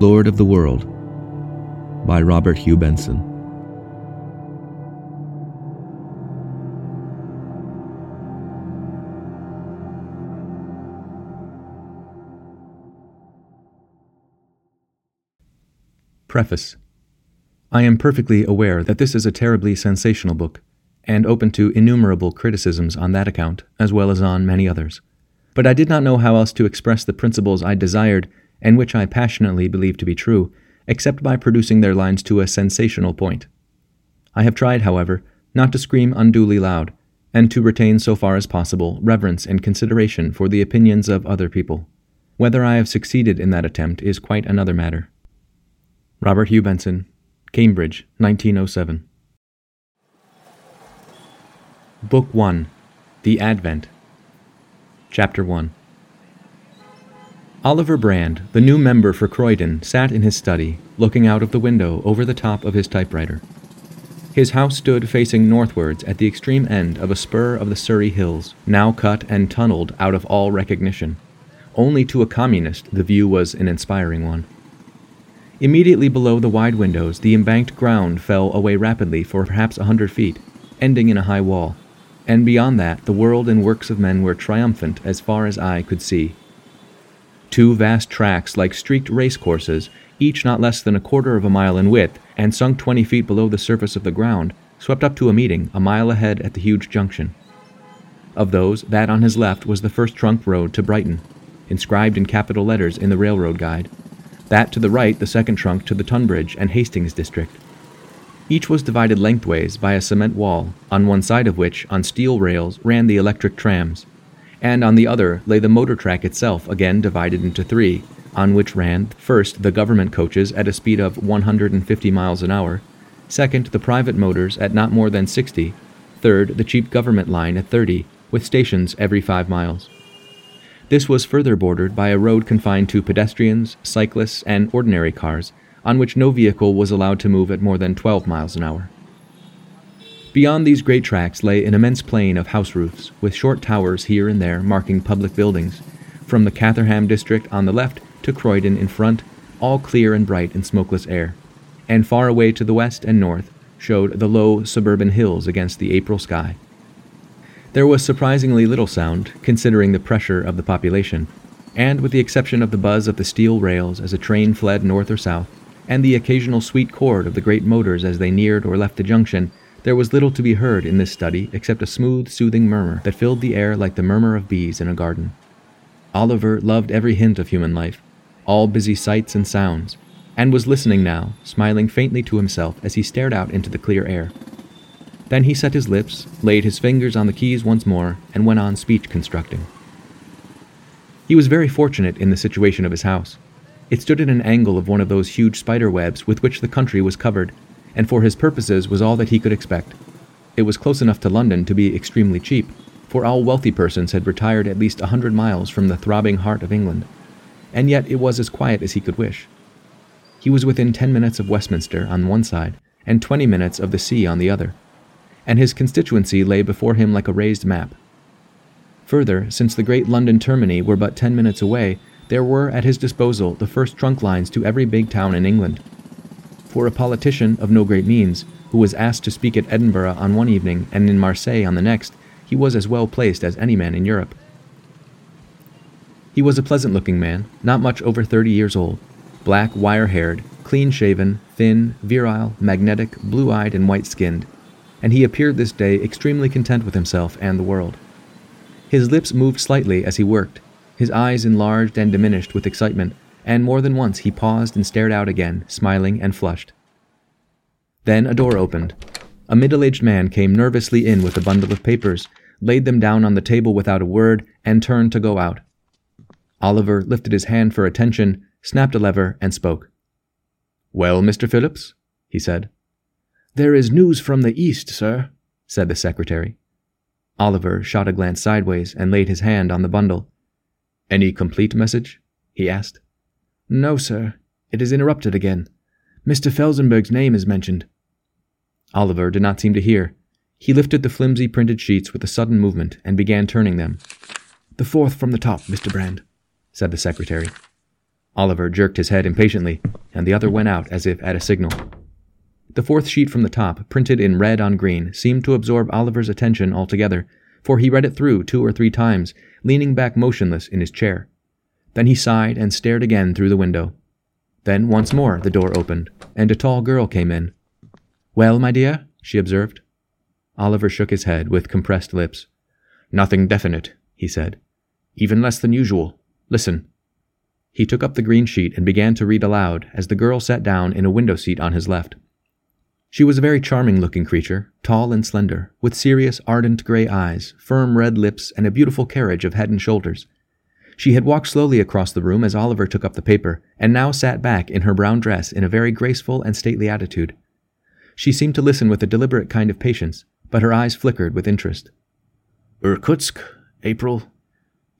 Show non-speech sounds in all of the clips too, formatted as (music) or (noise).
Lord of the World by Robert Hugh Benson. Preface I am perfectly aware that this is a terribly sensational book, and open to innumerable criticisms on that account, as well as on many others. But I did not know how else to express the principles I desired, and which I passionately believe to be true, except by producing their lines to a sensational point. I have tried, however, not to scream unduly loud, and to retain so far as possible reverence and consideration for the opinions of other people. Whether I have succeeded in that attempt is quite another matter. Robert Hugh Benson, Cambridge, 1907. Book 1 The Advent. Chapter 1 Oliver Brand, the new member for Croydon, sat in his study, looking out of the window over the top of his typewriter. His house stood facing northwards at the extreme end of a spur of the Surrey Hills, now cut and tunneled out of all recognition. Only to a communist the view was an inspiring one. Immediately below the wide windows, the embanked ground fell away rapidly for perhaps a hundred feet, ending in a high wall. And beyond that, the world and works of men were triumphant as far as eye could see. Two vast tracks, like streaked race courses, each not less than a quarter of a mile in width, and sunk twenty feet below the surface of the ground, swept up to a meeting a mile ahead at the huge junction. Of those, that on his left was the first trunk road to Brighton, inscribed in capital letters in the railroad guide that to the right the second trunk to the Tunbridge and Hastings district. Each was divided lengthways by a cement wall, on one side of which, on steel rails, ran the electric trams, and on the other lay the motor track itself, again divided into three, on which ran, first, the government coaches at a speed of 150 miles an hour, second, the private motors at not more than 60, third, the cheap government line at 30, with stations every five miles. This was further bordered by a road confined to pedestrians, cyclists, and ordinary cars, on which no vehicle was allowed to move at more than 12 miles an hour. Beyond these great tracks lay an immense plain of house roofs, with short towers here and there marking public buildings, from the Caterham district on the left to Croydon in front, all clear and bright in smokeless air, and far away to the west and north showed the low suburban hills against the April sky. There was surprisingly little sound, considering the pressure of the population, and with the exception of the buzz of the steel rails as a train fled north or south, and the occasional sweet chord of the great motors as they neared or left the junction, there was little to be heard in this study except a smooth, soothing murmur that filled the air like the murmur of bees in a garden. Oliver loved every hint of human life, all busy sights and sounds, and was listening now, smiling faintly to himself as he stared out into the clear air. Then he set his lips, laid his fingers on the keys once more, and went on speech constructing. He was very fortunate in the situation of his house. It stood at an angle of one of those huge spider webs with which the country was covered, and for his purposes was all that he could expect. It was close enough to London to be extremely cheap, for all wealthy persons had retired at least a hundred miles from the throbbing heart of England, and yet it was as quiet as he could wish. He was within ten minutes of Westminster on one side, and twenty minutes of the sea on the other and his constituency lay before him like a raised map. Further, since the great London termini were but ten minutes away, there were at his disposal the first trunk lines to every big town in England. For a politician of no great means, who was asked to speak at Edinburgh on one evening and in Marseille on the next, he was as well placed as any man in Europe. He was a pleasant looking man, not much over thirty years old, black, wire haired, clean shaven, thin, virile, magnetic, blue eyed, and white skinned, and he appeared this day extremely content with himself and the world. His lips moved slightly as he worked, his eyes enlarged and diminished with excitement, and more than once he paused and stared out again, smiling and flushed. Then a door opened. A middle aged man came nervously in with a bundle of papers, laid them down on the table without a word, and turned to go out. Oliver lifted his hand for attention, snapped a lever, and spoke. Well, Mr. Phillips? he said. There is news from the east, sir, said the secretary. Oliver shot a glance sideways and laid his hand on the bundle. Any complete message? he asked. No, sir. It is interrupted again. Mr. Felsenburgh's name is mentioned. Oliver did not seem to hear. He lifted the flimsy printed sheets with a sudden movement and began turning them. The fourth from the top, Mr. Brand, said the secretary. Oliver jerked his head impatiently, and the other went out as if at a signal. The fourth sheet from the top, printed in red on green, seemed to absorb Oliver's attention altogether, for he read it through two or three times, leaning back motionless in his chair. Then he sighed and stared again through the window. Then once more the door opened, and a tall girl came in. Well, my dear? she observed. Oliver shook his head with compressed lips. Nothing definite, he said. Even less than usual. Listen. He took up the green sheet and began to read aloud as the girl sat down in a window seat on his left. She was a very charming looking creature, tall and slender, with serious, ardent gray eyes, firm red lips, and a beautiful carriage of head and shoulders. She had walked slowly across the room as Oliver took up the paper, and now sat back in her brown dress in a very graceful and stately attitude. She seemed to listen with a deliberate kind of patience, but her eyes flickered with interest. Irkutsk, April.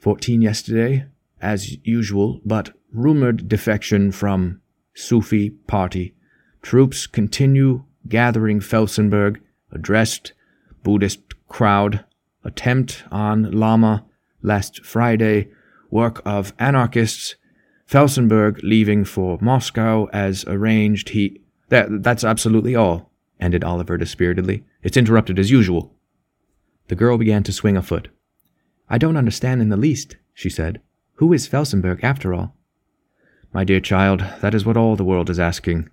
14 yesterday, as usual, but rumored defection from Sufi party. Troops continue gathering Felsenburgh, addressed Buddhist crowd, attempt on Lama last Friday, work of anarchists, Felsenburgh leaving for Moscow as arranged. He. That, that's absolutely all, ended Oliver dispiritedly. It's interrupted as usual. The girl began to swing a foot. I don't understand in the least, she said. Who is Felsenburgh, after all? My dear child, that is what all the world is asking.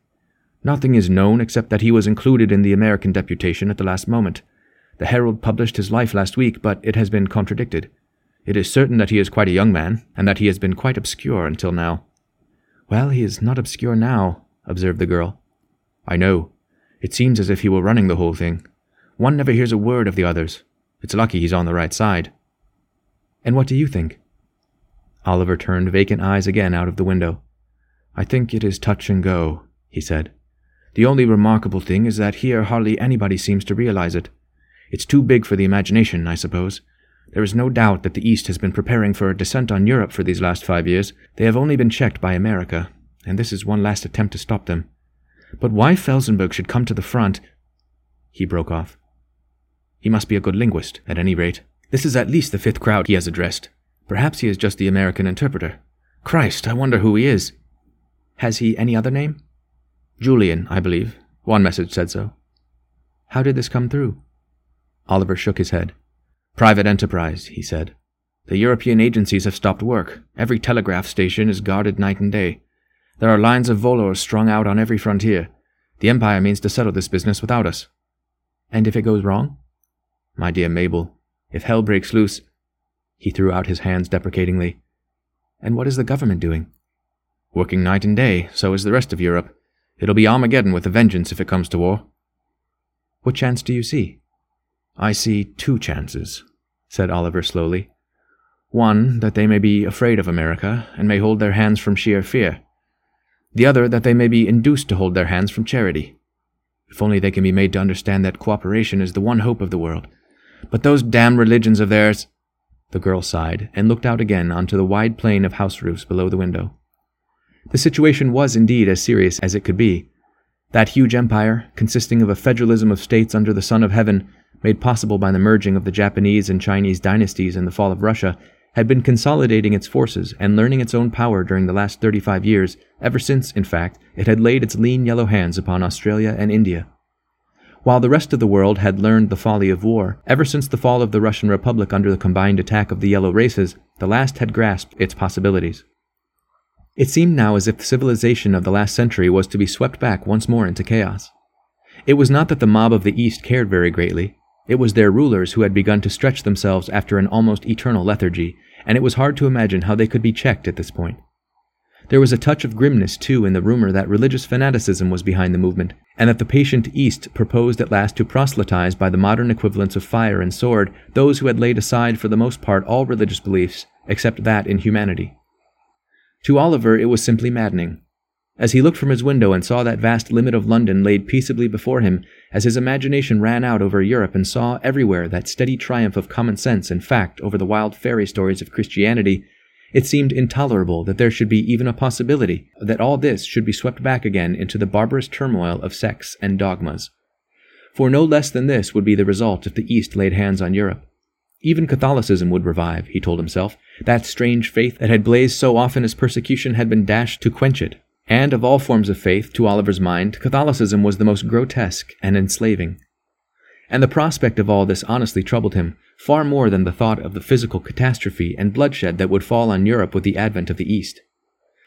Nothing is known except that he was included in the American deputation at the last moment. The Herald published his life last week, but it has been contradicted. It is certain that he is quite a young man, and that he has been quite obscure until now. Well, he is not obscure now, observed the girl. I know. It seems as if he were running the whole thing. One never hears a word of the others. It's lucky he's on the right side. And what do you think? Oliver turned vacant eyes again out of the window. I think it is touch and go, he said. The only remarkable thing is that here hardly anybody seems to realize it. It's too big for the imagination, I suppose. There is no doubt that the East has been preparing for a descent on Europe for these last five years. They have only been checked by America, and this is one last attempt to stop them. But why Felsenburgh should come to the front. He broke off. He must be a good linguist, at any rate. This is at least the fifth crowd he has addressed. Perhaps he is just the American interpreter. Christ, I wonder who he is. Has he any other name? Julian, I believe. One message said so. How did this come through? Oliver shook his head. Private enterprise, he said. The European agencies have stopped work. Every telegraph station is guarded night and day. There are lines of volors strung out on every frontier. The Empire means to settle this business without us. And if it goes wrong? My dear Mabel, if hell breaks loose. He threw out his hands deprecatingly. And what is the government doing? Working night and day, so is the rest of Europe. It'll be Armageddon with a vengeance if it comes to war. What chance do you see? I see two chances, said Oliver slowly. One, that they may be afraid of America, and may hold their hands from sheer fear. The other, that they may be induced to hold their hands from charity. If only they can be made to understand that cooperation is the one hope of the world. But those damned religions of theirs. The girl sighed and looked out again onto the wide plain of house roofs below the window. The situation was indeed as serious as it could be. That huge empire, consisting of a federalism of states under the Son of Heaven, made possible by the merging of the Japanese and Chinese dynasties and the fall of Russia, had been consolidating its forces and learning its own power during the last 35 years, ever since, in fact, it had laid its lean yellow hands upon Australia and India. While the rest of the world had learned the folly of war, ever since the fall of the Russian Republic under the combined attack of the yellow races, the last had grasped its possibilities. It seemed now as if the civilization of the last century was to be swept back once more into chaos. It was not that the mob of the East cared very greatly, it was their rulers who had begun to stretch themselves after an almost eternal lethargy, and it was hard to imagine how they could be checked at this point. There was a touch of grimness, too, in the rumor that religious fanaticism was behind the movement, and that the patient East proposed at last to proselytize by the modern equivalents of fire and sword those who had laid aside for the most part all religious beliefs, except that in humanity. To Oliver it was simply maddening. As he looked from his window and saw that vast limit of London laid peaceably before him, as his imagination ran out over Europe and saw everywhere that steady triumph of common sense and fact over the wild fairy stories of Christianity, it seemed intolerable that there should be even a possibility that all this should be swept back again into the barbarous turmoil of sects and dogmas. For no less than this would be the result if the East laid hands on Europe. Even Catholicism would revive, he told himself, that strange faith that had blazed so often as persecution had been dashed to quench it. And of all forms of faith, to Oliver's mind, Catholicism was the most grotesque and enslaving. And the prospect of all this honestly troubled him, far more than the thought of the physical catastrophe and bloodshed that would fall on Europe with the advent of the East.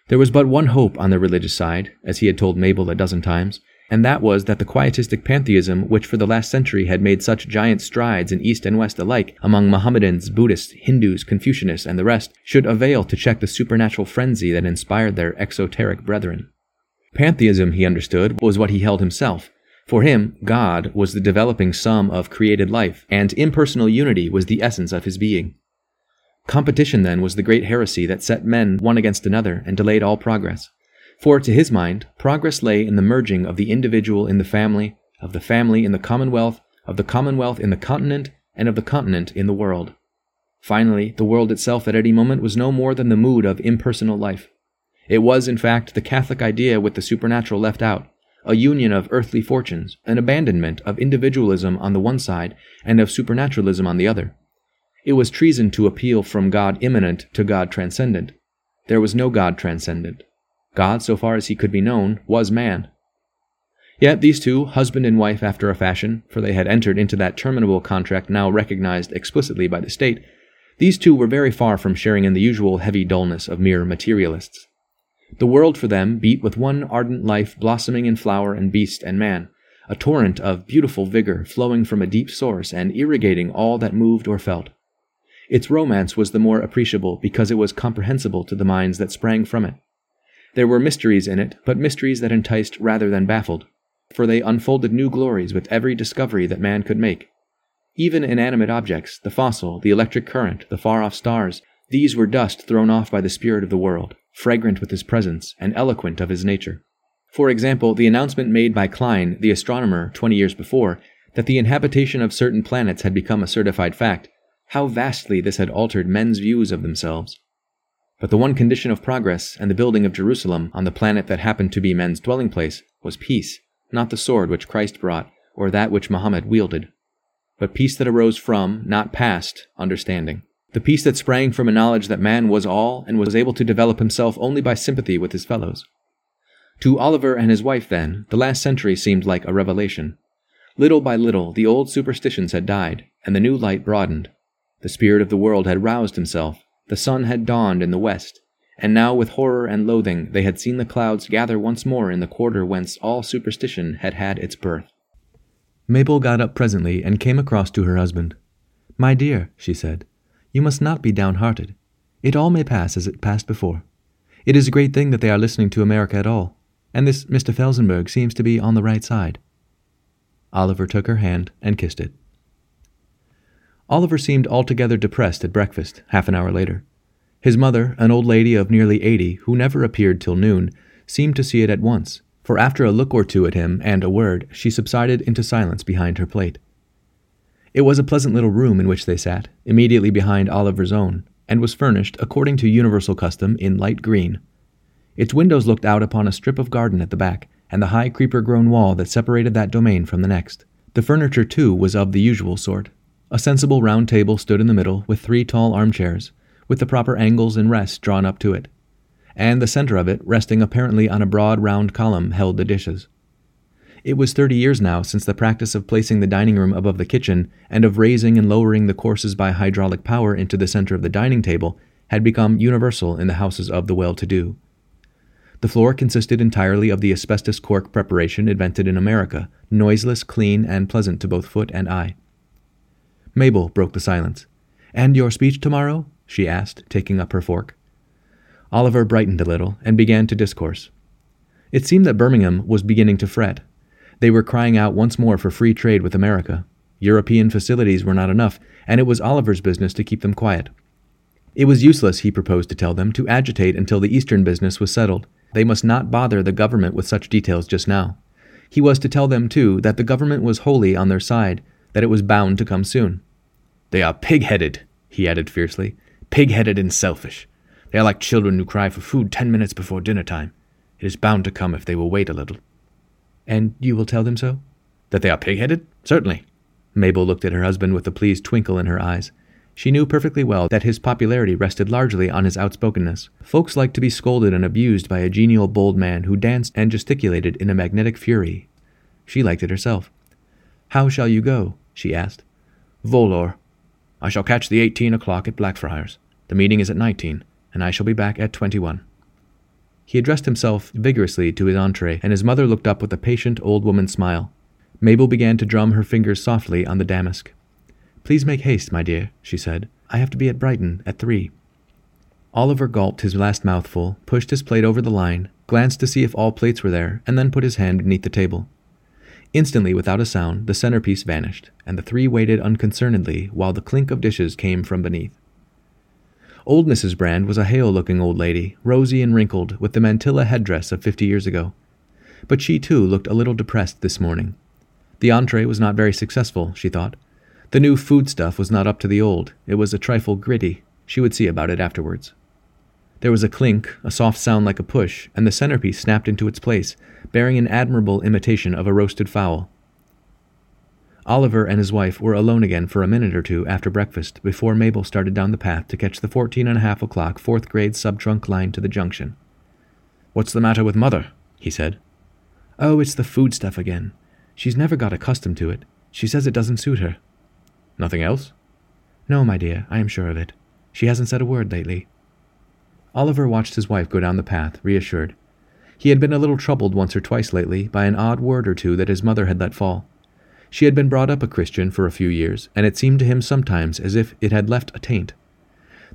There was but one hope on the religious side, as he had told Mabel a dozen times, and that was that the quietistic pantheism which for the last century had made such giant strides in East and West alike among Mohammedans, Buddhists, Hindus, Confucianists, and the rest should avail to check the supernatural frenzy that inspired their exoteric brethren. Pantheism, he understood, was what he held himself. For him, God was the developing sum of created life, and impersonal unity was the essence of his being. Competition, then, was the great heresy that set men one against another and delayed all progress. For, to his mind, progress lay in the merging of the individual in the family, of the family in the commonwealth, of the commonwealth in the continent, and of the continent in the world. Finally, the world itself at any moment was no more than the mood of impersonal life. It was, in fact, the Catholic idea with the supernatural left out, a union of earthly fortunes, an abandonment of individualism on the one side and of supernaturalism on the other. It was treason to appeal from God immanent to God transcendent. There was no God transcendent. God, so far as he could be known, was man. Yet these two, husband and wife after a fashion, for they had entered into that terminable contract now recognized explicitly by the state, these two were very far from sharing in the usual heavy dullness of mere materialists. The world for them beat with one ardent life blossoming in flower and beast and man, a torrent of beautiful vigor flowing from a deep source and irrigating all that moved or felt. Its romance was the more appreciable because it was comprehensible to the minds that sprang from it. There were mysteries in it, but mysteries that enticed rather than baffled, for they unfolded new glories with every discovery that man could make. Even inanimate objects, the fossil, the electric current, the far off stars, these were dust thrown off by the spirit of the world, fragrant with his presence and eloquent of his nature. For example, the announcement made by Klein, the astronomer, twenty years before, that the inhabitation of certain planets had become a certified fact, how vastly this had altered men's views of themselves. But the one condition of progress and the building of Jerusalem on the planet that happened to be men's dwelling place was peace, not the sword which Christ brought or that which Mohammed wielded, but peace that arose from, not past, understanding. The peace that sprang from a knowledge that man was all and was able to develop himself only by sympathy with his fellows. To Oliver and his wife, then, the last century seemed like a revelation. Little by little, the old superstitions had died, and the new light broadened, the spirit of the world had roused himself, the sun had dawned in the west, and now with horror and loathing they had seen the clouds gather once more in the quarter whence all superstition had had its birth. Mabel got up presently and came across to her husband. My dear, she said, you must not be downhearted. It all may pass as it passed before. It is a great thing that they are listening to America at all, and this Mr. Felsenburgh seems to be on the right side. Oliver took her hand and kissed it. Oliver seemed altogether depressed at breakfast, half an hour later. His mother, an old lady of nearly eighty, who never appeared till noon, seemed to see it at once, for after a look or two at him and a word, she subsided into silence behind her plate. It was a pleasant little room in which they sat, immediately behind Oliver's own, and was furnished, according to universal custom, in light green. Its windows looked out upon a strip of garden at the back, and the high creeper grown wall that separated that domain from the next. The furniture, too, was of the usual sort, a sensible round table stood in the middle, with three tall armchairs, with the proper angles and rests drawn up to it, and the center of it, resting apparently on a broad round column, held the dishes. It was thirty years now since the practice of placing the dining room above the kitchen and of raising and lowering the courses by hydraulic power into the center of the dining table had become universal in the houses of the well to do. The floor consisted entirely of the asbestos cork preparation invented in America, noiseless, clean, and pleasant to both foot and eye. Mabel broke the silence. And your speech tomorrow? she asked, taking up her fork. Oliver brightened a little and began to discourse. It seemed that Birmingham was beginning to fret. They were crying out once more for free trade with America. European facilities were not enough, and it was Oliver's business to keep them quiet. It was useless, he proposed to tell them, to agitate until the Eastern business was settled. They must not bother the government with such details just now. He was to tell them, too, that the government was wholly on their side, that it was bound to come soon. They are pig headed, he added fiercely. Pig headed and selfish. They are like children who cry for food ten minutes before dinner time. It is bound to come if they will wait a little. And you will tell them so? That they are pig headed? Certainly. Mabel looked at her husband with a pleased twinkle in her eyes. She knew perfectly well that his popularity rested largely on his outspokenness. Folks liked to be scolded and abused by a genial, bold man who danced and gesticulated in a magnetic fury. She liked it herself. How shall you go? she asked. Volor. I shall catch the 18 o'clock at Blackfriars. The meeting is at 19, and I shall be back at 21. He addressed himself vigorously to his entree, and his mother looked up with a patient old woman smile. Mabel began to drum her fingers softly on the damask. Please make haste, my dear, she said. I have to be at Brighton at three. Oliver gulped his last mouthful, pushed his plate over the line, glanced to see if all plates were there, and then put his hand beneath the table. Instantly, without a sound, the centerpiece vanished, and the three waited unconcernedly while the clink of dishes came from beneath. Old Mrs. Brand was a hale looking old lady, rosy and wrinkled, with the mantilla headdress of fifty years ago. But she too looked a little depressed this morning. The entree was not very successful, she thought, the new foodstuff was not up to the old. It was a trifle gritty. She would see about it afterwards. There was a clink, a soft sound like a push, and the centerpiece snapped into its place, bearing an admirable imitation of a roasted fowl. Oliver and his wife were alone again for a minute or two after breakfast before Mabel started down the path to catch the fourteen and a half o'clock fourth grade subtrunk line to the junction. What's the matter with mother? he said. Oh, it's the food stuff again. She's never got accustomed to it. She says it doesn't suit her. Nothing else? No, my dear, I am sure of it. She hasn't said a word lately. Oliver watched his wife go down the path, reassured. He had been a little troubled once or twice lately by an odd word or two that his mother had let fall. She had been brought up a Christian for a few years, and it seemed to him sometimes as if it had left a taint.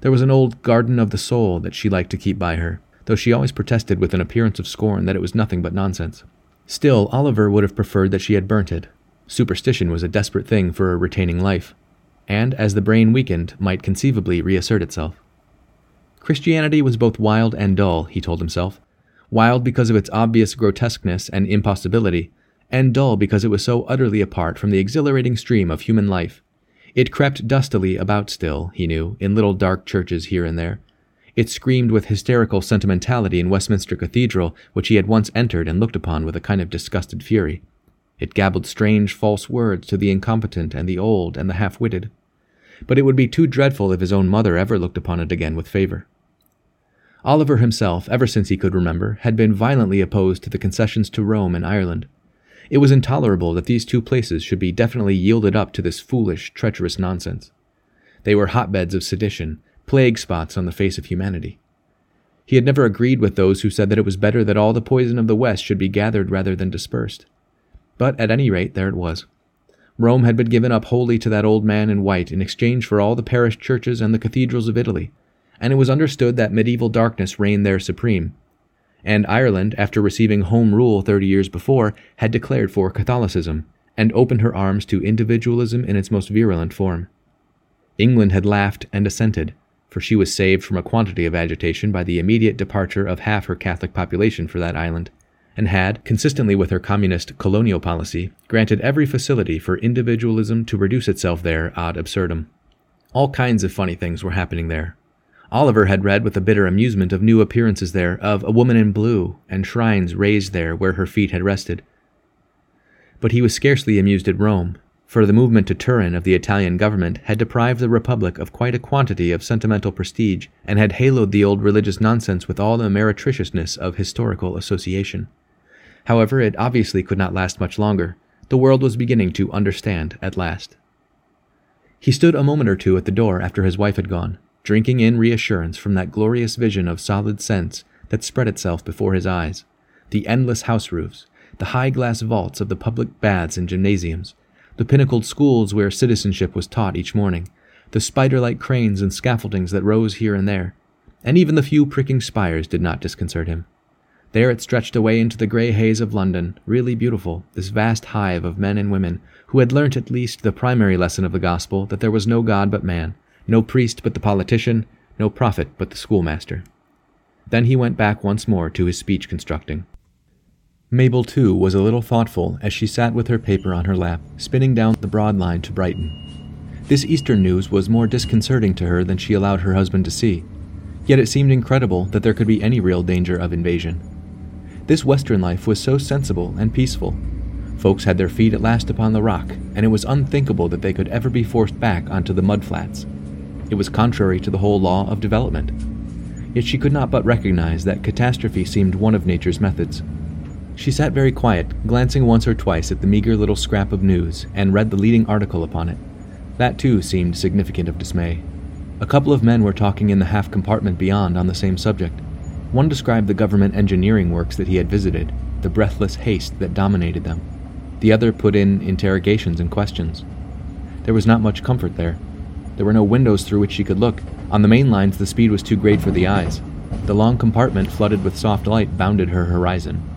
There was an old garden of the soul that she liked to keep by her, though she always protested with an appearance of scorn that it was nothing but nonsense. Still, Oliver would have preferred that she had burnt it, Superstition was a desperate thing for a retaining life, and as the brain weakened, might conceivably reassert itself. Christianity was both wild and dull, he told himself. Wild because of its obvious grotesqueness and impossibility, and dull because it was so utterly apart from the exhilarating stream of human life. It crept dustily about still, he knew, in little dark churches here and there. It screamed with hysterical sentimentality in Westminster Cathedral, which he had once entered and looked upon with a kind of disgusted fury. It gabbled strange, false words to the incompetent and the old and the half witted. But it would be too dreadful if his own mother ever looked upon it again with favor. Oliver himself, ever since he could remember, had been violently opposed to the concessions to Rome and Ireland. It was intolerable that these two places should be definitely yielded up to this foolish, treacherous nonsense. They were hotbeds of sedition, plague spots on the face of humanity. He had never agreed with those who said that it was better that all the poison of the West should be gathered rather than dispersed. But at any rate, there it was. Rome had been given up wholly to that old man in white in exchange for all the parish churches and the cathedrals of Italy, and it was understood that medieval darkness reigned there supreme. And Ireland, after receiving Home Rule thirty years before, had declared for Catholicism, and opened her arms to individualism in its most virulent form. England had laughed and assented, for she was saved from a quantity of agitation by the immediate departure of half her Catholic population for that island and had, consistently with her communist colonial policy, granted every facility for individualism to reduce itself there ad absurdum. All kinds of funny things were happening there. Oliver had read with a bitter amusement of new appearances there, of a woman in blue, and shrines raised there where her feet had rested. But he was scarcely amused at Rome, for the movement to Turin of the Italian government had deprived the Republic of quite a quantity of sentimental prestige, and had haloed the old religious nonsense with all the meretriciousness of historical association. However, it obviously could not last much longer. The world was beginning to understand at last. He stood a moment or two at the door after his wife had gone, drinking in reassurance from that glorious vision of solid sense that spread itself before his eyes the endless house roofs, the high glass vaults of the public baths and gymnasiums, the pinnacled schools where citizenship was taught each morning, the spider like cranes and scaffoldings that rose here and there, and even the few pricking spires did not disconcert him. There it stretched away into the grey haze of London, really beautiful, this vast hive of men and women who had learnt at least the primary lesson of the gospel that there was no God but man, no priest but the politician, no prophet but the schoolmaster. Then he went back once more to his speech constructing. Mabel, too, was a little thoughtful as she sat with her paper on her lap, spinning down the broad line to Brighton. This Eastern news was more disconcerting to her than she allowed her husband to see, yet it seemed incredible that there could be any real danger of invasion. This Western life was so sensible and peaceful. Folks had their feet at last upon the rock, and it was unthinkable that they could ever be forced back onto the mud flats. It was contrary to the whole law of development. Yet she could not but recognize that catastrophe seemed one of nature's methods. She sat very quiet, glancing once or twice at the meager little scrap of news, and read the leading article upon it. That too seemed significant of dismay. A couple of men were talking in the half compartment beyond on the same subject. One described the government engineering works that he had visited, the breathless haste that dominated them. The other put in interrogations and questions. There was not much comfort there. There were no windows through which she could look. On the main lines, the speed was too great for the eyes. The long compartment, flooded with soft light, bounded her horizon.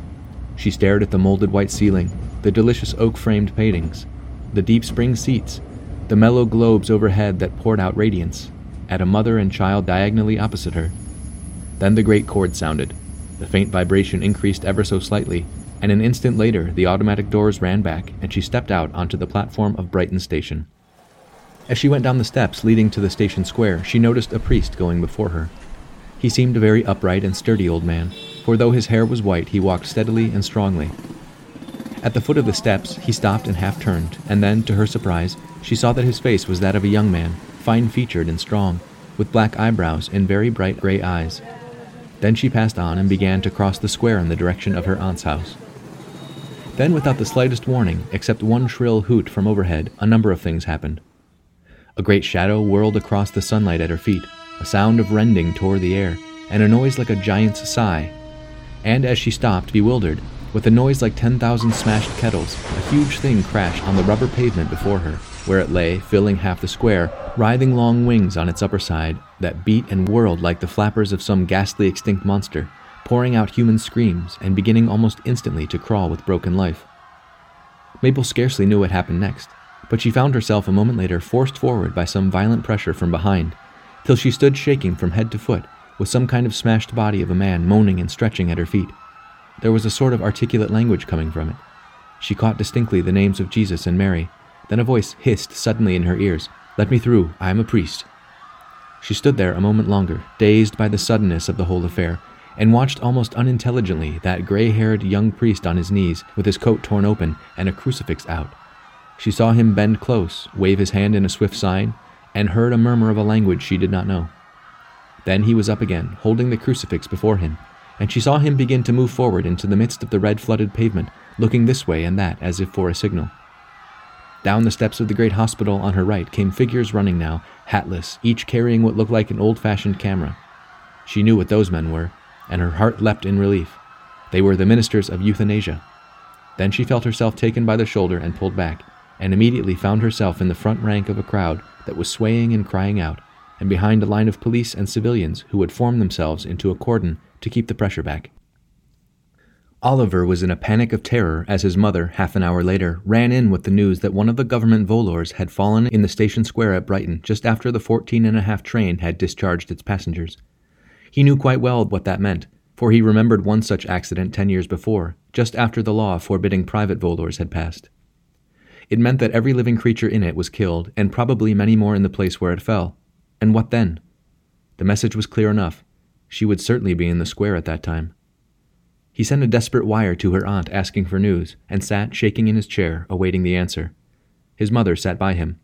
She stared at the molded white ceiling, the delicious oak framed paintings, the deep spring seats, the mellow globes overhead that poured out radiance, at a mother and child diagonally opposite her. Then the great chord sounded. The faint vibration increased ever so slightly, and an instant later the automatic doors ran back and she stepped out onto the platform of Brighton Station. As she went down the steps leading to the station square, she noticed a priest going before her. He seemed a very upright and sturdy old man, for though his hair was white, he walked steadily and strongly. At the foot of the steps, he stopped and half turned, and then, to her surprise, she saw that his face was that of a young man, fine featured and strong, with black eyebrows and very bright gray eyes. Then she passed on and began to cross the square in the direction of her aunt's house. Then, without the slightest warning, except one shrill hoot from overhead, a number of things happened. A great shadow whirled across the sunlight at her feet, a sound of rending tore the air, and a noise like a giant's sigh. And as she stopped, bewildered, with a noise like 10,000 smashed kettles, a huge thing crashed on the rubber pavement before her, where it lay, filling half the square, writhing long wings on its upper side that beat and whirled like the flappers of some ghastly extinct monster, pouring out human screams and beginning almost instantly to crawl with broken life. Mabel scarcely knew what happened next, but she found herself a moment later forced forward by some violent pressure from behind till she stood shaking from head to foot, with some kind of smashed body of a man moaning and stretching at her feet. There was a sort of articulate language coming from it. She caught distinctly the names of Jesus and Mary. Then a voice hissed suddenly in her ears, Let me through, I am a priest. She stood there a moment longer, dazed by the suddenness of the whole affair, and watched almost unintelligently that gray haired young priest on his knees, with his coat torn open and a crucifix out. She saw him bend close, wave his hand in a swift sign, and heard a murmur of a language she did not know. Then he was up again, holding the crucifix before him, and she saw him begin to move forward into the midst of the red flooded pavement, looking this way and that as if for a signal. Down the steps of the great hospital on her right came figures running now, hatless, each carrying what looked like an old fashioned camera. She knew what those men were, and her heart leapt in relief. They were the ministers of euthanasia. Then she felt herself taken by the shoulder and pulled back, and immediately found herself in the front rank of a crowd that was swaying and crying out, and behind a line of police and civilians who had formed themselves into a cordon to keep the pressure back. Oliver was in a panic of terror as his mother, half an hour later, ran in with the news that one of the government volors had fallen in the station square at Brighton just after the fourteen and a half train had discharged its passengers. He knew quite well what that meant, for he remembered one such accident ten years before, just after the law forbidding private volors had passed. It meant that every living creature in it was killed, and probably many more in the place where it fell. And what then? The message was clear enough. She would certainly be in the square at that time. He sent a desperate wire to her aunt asking for news, and sat shaking in his chair, awaiting the answer. His mother sat by him.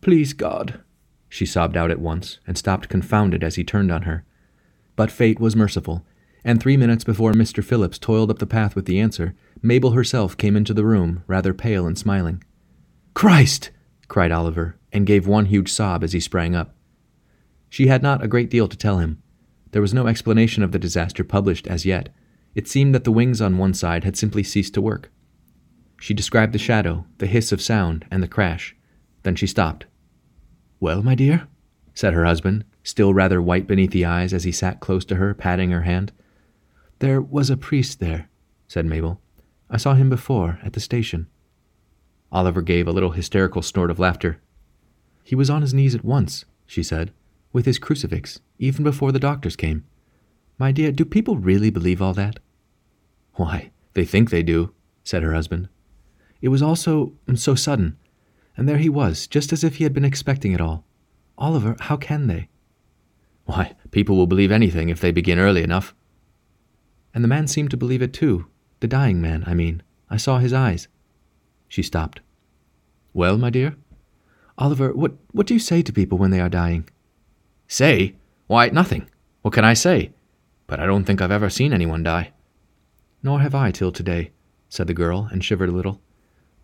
Please, God, she sobbed out at once, and stopped confounded as he turned on her. But fate was merciful, and three minutes before Mr. Phillips toiled up the path with the answer, Mabel herself came into the room, rather pale and smiling. Christ! cried Oliver, and gave one huge sob as he sprang up. She had not a great deal to tell him. There was no explanation of the disaster published as yet. It seemed that the wings on one side had simply ceased to work. She described the shadow, the hiss of sound, and the crash. Then she stopped. Well, my dear? said her husband, still rather white beneath the eyes as he sat close to her, patting her hand. There was a priest there, said Mabel. I saw him before, at the station. Oliver gave a little hysterical snort of laughter. He was on his knees at once, she said, with his crucifix, even before the doctors came. My dear, do people really believe all that? Why, they think they do, said her husband. It was all so, so sudden, and there he was, just as if he had been expecting it all. Oliver, how can they? Why, people will believe anything if they begin early enough. And the man seemed to believe it too, the dying man, I mean. I saw his eyes. She stopped. Well, my dear? Oliver, what, what do you say to people when they are dying? Say? Why, nothing. What can I say? But I don't think I've ever seen anyone die. Nor have I till today, said the girl, and shivered a little.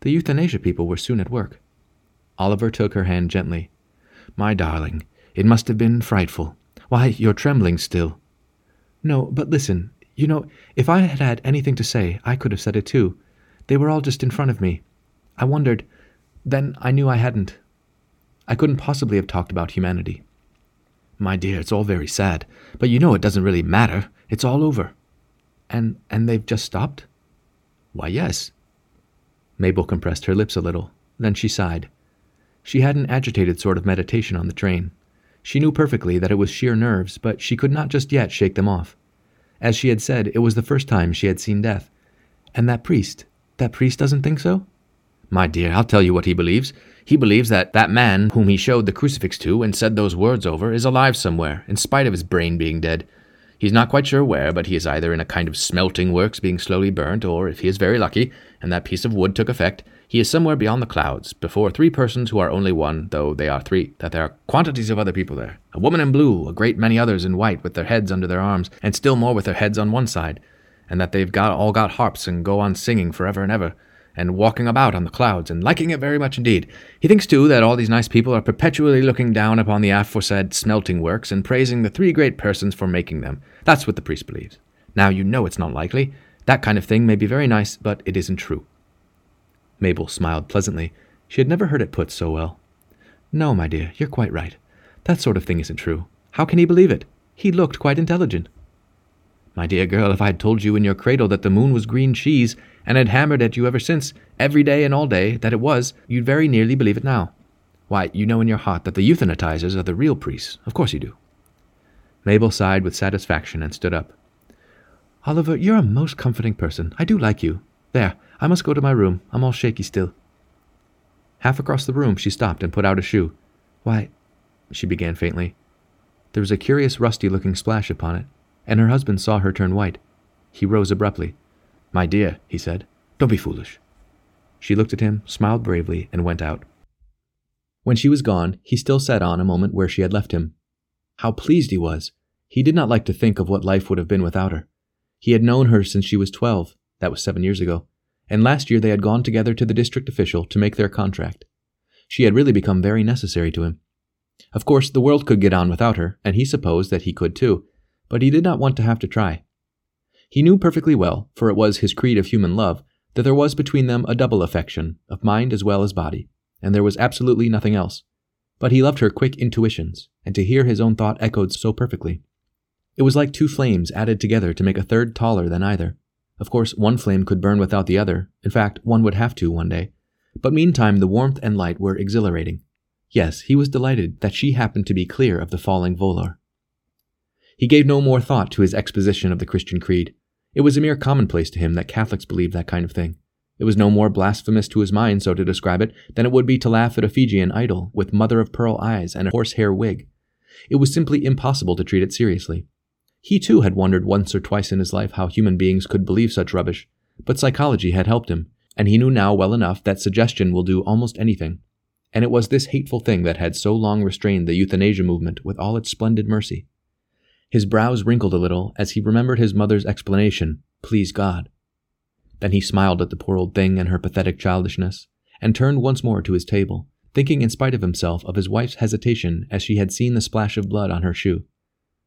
The euthanasia people were soon at work. Oliver took her hand gently. My darling, it must have been frightful. Why, you're trembling still. No, but listen. You know, if I had had anything to say, I could have said it too. They were all just in front of me. I wondered. Then I knew I hadn't. I couldn't possibly have talked about humanity. My dear, it's all very sad, but you know it doesn't really matter. It's all over. And and they've just stopped? Why, yes. Mabel compressed her lips a little. Then she sighed. She had an agitated sort of meditation on the train. She knew perfectly that it was sheer nerves, but she could not just yet shake them off. As she had said, it was the first time she had seen death. And that priest, that priest doesn't think so? My dear, I'll tell you what he believes. He believes that that man whom he showed the crucifix to and said those words over is alive somewhere, in spite of his brain being dead. He's not quite sure where, but he is either in a kind of smelting works being slowly burnt, or, if he is very lucky, and that piece of wood took effect, he is somewhere beyond the clouds, before three persons who are only one, though they are three, that there are quantities of other people there. A woman in blue, a great many others in white, with their heads under their arms, and still more with their heads on one side, and that they've got all got harps and go on singing forever and ever and walking about on the clouds, and liking it very much indeed. He thinks, too, that all these nice people are perpetually looking down upon the aforesaid smelting works and praising the three great persons for making them. That's what the priest believes. Now, you know it's not likely. That kind of thing may be very nice, but it isn't true. Mabel smiled pleasantly. She had never heard it put so well. No, my dear, you're quite right. That sort of thing isn't true. How can he believe it? He looked quite intelligent. My dear girl, if I had told you in your cradle that the moon was green cheese, and had hammered at you ever since, every day and all day, that it was, you'd very nearly believe it now. Why, you know in your heart that the euthanatizers are the real priests. Of course you do. Mabel sighed with satisfaction and stood up. Oliver, you're a most comforting person. I do like you. There, I must go to my room. I'm all shaky still. Half across the room, she stopped and put out a shoe. Why, she began faintly. There was a curious rusty looking splash upon it, and her husband saw her turn white. He rose abruptly. My dear, he said, don't be foolish. She looked at him, smiled bravely, and went out. When she was gone, he still sat on a moment where she had left him. How pleased he was! He did not like to think of what life would have been without her. He had known her since she was twelve, that was seven years ago, and last year they had gone together to the district official to make their contract. She had really become very necessary to him. Of course, the world could get on without her, and he supposed that he could too, but he did not want to have to try. He knew perfectly well, for it was his creed of human love, that there was between them a double affection, of mind as well as body, and there was absolutely nothing else. But he loved her quick intuitions, and to hear his own thought echoed so perfectly. It was like two flames added together to make a third taller than either. Of course, one flame could burn without the other. In fact, one would have to one day. But meantime, the warmth and light were exhilarating. Yes, he was delighted that she happened to be clear of the falling volor. He gave no more thought to his exposition of the Christian creed. It was a mere commonplace to him that Catholics believed that kind of thing. It was no more blasphemous to his mind, so to describe it, than it would be to laugh at a Fijian idol with mother of pearl eyes and a horsehair wig. It was simply impossible to treat it seriously. He too had wondered once or twice in his life how human beings could believe such rubbish, but psychology had helped him, and he knew now well enough that suggestion will do almost anything. And it was this hateful thing that had so long restrained the euthanasia movement with all its splendid mercy. His brows wrinkled a little as he remembered his mother's explanation, please God. Then he smiled at the poor old thing and her pathetic childishness, and turned once more to his table, thinking in spite of himself of his wife's hesitation as she had seen the splash of blood on her shoe.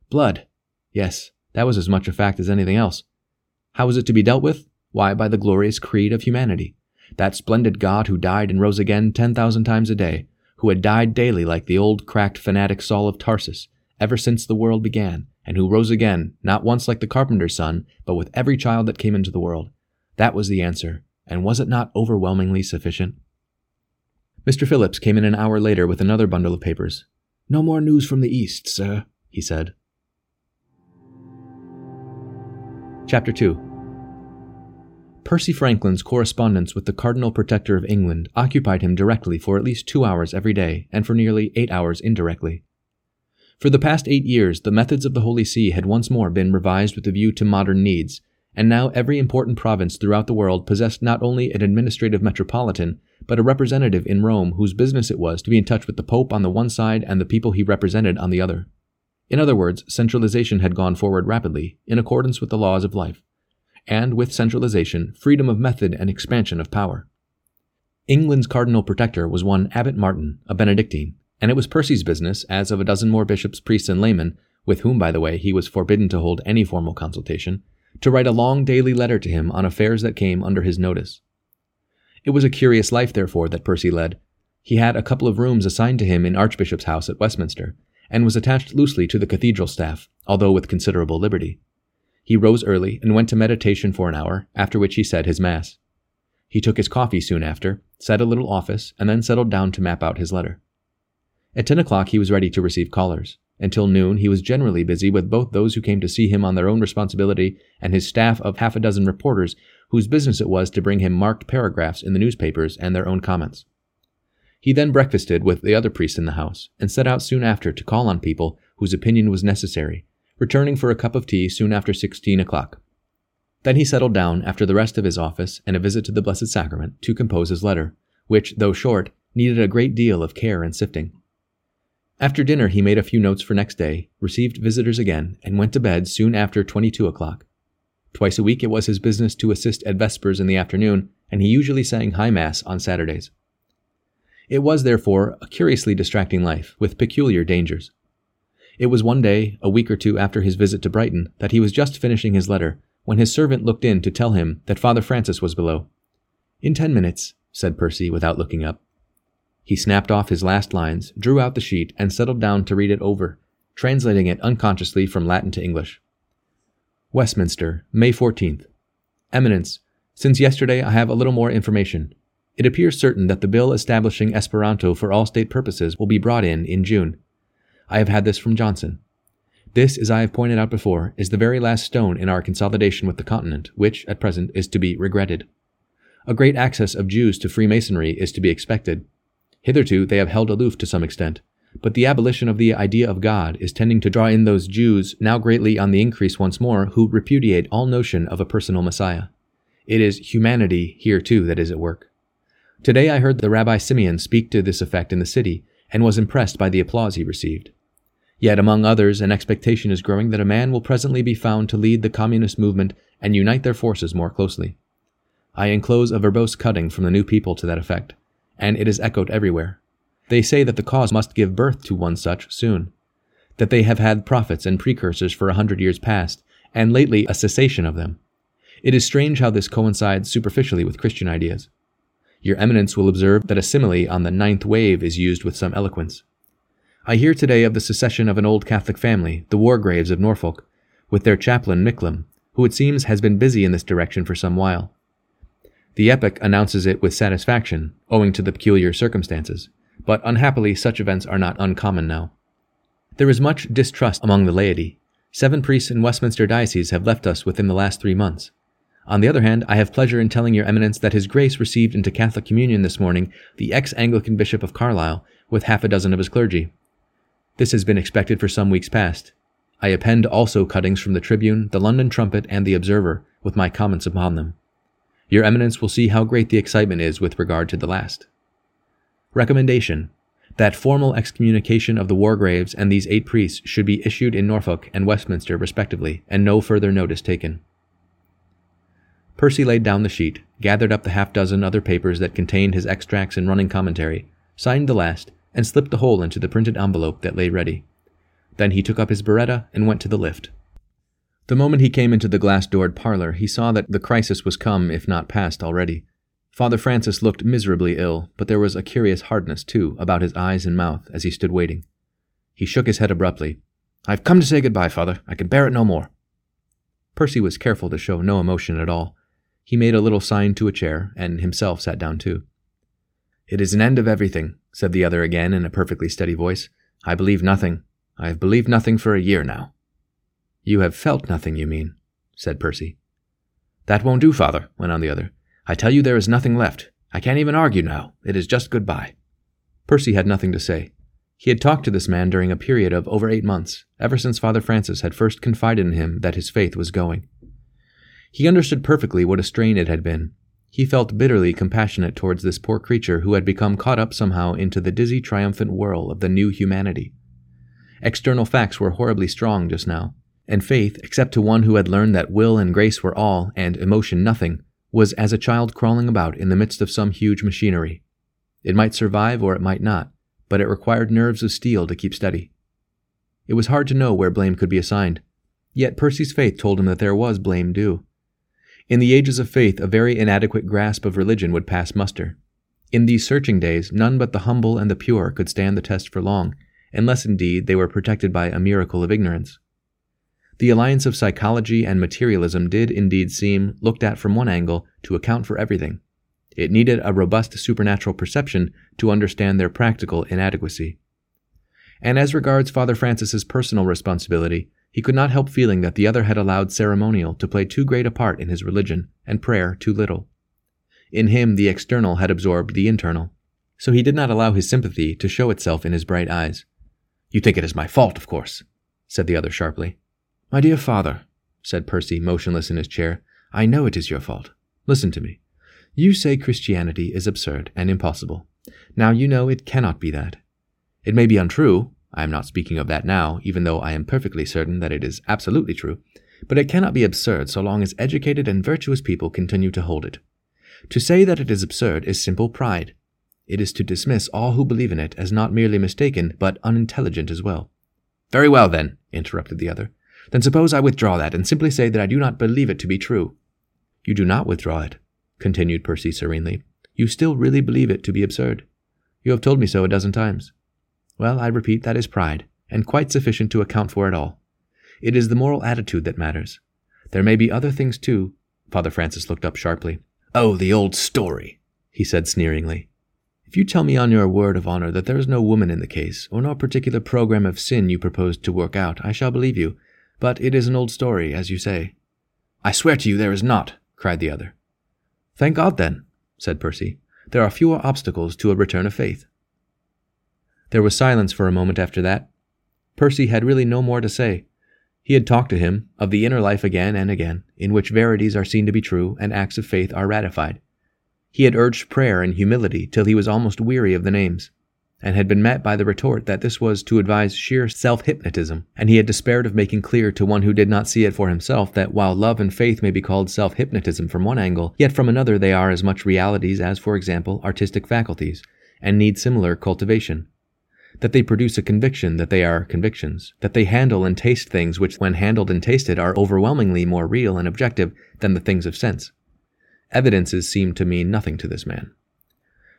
Blood! Yes, that was as much a fact as anything else. How was it to be dealt with? Why, by the glorious creed of humanity. That splendid God who died and rose again ten thousand times a day, who had died daily like the old cracked fanatic Saul of Tarsus, ever since the world began, and who rose again, not once like the carpenter's son, but with every child that came into the world. That was the answer, and was it not overwhelmingly sufficient? Mr. Phillips came in an hour later with another bundle of papers. No more news from the East, sir, he said. Chapter 2 Percy Franklin's correspondence with the Cardinal Protector of England occupied him directly for at least two hours every day, and for nearly eight hours indirectly. For the past eight years, the methods of the Holy See had once more been revised with a view to modern needs, and now every important province throughout the world possessed not only an administrative metropolitan, but a representative in Rome whose business it was to be in touch with the Pope on the one side and the people he represented on the other. In other words, centralization had gone forward rapidly, in accordance with the laws of life, and with centralization, freedom of method and expansion of power. England's cardinal protector was one Abbot Martin, a Benedictine, and it was Percy's business, as of a dozen more bishops, priests, and laymen, with whom, by the way, he was forbidden to hold any formal consultation, to write a long daily letter to him on affairs that came under his notice. It was a curious life, therefore, that Percy led. He had a couple of rooms assigned to him in Archbishop's House at Westminster, and was attached loosely to the cathedral staff, although with considerable liberty. He rose early and went to meditation for an hour, after which he said his Mass. He took his coffee soon after, said a little office, and then settled down to map out his letter. At ten o'clock he was ready to receive callers. Until noon he was generally busy with both those who came to see him on their own responsibility and his staff of half a dozen reporters whose business it was to bring him marked paragraphs in the newspapers and their own comments. He then breakfasted with the other priests in the house, and set out soon after to call on people whose opinion was necessary, returning for a cup of tea soon after sixteen o'clock. Then he settled down after the rest of his office and a visit to the Blessed Sacrament to compose his letter, which, though short, needed a great deal of care and sifting. After dinner, he made a few notes for next day, received visitors again, and went to bed soon after 22 o'clock. Twice a week it was his business to assist at Vespers in the afternoon, and he usually sang High Mass on Saturdays. It was, therefore, a curiously distracting life, with peculiar dangers. It was one day, a week or two after his visit to Brighton, that he was just finishing his letter when his servant looked in to tell him that Father Francis was below. In ten minutes, said Percy without looking up. He snapped off his last lines, drew out the sheet, and settled down to read it over, translating it unconsciously from Latin to English. Westminster, May 14th. Eminence, since yesterday I have a little more information. It appears certain that the bill establishing Esperanto for all state purposes will be brought in in June. I have had this from Johnson. This, as I have pointed out before, is the very last stone in our consolidation with the continent, which, at present, is to be regretted. A great access of Jews to Freemasonry is to be expected. Hitherto they have held aloof to some extent, but the abolition of the idea of God is tending to draw in those Jews, now greatly on the increase once more, who repudiate all notion of a personal Messiah. It is humanity here too that is at work. Today I heard the Rabbi Simeon speak to this effect in the city, and was impressed by the applause he received. Yet among others, an expectation is growing that a man will presently be found to lead the communist movement and unite their forces more closely. I enclose a verbose cutting from the New People to that effect, and it is echoed everywhere. They say that the cause must give birth to one such soon, that they have had prophets and precursors for a hundred years past, and lately a cessation of them. It is strange how this coincides superficially with Christian ideas. Your Eminence will observe that a simile on the ninth wave is used with some eloquence. I hear today of the secession of an old Catholic family, the Wargraves of Norfolk, with their chaplain Micklem, who it seems has been busy in this direction for some while. The epic announces it with satisfaction, owing to the peculiar circumstances, but unhappily such events are not uncommon now. There is much distrust among the laity. Seven priests in Westminster Diocese have left us within the last three months. On the other hand, I have pleasure in telling your eminence that His Grace received into Catholic communion this morning the ex-Anglican Bishop of Carlisle with half a dozen of his clergy. This has been expected for some weeks past. I append also cuttings from the Tribune, the London Trumpet, and the Observer, with my comments upon them. Your Eminence will see how great the excitement is with regard to the last. Recommendation that formal excommunication of the Wargraves and these eight priests should be issued in Norfolk and Westminster respectively, and no further notice taken. Percy laid down the sheet, gathered up the half dozen other papers that contained his extracts and running commentary, signed the last, and slipped the whole into the printed envelope that lay ready. Then he took up his biretta and went to the lift. The moment he came into the glass doored parlor, he saw that the crisis was come, if not past already. Father Francis looked miserably ill, but there was a curious hardness, too, about his eyes and mouth as he stood waiting. He shook his head abruptly. I've come to say good-bye, Father. I can bear it no more. Percy was careful to show no emotion at all. He made a little sign to a chair, and himself sat down too. It is an end of everything, said the other again in a perfectly steady voice. I believe nothing. I have believed nothing for a year now. You have felt nothing, you mean, said Percy. That won't do, father, went on the other. I tell you there is nothing left. I can't even argue now. It is just goodbye. Percy had nothing to say. He had talked to this man during a period of over eight months, ever since Father Francis had first confided in him that his faith was going. He understood perfectly what a strain it had been, he felt bitterly compassionate towards this poor creature who had become caught up somehow into the dizzy, triumphant whirl of the new humanity. External facts were horribly strong just now, and faith, except to one who had learned that will and grace were all and emotion nothing, was as a child crawling about in the midst of some huge machinery. It might survive or it might not, but it required nerves of steel to keep steady. It was hard to know where blame could be assigned, yet Percy's faith told him that there was blame due. In the ages of faith, a very inadequate grasp of religion would pass muster. In these searching days, none but the humble and the pure could stand the test for long, unless indeed they were protected by a miracle of ignorance. The alliance of psychology and materialism did indeed seem, looked at from one angle, to account for everything. It needed a robust supernatural perception to understand their practical inadequacy. And as regards Father Francis's personal responsibility, he could not help feeling that the other had allowed ceremonial to play too great a part in his religion, and prayer too little. In him, the external had absorbed the internal. So he did not allow his sympathy to show itself in his bright eyes. You think it is my fault, of course, said the other sharply. My dear father, said Percy, motionless in his chair, I know it is your fault. Listen to me. You say Christianity is absurd and impossible. Now you know it cannot be that. It may be untrue, I am not speaking of that now, even though I am perfectly certain that it is absolutely true, but it cannot be absurd so long as educated and virtuous people continue to hold it. To say that it is absurd is simple pride. It is to dismiss all who believe in it as not merely mistaken, but unintelligent as well. Very well, then, interrupted the other. Then suppose I withdraw that and simply say that I do not believe it to be true. You do not withdraw it, continued Percy serenely. You still really believe it to be absurd. You have told me so a dozen times. Well, I repeat, that is pride, and quite sufficient to account for it all. It is the moral attitude that matters. There may be other things too. Father Francis looked up sharply. Oh, the old story, he said sneeringly. If you tell me on your word of honor that there is no woman in the case, or no particular program of sin you propose to work out, I shall believe you, but it is an old story, as you say. I swear to you there is not, cried the other. Thank God, then, said Percy. There are fewer obstacles to a return of faith. There was silence for a moment after that. Percy had really no more to say. He had talked to him of the inner life again and again, in which verities are seen to be true and acts of faith are ratified. He had urged prayer and humility till he was almost weary of the names and had been met by the retort that this was to advise sheer self hypnotism, and he had despaired of making clear to one who did not see it for himself that while love and faith may be called self hypnotism from one angle, yet from another they are as much realities as, for example, artistic faculties, and need similar cultivation. That they produce a conviction that they are convictions, that they handle and taste things which, when handled and tasted, are overwhelmingly more real and objective than the things of sense. Evidences seemed to mean nothing to this man.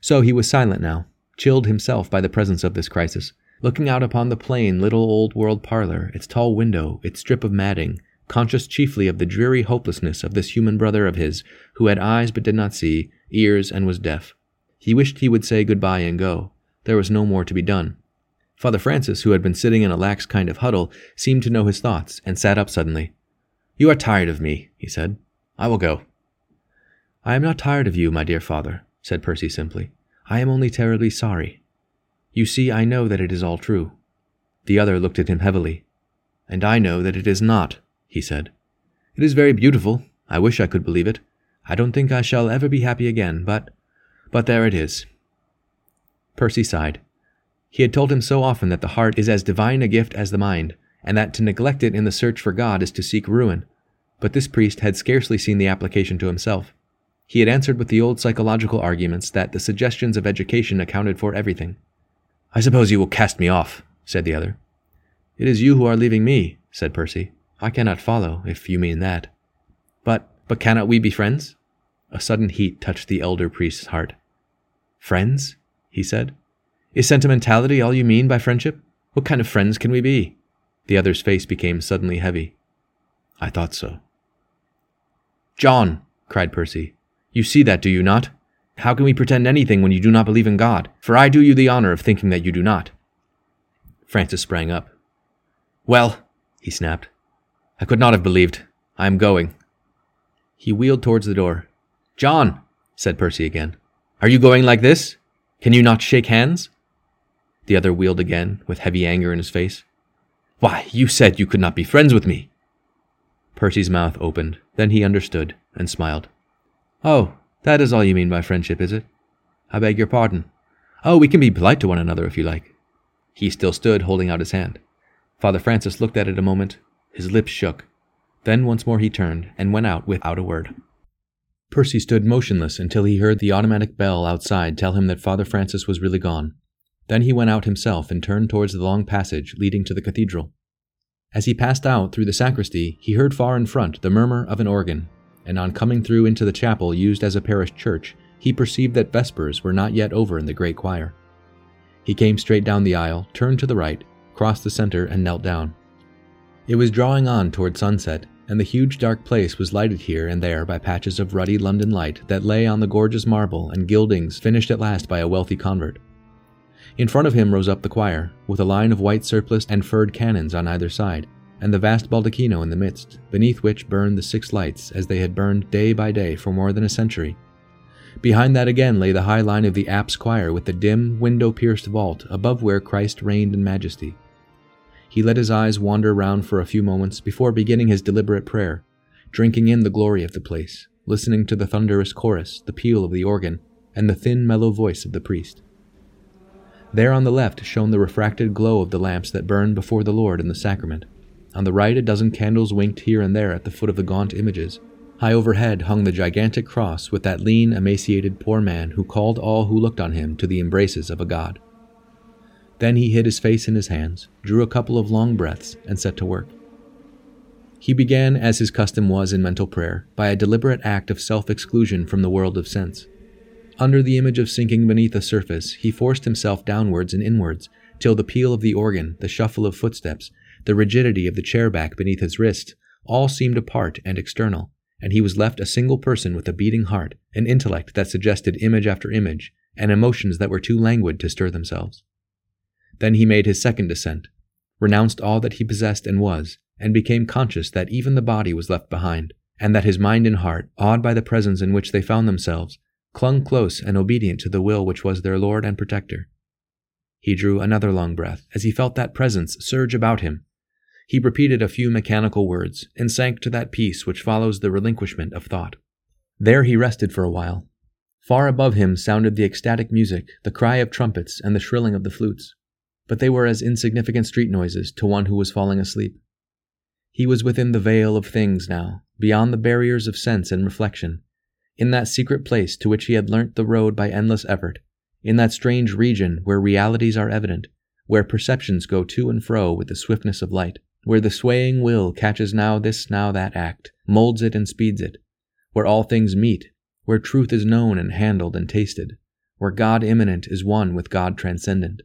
So he was silent now, chilled himself by the presence of this crisis, looking out upon the plain little old world parlor, its tall window, its strip of matting, conscious chiefly of the dreary hopelessness of this human brother of his, who had eyes but did not see, ears and was deaf. He wished he would say good-bye and go. There was no more to be done. Father Francis, who had been sitting in a lax kind of huddle, seemed to know his thoughts, and sat up suddenly. You are tired of me, he said. I will go. I am not tired of you, my dear father, said Percy simply. I am only terribly sorry. You see, I know that it is all true. The other looked at him heavily. And I know that it is not, he said. It is very beautiful. I wish I could believe it. I don't think I shall ever be happy again, but. but there it is. Percy sighed. He had told him so often that the heart is as divine a gift as the mind, and that to neglect it in the search for God is to seek ruin. But this priest had scarcely seen the application to himself. He had answered with the old psychological arguments that the suggestions of education accounted for everything. I suppose you will cast me off, said the other. It is you who are leaving me, said Percy. I cannot follow, if you mean that. But, but cannot we be friends? A sudden heat touched the elder priest's heart. Friends? he said. Is sentimentality all you mean by friendship? What kind of friends can we be? The other's face became suddenly heavy. I thought so. John, cried Percy, you see that, do you not? How can we pretend anything when you do not believe in God? For I do you the honor of thinking that you do not. Francis sprang up. Well, he snapped, I could not have believed. I am going. He wheeled towards the door. John, said Percy again, are you going like this? Can you not shake hands? The other wheeled again, with heavy anger in his face. Why, you said you could not be friends with me. Percy's mouth opened. Then he understood and smiled. Oh, that is all you mean by friendship, is it? I beg your pardon. Oh, we can be polite to one another if you like. He still stood holding out his hand. Father Francis looked at it a moment. His lips shook. Then once more he turned and went out without a word. Percy stood motionless until he heard the automatic bell outside tell him that Father Francis was really gone. Then he went out himself and turned towards the long passage leading to the cathedral. As he passed out through the sacristy, he heard far in front the murmur of an organ, and on coming through into the chapel used as a parish church, he perceived that vespers were not yet over in the great choir. He came straight down the aisle, turned to the right, crossed the center, and knelt down. It was drawing on toward sunset, and the huge dark place was lighted here and there by patches of ruddy London light that lay on the gorgeous marble and gildings finished at last by a wealthy convert. In front of him rose up the choir, with a line of white surpliced and furred canons on either side, and the vast baldacchino in the midst, beneath which burned the six lights as they had burned day by day for more than a century. Behind that again lay the high line of the apse choir with the dim, window pierced vault above where Christ reigned in majesty. He let his eyes wander round for a few moments before beginning his deliberate prayer, drinking in the glory of the place, listening to the thunderous chorus, the peal of the organ, and the thin, mellow voice of the priest. There on the left shone the refracted glow of the lamps that burned before the Lord in the sacrament. On the right, a dozen candles winked here and there at the foot of the gaunt images. High overhead hung the gigantic cross with that lean, emaciated poor man who called all who looked on him to the embraces of a god. Then he hid his face in his hands, drew a couple of long breaths, and set to work. He began, as his custom was in mental prayer, by a deliberate act of self exclusion from the world of sense. Under the image of sinking beneath the surface, he forced himself downwards and inwards, till the peal of the organ, the shuffle of footsteps, the rigidity of the chair back beneath his wrist, all seemed apart and external, and he was left a single person with a beating heart, an intellect that suggested image after image, and emotions that were too languid to stir themselves. Then he made his second descent, renounced all that he possessed and was, and became conscious that even the body was left behind, and that his mind and heart, awed by the presence in which they found themselves, clung close and obedient to the will which was their Lord and protector. He drew another long breath as he felt that presence surge about him. He repeated a few mechanical words and sank to that peace which follows the relinquishment of thought. There he rested for a while. Far above him sounded the ecstatic music, the cry of trumpets, and the shrilling of the flutes, but they were as insignificant street noises to one who was falling asleep. He was within the veil of things now, beyond the barriers of sense and reflection, in that secret place to which he had learnt the road by endless effort, in that strange region where realities are evident, where perceptions go to and fro with the swiftness of light, where the swaying will catches now this, now that act, molds it and speeds it, where all things meet, where truth is known and handled and tasted, where God immanent is one with God transcendent,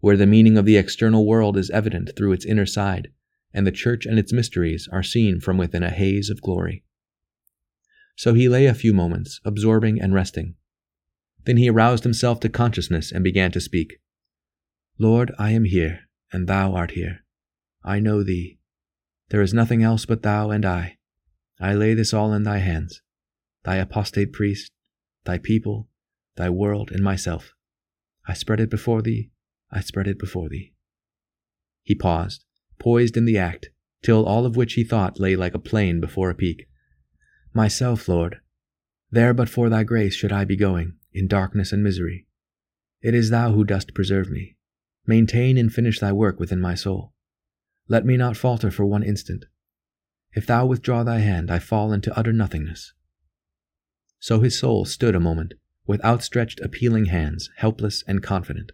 where the meaning of the external world is evident through its inner side, and the church and its mysteries are seen from within a haze of glory. So he lay a few moments, absorbing and resting. Then he aroused himself to consciousness and began to speak. Lord, I am here, and thou art here. I know thee. There is nothing else but thou and I. I lay this all in thy hands, thy apostate priest, thy people, thy world, and myself. I spread it before thee, I spread it before thee. He paused, poised in the act, till all of which he thought lay like a plain before a peak. Myself, Lord, there but for thy grace should I be going, in darkness and misery. It is thou who dost preserve me. Maintain and finish thy work within my soul. Let me not falter for one instant. If thou withdraw thy hand, I fall into utter nothingness. So his soul stood a moment, with outstretched, appealing hands, helpless and confident.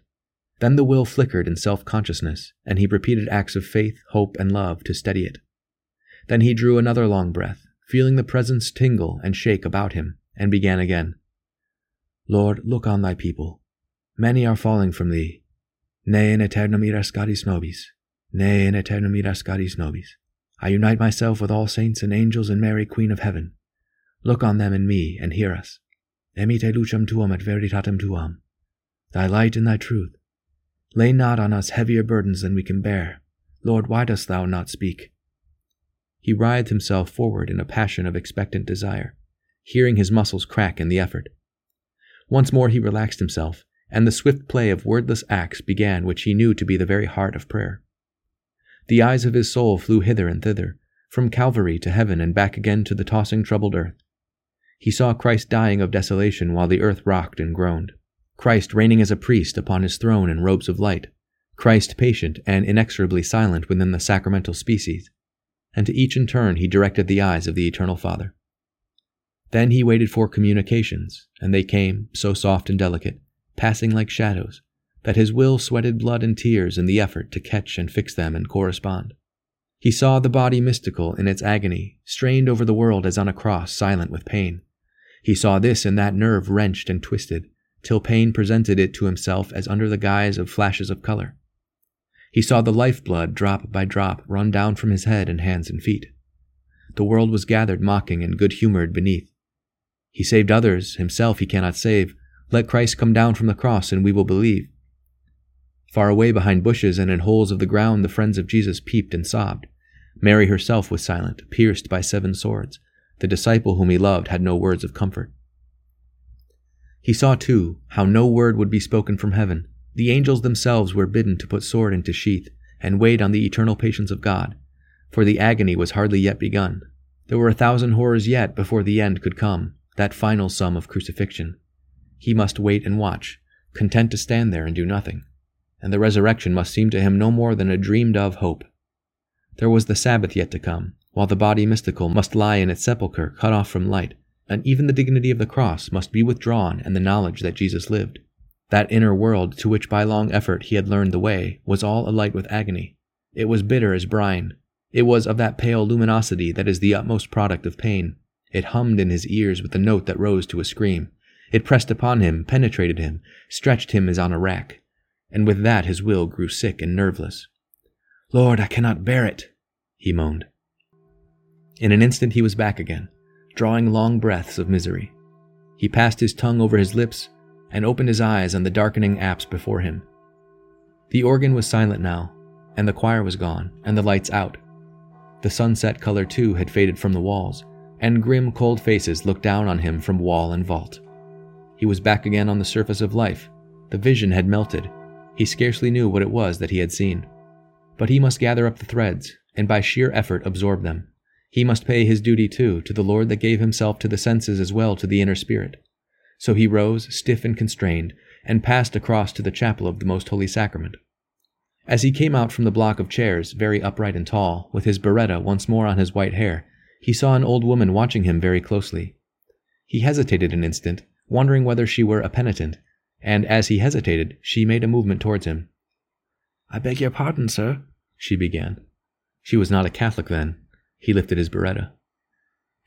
Then the will flickered in self consciousness, and he repeated acts of faith, hope, and love to steady it. Then he drew another long breath, feeling the presence tingle and shake about him, and began again. Lord, look on thy people. Many are falling from thee. Ne in aeternum irascaris nobis. Ne in eternum irascaris nobis. I unite myself with all saints and angels and Mary, Queen of Heaven. Look on them and me, and hear us. Emitte lucem tuam et veritatem tuam. Thy light and thy truth. Lay not on us heavier burdens than we can bear. Lord, why dost thou not speak? He writhed himself forward in a passion of expectant desire, hearing his muscles crack in the effort. Once more he relaxed himself, and the swift play of wordless acts began which he knew to be the very heart of prayer. The eyes of his soul flew hither and thither, from Calvary to heaven and back again to the tossing troubled earth. He saw Christ dying of desolation while the earth rocked and groaned, Christ reigning as a priest upon his throne in robes of light, Christ patient and inexorably silent within the sacramental species, and to each in turn he directed the eyes of the Eternal Father. Then he waited for communications, and they came, so soft and delicate, passing like shadows, that his will sweated blood and tears in the effort to catch and fix them and correspond. He saw the body mystical in its agony, strained over the world as on a cross, silent with pain. He saw this and that nerve wrenched and twisted, till pain presented it to himself as under the guise of flashes of color. He saw the lifeblood drop by drop run down from his head and hands and feet. The world was gathered mocking and good humored beneath. He saved others, himself he cannot save. Let Christ come down from the cross, and we will believe. Far away behind bushes and in holes of the ground, the friends of Jesus peeped and sobbed. Mary herself was silent, pierced by seven swords. The disciple whom he loved had no words of comfort. He saw, too, how no word would be spoken from heaven. The angels themselves were bidden to put sword into sheath and wait on the eternal patience of God, for the agony was hardly yet begun. There were a thousand horrors yet before the end could come, that final sum of crucifixion. He must wait and watch, content to stand there and do nothing and the resurrection must seem to him no more than a dreamed of hope. There was the Sabbath yet to come, while the body mystical must lie in its sepulchre cut off from light, and even the dignity of the cross must be withdrawn and the knowledge that Jesus lived. That inner world to which by long effort he had learned the way was all alight with agony. It was bitter as brine. It was of that pale luminosity that is the utmost product of pain. It hummed in his ears with a note that rose to a scream. It pressed upon him, penetrated him, stretched him as on a rack and with that his will grew sick and nerveless. Lord, I cannot bear it, he moaned. In an instant he was back again, drawing long breaths of misery. He passed his tongue over his lips and opened his eyes on the darkening apse before him. The organ was silent now, and the choir was gone, and the lights out. The sunset color, too, had faded from the walls, and grim, cold faces looked down on him from wall and vault. He was back again on the surface of life. The vision had melted, he scarcely knew what it was that he had seen. But he must gather up the threads, and by sheer effort absorb them. He must pay his duty, too, to the Lord that gave himself to the senses as well to the inner spirit. So he rose, stiff and constrained, and passed across to the chapel of the Most Holy Sacrament. As he came out from the block of chairs, very upright and tall, with his biretta once more on his white hair, he saw an old woman watching him very closely. He hesitated an instant, wondering whether she were a penitent, and as he hesitated, she made a movement towards him. I beg your pardon, sir, she began. She was not a Catholic then. He lifted his biretta.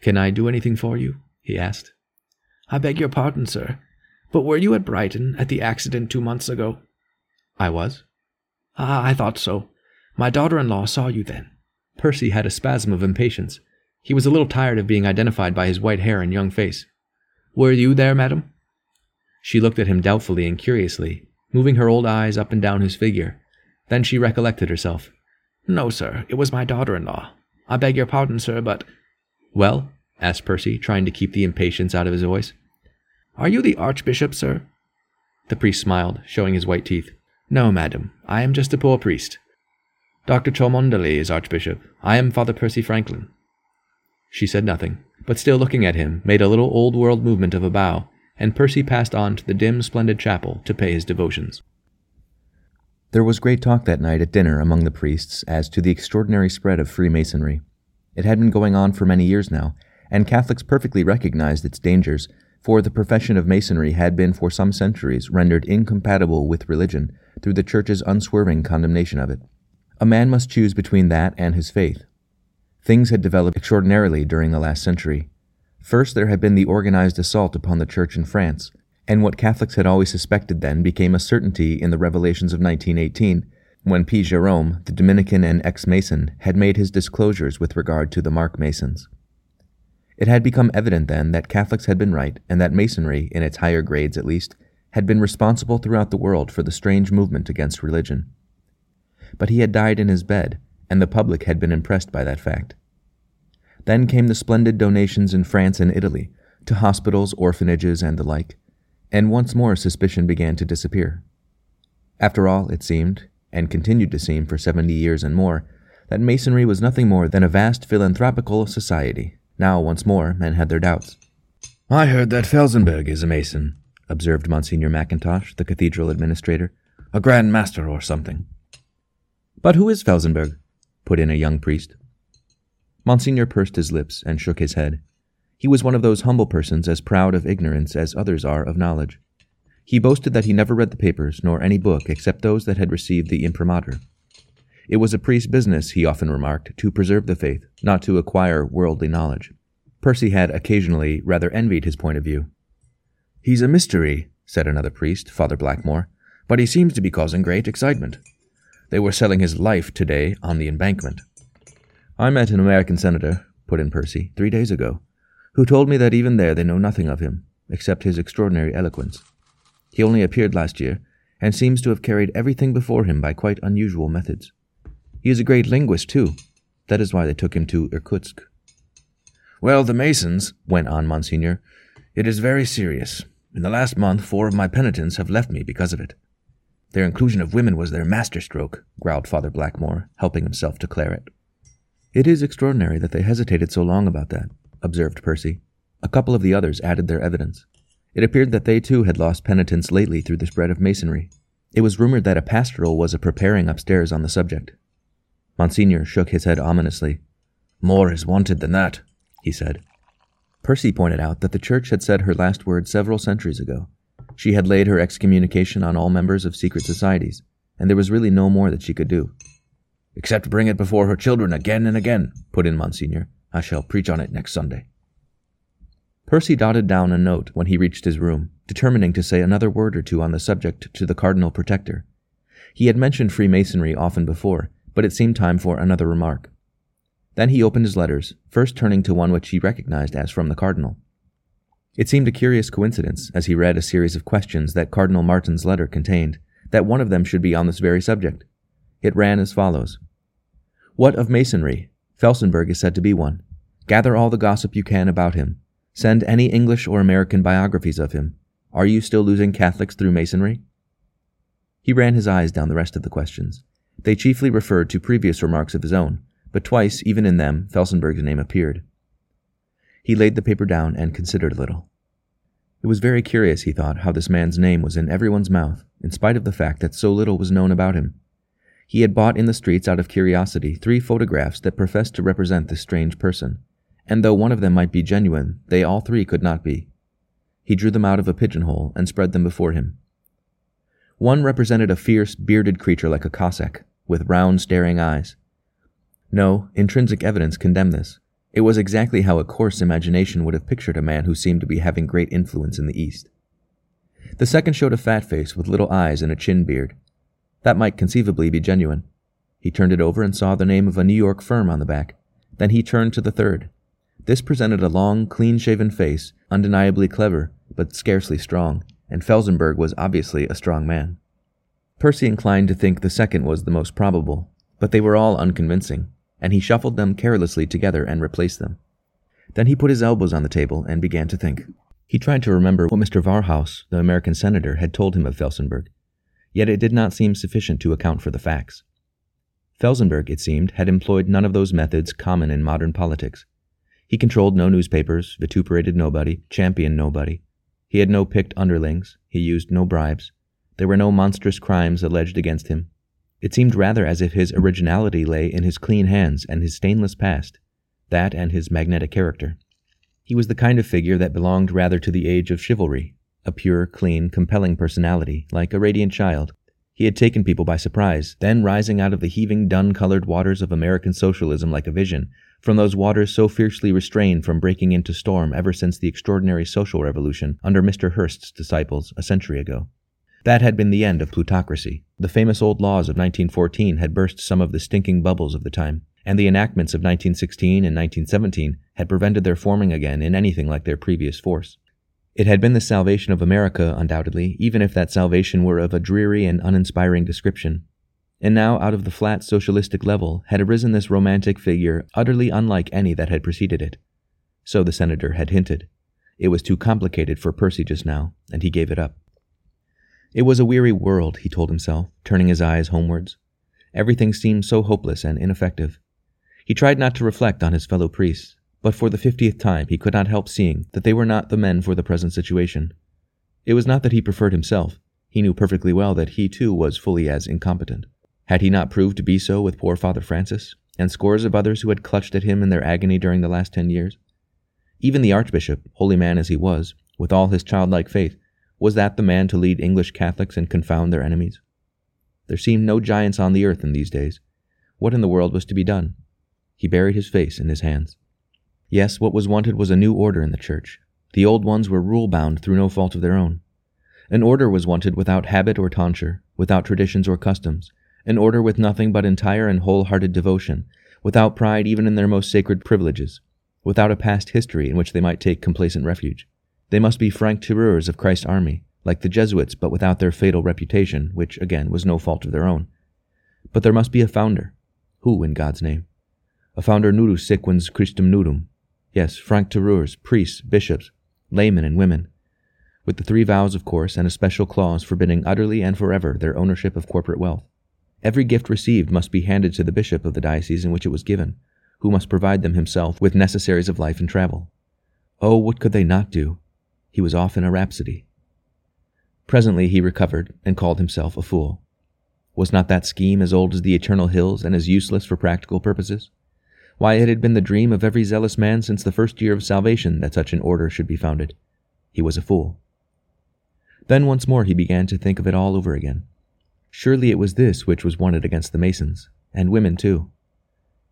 Can I do anything for you? he asked. I beg your pardon, sir, but were you at Brighton at the accident two months ago? I was. Ah, I thought so. My daughter in law saw you then. Percy had a spasm of impatience. He was a little tired of being identified by his white hair and young face. Were you there, madam? She looked at him doubtfully and curiously, moving her old eyes up and down his figure. Then she recollected herself. No, sir, it was my daughter in law. I beg your pardon, sir, but. Well? asked Percy, trying to keep the impatience out of his voice. Are you the Archbishop, sir? The priest smiled, showing his white teeth. No, madam, I am just a poor priest. Dr. Cholmondeley is Archbishop. I am Father Percy Franklin. She said nothing, but still looking at him, made a little old world movement of a bow, and Percy passed on to the dim, splendid chapel to pay his devotions. There was great talk that night at dinner among the priests as to the extraordinary spread of Freemasonry. It had been going on for many years now, and Catholics perfectly recognized its dangers, for the profession of Masonry had been for some centuries rendered incompatible with religion through the Church's unswerving condemnation of it. A man must choose between that and his faith. Things had developed extraordinarily during the last century. First, there had been the organized assault upon the Church in France, and what Catholics had always suspected then became a certainty in the revelations of 1918, when P. Jerome, the Dominican and ex Mason, had made his disclosures with regard to the Mark Masons. It had become evident then that Catholics had been right, and that Masonry, in its higher grades at least, had been responsible throughout the world for the strange movement against religion. But he had died in his bed, and the public had been impressed by that fact. Then came the splendid donations in France and Italy, to hospitals, orphanages, and the like, and once more suspicion began to disappear. After all, it seemed, and continued to seem for seventy years and more, that Masonry was nothing more than a vast philanthropical society. Now, once more, men had their doubts. I heard that Felsenburgh is a Mason, observed Monsignor Macintosh, the cathedral administrator. A Grand Master or something. But who is Felsenburgh? put in a young priest. Monsignor pursed his lips and shook his head. He was one of those humble persons as proud of ignorance as others are of knowledge. He boasted that he never read the papers nor any book except those that had received the imprimatur. It was a priest's business, he often remarked, to preserve the faith, not to acquire worldly knowledge. Percy had occasionally rather envied his point of view. He's a mystery, said another priest, Father Blackmore, but he seems to be causing great excitement. They were selling his life today on the embankment. I met an American senator, put in Percy, three days ago, who told me that even there they know nothing of him, except his extraordinary eloquence. He only appeared last year, and seems to have carried everything before him by quite unusual methods. He is a great linguist, too. That is why they took him to Irkutsk. Well, the Masons, went on Monsignor, it is very serious. In the last month, four of my penitents have left me because of it. Their inclusion of women was their masterstroke, growled Father Blackmore, helping himself to claret. It is extraordinary that they hesitated so long about that, observed Percy. A couple of the others added their evidence. It appeared that they too had lost penitents lately through the spread of Masonry. It was rumored that a pastoral was a preparing upstairs on the subject. Monsignor shook his head ominously. More is wanted than that, he said. Percy pointed out that the Church had said her last word several centuries ago. She had laid her excommunication on all members of secret societies, and there was really no more that she could do. Except bring it before her children again and again, put in Monsignor. I shall preach on it next Sunday. Percy dotted down a note when he reached his room, determining to say another word or two on the subject to the Cardinal Protector. He had mentioned Freemasonry often before, but it seemed time for another remark. Then he opened his letters, first turning to one which he recognized as from the Cardinal. It seemed a curious coincidence, as he read a series of questions that Cardinal Martin's letter contained, that one of them should be on this very subject. It ran as follows What of Masonry? Felsenburgh is said to be one. Gather all the gossip you can about him. Send any English or American biographies of him. Are you still losing Catholics through Masonry? He ran his eyes down the rest of the questions. They chiefly referred to previous remarks of his own, but twice, even in them, Felsenburgh's name appeared. He laid the paper down and considered a little. It was very curious, he thought, how this man's name was in everyone's mouth, in spite of the fact that so little was known about him. He had bought in the streets out of curiosity three photographs that professed to represent this strange person, and though one of them might be genuine, they all three could not be. He drew them out of a pigeonhole and spread them before him. One represented a fierce, bearded creature like a Cossack, with round, staring eyes. No, intrinsic evidence condemned this. It was exactly how a coarse imagination would have pictured a man who seemed to be having great influence in the East. The second showed a fat face with little eyes and a chin beard. That might conceivably be genuine. He turned it over and saw the name of a New York firm on the back. Then he turned to the third, this presented a long, clean shaven face, undeniably clever, but scarcely strong, and Felsenburgh was obviously a strong man. Percy inclined to think the second was the most probable, but they were all unconvincing, and he shuffled them carelessly together and replaced them. Then he put his elbows on the table and began to think. He tried to remember what Mr. Varhaus, the American senator, had told him of Felsenburgh, yet it did not seem sufficient to account for the facts. Felsenburgh, it seemed, had employed none of those methods common in modern politics. He controlled no newspapers, vituperated nobody, championed nobody. He had no picked underlings, he used no bribes. There were no monstrous crimes alleged against him. It seemed rather as if his originality lay in his clean hands and his stainless past, that and his magnetic character. He was the kind of figure that belonged rather to the age of chivalry, a pure, clean, compelling personality, like a radiant child. He had taken people by surprise, then rising out of the heaving, dun colored waters of American socialism like a vision, from those waters so fiercely restrained from breaking into storm ever since the extraordinary social revolution under Mr. Hearst's disciples a century ago. That had been the end of plutocracy. The famous old laws of 1914 had burst some of the stinking bubbles of the time, and the enactments of 1916 and 1917 had prevented their forming again in anything like their previous force. It had been the salvation of America, undoubtedly, even if that salvation were of a dreary and uninspiring description. And now, out of the flat socialistic level, had arisen this romantic figure utterly unlike any that had preceded it. So the senator had hinted. It was too complicated for Percy just now, and he gave it up. It was a weary world, he told himself, turning his eyes homewards. Everything seemed so hopeless and ineffective. He tried not to reflect on his fellow priests, but for the fiftieth time he could not help seeing that they were not the men for the present situation. It was not that he preferred himself, he knew perfectly well that he too was fully as incompetent. Had he not proved to be so with poor Father Francis, and scores of others who had clutched at him in their agony during the last ten years? Even the Archbishop, holy man as he was, with all his childlike faith, was that the man to lead English Catholics and confound their enemies? There seemed no giants on the earth in these days. What in the world was to be done? He buried his face in his hands. Yes, what was wanted was a new order in the church. The old ones were rule bound through no fault of their own. An order was wanted without habit or tonsure, without traditions or customs, an order with nothing but entire and wholehearted devotion, without pride even in their most sacred privileges, without a past history in which they might take complacent refuge. They must be franc tireurs of Christ's army, like the Jesuits, but without their fatal reputation, which, again, was no fault of their own. But there must be a founder. Who, in God's name? A founder nudus sequens Christum nudum. Yes, franc tireurs, priests, bishops, laymen, and women. With the three vows, of course, and a special clause forbidding utterly and forever their ownership of corporate wealth. Every gift received must be handed to the bishop of the diocese in which it was given, who must provide them himself with necessaries of life and travel. Oh, what could they not do? He was off in a rhapsody. Presently he recovered and called himself a fool. Was not that scheme as old as the eternal hills and as useless for practical purposes? Why, it had been the dream of every zealous man since the first year of salvation that such an order should be founded. He was a fool. Then once more he began to think of it all over again. Surely it was this which was wanted against the Masons, and women too.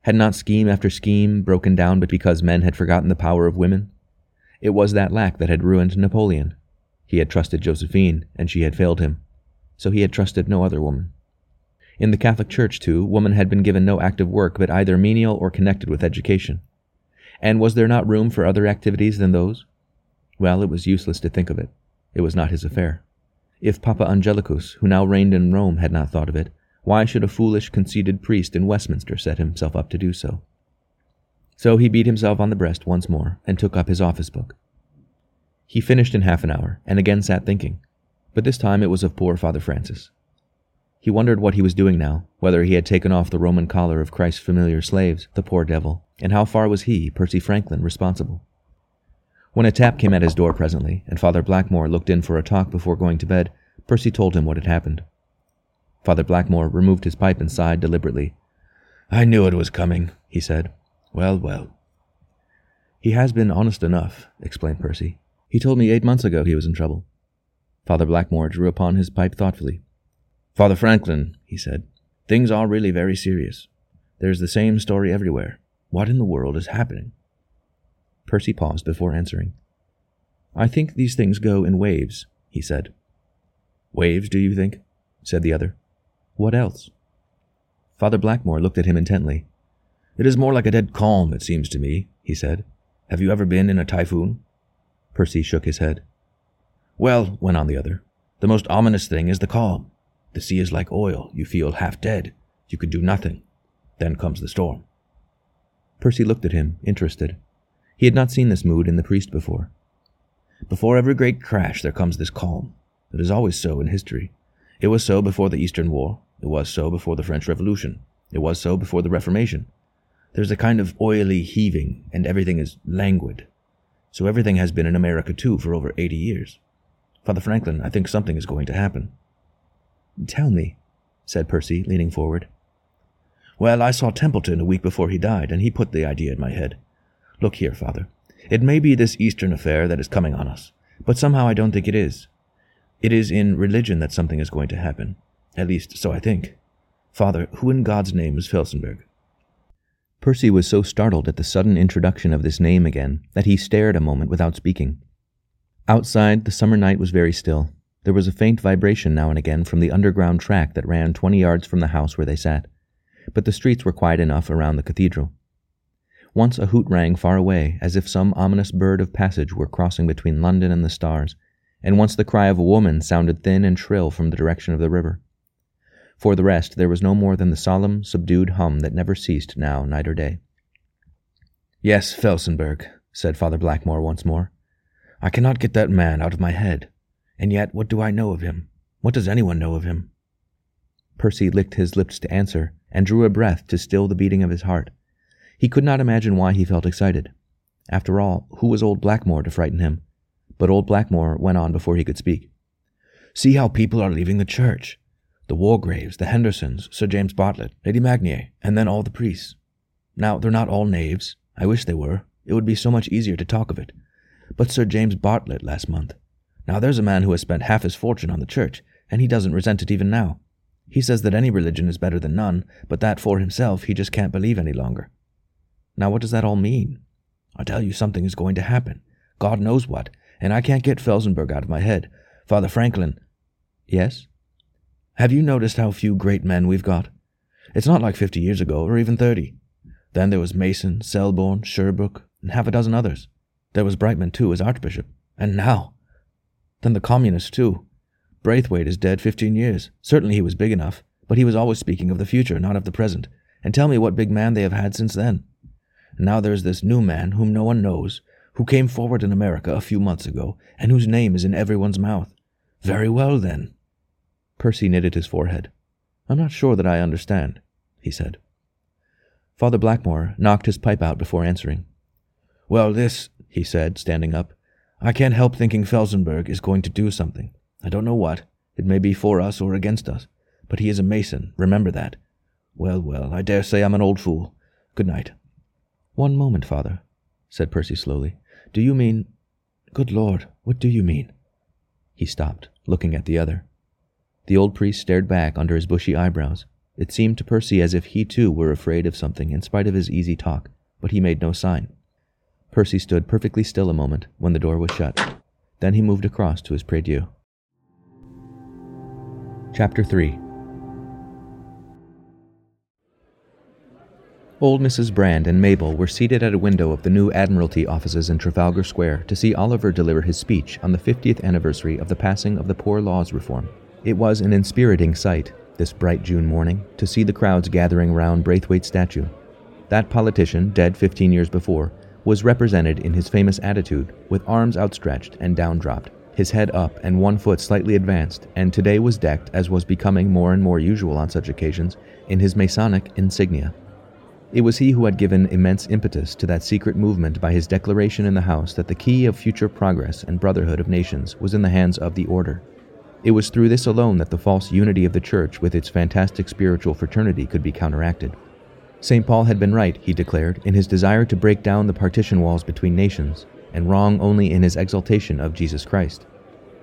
Had not scheme after scheme broken down but because men had forgotten the power of women? It was that lack that had ruined Napoleon. He had trusted Josephine, and she had failed him. So he had trusted no other woman. In the Catholic Church, too, woman had been given no active work but either menial or connected with education. And was there not room for other activities than those? Well, it was useless to think of it. It was not his affair. If Papa Angelicus, who now reigned in Rome, had not thought of it, why should a foolish, conceited priest in Westminster set himself up to do so? So he beat himself on the breast once more and took up his office book. He finished in half an hour and again sat thinking, but this time it was of poor Father Francis. He wondered what he was doing now, whether he had taken off the Roman collar of Christ's familiar slaves, the poor devil, and how far was he, Percy Franklin, responsible? When a tap came at his door presently, and Father Blackmore looked in for a talk before going to bed, Percy told him what had happened. Father Blackmore removed his pipe and sighed deliberately. I knew it was coming, he said. Well, well. He has been honest enough, explained Percy. He told me eight months ago he was in trouble. Father Blackmore drew upon his pipe thoughtfully. Father Franklin, he said, things are really very serious. There's the same story everywhere. What in the world is happening? Percy paused before answering. I think these things go in waves, he said. Waves, do you think? said the other. What else? Father Blackmore looked at him intently. It is more like a dead calm, it seems to me, he said. Have you ever been in a typhoon? Percy shook his head. Well, went on the other, the most ominous thing is the calm. The sea is like oil. You feel half dead. You can do nothing. Then comes the storm. Percy looked at him, interested. He had not seen this mood in the priest before. Before every great crash, there comes this calm. It is always so in history. It was so before the Eastern War. It was so before the French Revolution. It was so before the Reformation. There's a kind of oily heaving, and everything is languid. So everything has been in America too for over 80 years. Father Franklin, I think something is going to happen. Tell me, said Percy, leaning forward. Well, I saw Templeton a week before he died, and he put the idea in my head. Look here, Father. It may be this Eastern affair that is coming on us, but somehow I don't think it is. It is in religion that something is going to happen. At least, so I think. Father, who in God's name is Felsenburgh? Percy was so startled at the sudden introduction of this name again that he stared a moment without speaking. Outside, the summer night was very still. There was a faint vibration now and again from the underground track that ran twenty yards from the house where they sat, but the streets were quiet enough around the cathedral. Once a hoot rang far away, as if some ominous bird of passage were crossing between London and the stars, and once the cry of a woman sounded thin and shrill from the direction of the river. For the rest, there was no more than the solemn, subdued hum that never ceased now, night or day. Yes, Felsenburgh, said Father Blackmore once more. I cannot get that man out of my head. And yet, what do I know of him? What does anyone know of him? Percy licked his lips to answer, and drew a breath to still the beating of his heart. He could not imagine why he felt excited. After all, who was old Blackmore to frighten him? But old Blackmore went on before he could speak. See how people are leaving the church. The Wargraves, the Hendersons, Sir James Bartlett, Lady Magnier, and then all the priests. Now, they're not all knaves. I wish they were. It would be so much easier to talk of it. But Sir James Bartlett last month. Now, there's a man who has spent half his fortune on the church, and he doesn't resent it even now. He says that any religion is better than none, but that for himself he just can't believe any longer. Now, what does that all mean? I tell you, something is going to happen. God knows what, and I can't get Felsenburgh out of my head. Father Franklin. Yes? Have you noticed how few great men we've got? It's not like fifty years ago, or even thirty. Then there was Mason, Selborne, Sherbrooke, and half a dozen others. There was Brightman, too, as Archbishop. And now! Then the Communists, too. Braithwaite is dead fifteen years. Certainly he was big enough, but he was always speaking of the future, not of the present. And tell me what big man they have had since then. And now there's this new man whom no one knows, who came forward in America a few months ago, and whose name is in everyone's mouth. Very well, then. Percy knitted his forehead. I'm not sure that I understand, he said. Father Blackmore knocked his pipe out before answering. Well, this, he said, standing up. I can't help thinking Felsenburgh is going to do something. I don't know what. It may be for us or against us. But he is a Mason, remember that. Well, well, I dare say I'm an old fool. Good night. One moment, father, said Percy slowly. Do you mean. Good Lord, what do you mean? He stopped, looking at the other. The old priest stared back under his bushy eyebrows. It seemed to Percy as if he too were afraid of something in spite of his easy talk, but he made no sign. Percy stood perfectly still a moment when the door was shut. Then he moved across to his prie dieu. Chapter 3 Old Mrs. Brand and Mabel were seated at a window of the new Admiralty offices in Trafalgar Square to see Oliver deliver his speech on the 50th anniversary of the passing of the Poor Laws Reform. It was an inspiriting sight, this bright June morning, to see the crowds gathering round Braithwaite's statue. That politician, dead 15 years before, was represented in his famous attitude, with arms outstretched and down dropped, his head up and one foot slightly advanced, and today was decked, as was becoming more and more usual on such occasions, in his Masonic insignia. It was he who had given immense impetus to that secret movement by his declaration in the House that the key of future progress and brotherhood of nations was in the hands of the Order. It was through this alone that the false unity of the Church with its fantastic spiritual fraternity could be counteracted. St. Paul had been right, he declared, in his desire to break down the partition walls between nations, and wrong only in his exaltation of Jesus Christ.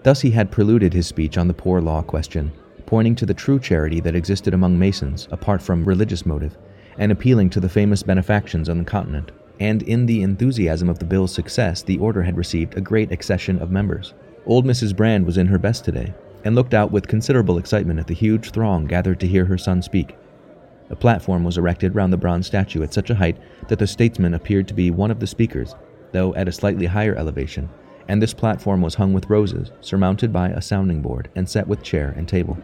Thus he had preluded his speech on the poor law question, pointing to the true charity that existed among Masons apart from religious motive, and appealing to the famous benefactions on the continent. And in the enthusiasm of the bill's success, the order had received a great accession of members. Old Mrs. Brand was in her best today, and looked out with considerable excitement at the huge throng gathered to hear her son speak. A platform was erected round the bronze statue at such a height that the statesman appeared to be one of the speakers, though at a slightly higher elevation, and this platform was hung with roses, surmounted by a sounding board, and set with chair and table.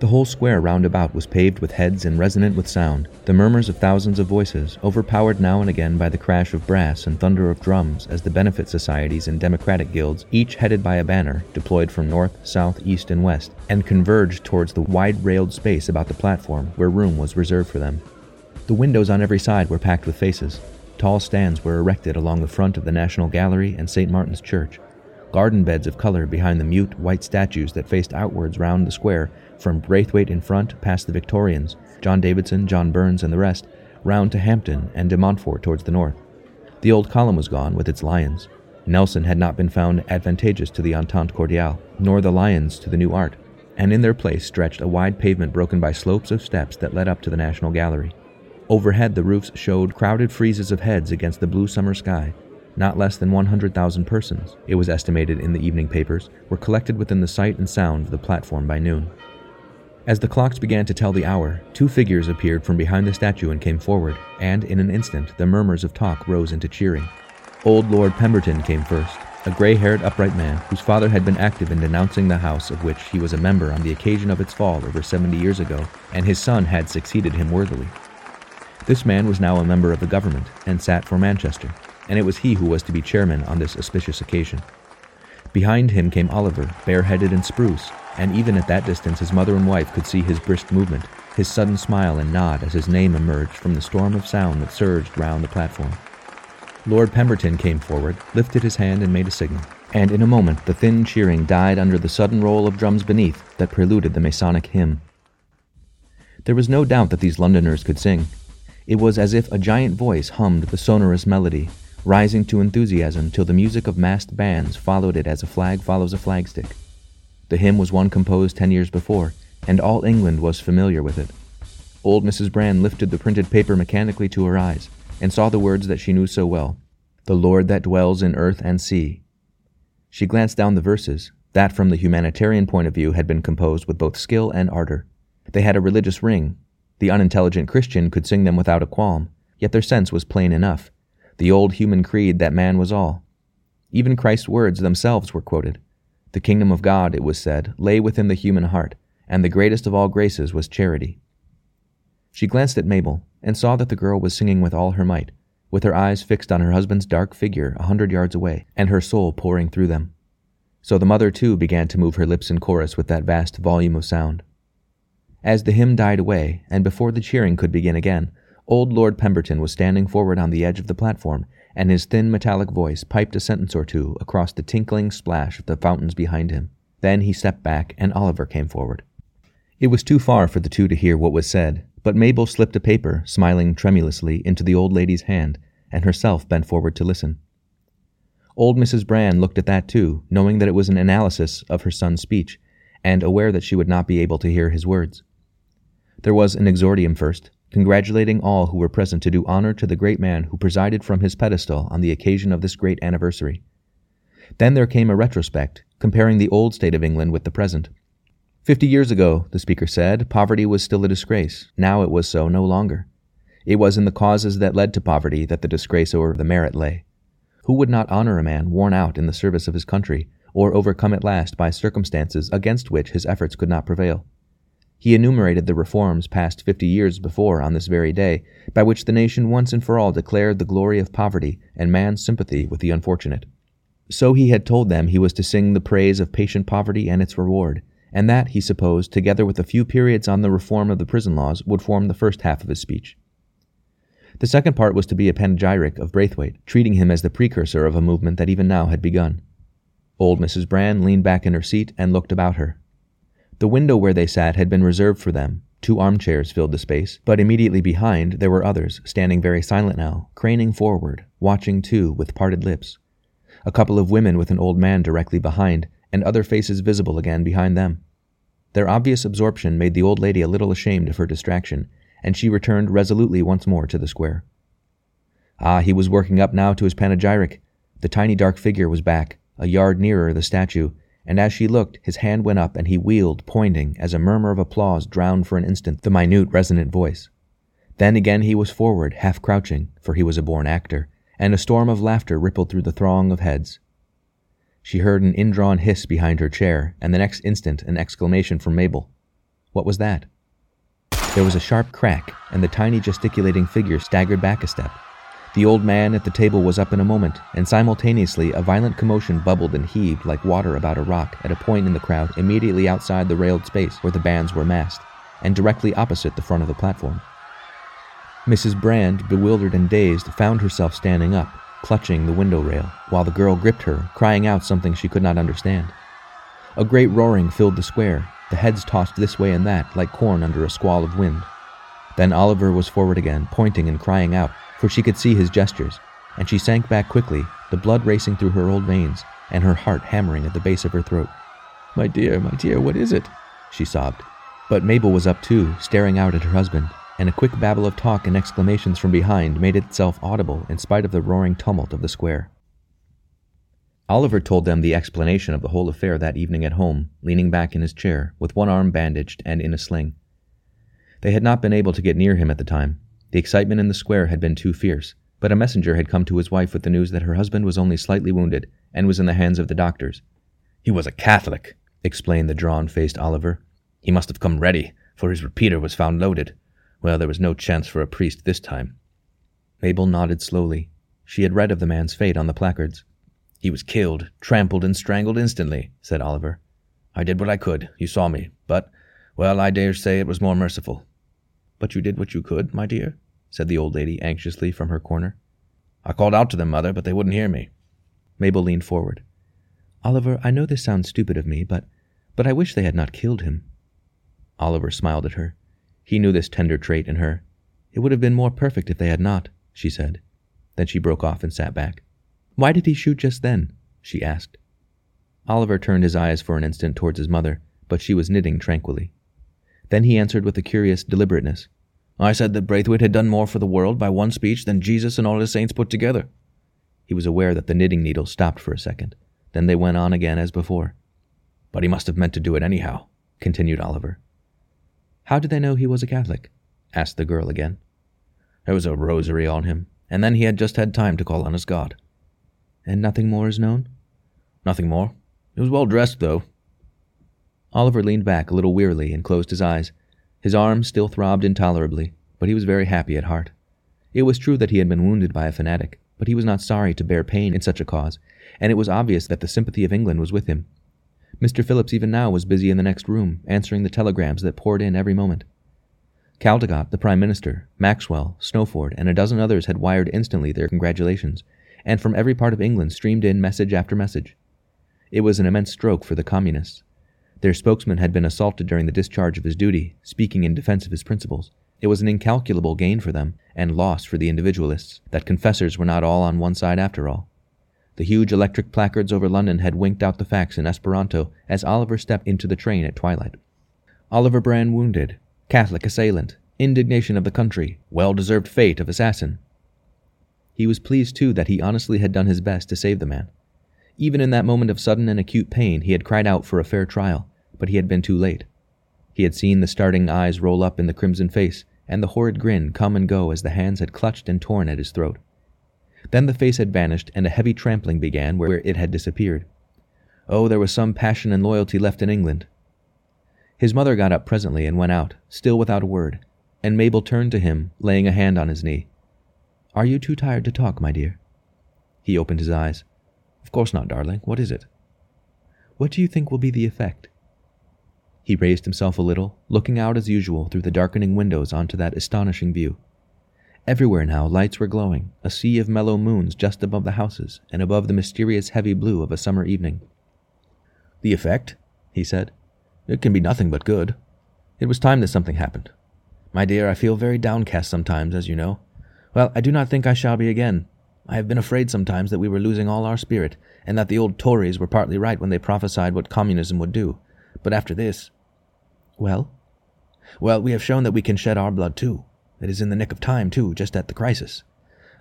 The whole square round about was paved with heads and resonant with sound, the murmurs of thousands of voices, overpowered now and again by the crash of brass and thunder of drums as the benefit societies and democratic guilds, each headed by a banner, deployed from north, south, east, and west, and converged towards the wide railed space about the platform where room was reserved for them. The windows on every side were packed with faces. Tall stands were erected along the front of the National Gallery and St. Martin's Church. Garden beds of color behind the mute white statues that faced outwards round the square from Braithwaite in front past the Victorians, John Davidson, John Burns, and the rest, round to Hampden and de Montfort towards the north. The old column was gone with its lions. Nelson had not been found advantageous to the Entente Cordiale, nor the lions to the new art, and in their place stretched a wide pavement broken by slopes of steps that led up to the National Gallery. Overhead, the roofs showed crowded friezes of heads against the blue summer sky. Not less than 100,000 persons, it was estimated in the evening papers, were collected within the sight and sound of the platform by noon. As the clocks began to tell the hour, two figures appeared from behind the statue and came forward, and in an instant the murmurs of talk rose into cheering. Old Lord Pemberton came first, a gray haired, upright man whose father had been active in denouncing the house of which he was a member on the occasion of its fall over 70 years ago, and his son had succeeded him worthily. This man was now a member of the government and sat for Manchester, and it was he who was to be chairman on this auspicious occasion. Behind him came Oliver, bareheaded and spruce, and even at that distance his mother and wife could see his brisk movement, his sudden smile and nod as his name emerged from the storm of sound that surged round the platform. Lord Pemberton came forward, lifted his hand, and made a signal, and in a moment the thin cheering died under the sudden roll of drums beneath that preluded the Masonic hymn. There was no doubt that these Londoners could sing. It was as if a giant voice hummed the sonorous melody, rising to enthusiasm till the music of massed bands followed it as a flag follows a flagstick. The hymn was one composed ten years before, and all England was familiar with it. Old Mrs. Brand lifted the printed paper mechanically to her eyes, and saw the words that she knew so well The Lord that dwells in earth and sea. She glanced down the verses, that from the humanitarian point of view had been composed with both skill and ardor. They had a religious ring. The unintelligent Christian could sing them without a qualm, yet their sense was plain enough. The old human creed that man was all. Even Christ's words themselves were quoted. The kingdom of God, it was said, lay within the human heart, and the greatest of all graces was charity. She glanced at Mabel, and saw that the girl was singing with all her might, with her eyes fixed on her husband's dark figure a hundred yards away, and her soul pouring through them. So the mother too began to move her lips in chorus with that vast volume of sound. As the hymn died away, and before the cheering could begin again, old Lord Pemberton was standing forward on the edge of the platform, and his thin metallic voice piped a sentence or two across the tinkling splash of the fountains behind him. Then he stepped back, and Oliver came forward. It was too far for the two to hear what was said, but Mabel slipped a paper, smiling tremulously, into the old lady's hand, and herself bent forward to listen. Old Mrs. Brand looked at that too, knowing that it was an analysis of her son's speech, and aware that she would not be able to hear his words. There was an exordium first, congratulating all who were present to do honor to the great man who presided from his pedestal on the occasion of this great anniversary. Then there came a retrospect, comparing the old state of England with the present. Fifty years ago, the speaker said, poverty was still a disgrace. Now it was so no longer. It was in the causes that led to poverty that the disgrace or the merit lay. Who would not honor a man worn out in the service of his country, or overcome at last by circumstances against which his efforts could not prevail? He enumerated the reforms passed fifty years before on this very day, by which the nation once and for all declared the glory of poverty and man's sympathy with the unfortunate. So he had told them he was to sing the praise of patient poverty and its reward, and that, he supposed, together with a few periods on the reform of the prison laws, would form the first half of his speech. The second part was to be a panegyric of Braithwaite, treating him as the precursor of a movement that even now had begun. Old Mrs. Brand leaned back in her seat and looked about her. The window where they sat had been reserved for them. Two armchairs filled the space, but immediately behind there were others, standing very silent now, craning forward, watching too, with parted lips. A couple of women with an old man directly behind, and other faces visible again behind them. Their obvious absorption made the old lady a little ashamed of her distraction, and she returned resolutely once more to the square. Ah, he was working up now to his panegyric. The tiny dark figure was back, a yard nearer the statue, and as she looked, his hand went up and he wheeled, pointing, as a murmur of applause drowned for an instant the minute, resonant voice. Then again he was forward, half crouching, for he was a born actor, and a storm of laughter rippled through the throng of heads. She heard an indrawn hiss behind her chair, and the next instant an exclamation from Mabel. What was that? There was a sharp crack, and the tiny gesticulating figure staggered back a step. The old man at the table was up in a moment, and simultaneously a violent commotion bubbled and heaved like water about a rock at a point in the crowd immediately outside the railed space where the bands were massed, and directly opposite the front of the platform. Mrs. Brand, bewildered and dazed, found herself standing up, clutching the window rail, while the girl gripped her, crying out something she could not understand. A great roaring filled the square, the heads tossed this way and that, like corn under a squall of wind. Then Oliver was forward again, pointing and crying out, for she could see his gestures, and she sank back quickly, the blood racing through her old veins, and her heart hammering at the base of her throat. My dear, my dear, what is it? she sobbed. But Mabel was up too, staring out at her husband, and a quick babble of talk and exclamations from behind made itself audible in spite of the roaring tumult of the square. Oliver told them the explanation of the whole affair that evening at home, leaning back in his chair, with one arm bandaged and in a sling. They had not been able to get near him at the time. The excitement in the square had been too fierce, but a messenger had come to his wife with the news that her husband was only slightly wounded and was in the hands of the doctors. He was a Catholic, explained the drawn faced Oliver. He must have come ready, for his repeater was found loaded. Well, there was no chance for a priest this time. Mabel nodded slowly. She had read of the man's fate on the placards. He was killed, trampled, and strangled instantly, said Oliver. I did what I could. You saw me. But, well, I dare say it was more merciful. But you did what you could, my dear? said the old lady anxiously from her corner. I called out to them, mother, but they wouldn't hear me. Mabel leaned forward. Oliver, I know this sounds stupid of me, but but I wish they had not killed him. Oliver smiled at her. He knew this tender trait in her. It would have been more perfect if they had not, she said. Then she broke off and sat back. Why did he shoot just then? she asked. Oliver turned his eyes for an instant towards his mother, but she was knitting tranquilly. Then he answered with a curious deliberateness. I said that Braithwaite had done more for the world by one speech than Jesus and all his saints put together. He was aware that the knitting needle stopped for a second. Then they went on again as before. But he must have meant to do it anyhow, continued Oliver. How did they know he was a Catholic? asked the girl again. There was a rosary on him, and then he had just had time to call on his God. And nothing more is known? Nothing more. He was well dressed, though. Oliver leaned back a little wearily and closed his eyes. His arms still throbbed intolerably, but he was very happy at heart. It was true that he had been wounded by a fanatic, but he was not sorry to bear pain in such a cause, and it was obvious that the sympathy of England was with him. Mr. Phillips even now was busy in the next room, answering the telegrams that poured in every moment. Caldecott, the Prime Minister, Maxwell, Snowford, and a dozen others had wired instantly their congratulations, and from every part of England streamed in message after message. It was an immense stroke for the Communists. Their spokesman had been assaulted during the discharge of his duty, speaking in defense of his principles. It was an incalculable gain for them, and loss for the individualists, that confessors were not all on one side after all. The huge electric placards over London had winked out the facts in Esperanto as Oliver stepped into the train at twilight. Oliver Brand wounded, Catholic assailant, indignation of the country, well deserved fate of assassin. He was pleased, too, that he honestly had done his best to save the man. Even in that moment of sudden and acute pain, he had cried out for a fair trial, but he had been too late. He had seen the starting eyes roll up in the crimson face, and the horrid grin come and go as the hands had clutched and torn at his throat. Then the face had vanished, and a heavy trampling began where it had disappeared. Oh, there was some passion and loyalty left in England. His mother got up presently and went out, still without a word, and Mabel turned to him, laying a hand on his knee. Are you too tired to talk, my dear? He opened his eyes. Of course not, darling. What is it? What do you think will be the effect? He raised himself a little, looking out as usual through the darkening windows onto that astonishing view. Everywhere now lights were glowing, a sea of mellow moons just above the houses and above the mysterious heavy blue of a summer evening. The effect? he said. It can be nothing but good. It was time that something happened. My dear, I feel very downcast sometimes, as you know. Well, I do not think I shall be again. I have been afraid sometimes that we were losing all our spirit, and that the old Tories were partly right when they prophesied what communism would do. But after this. Well? Well, we have shown that we can shed our blood too. It is in the nick of time, too, just at the crisis.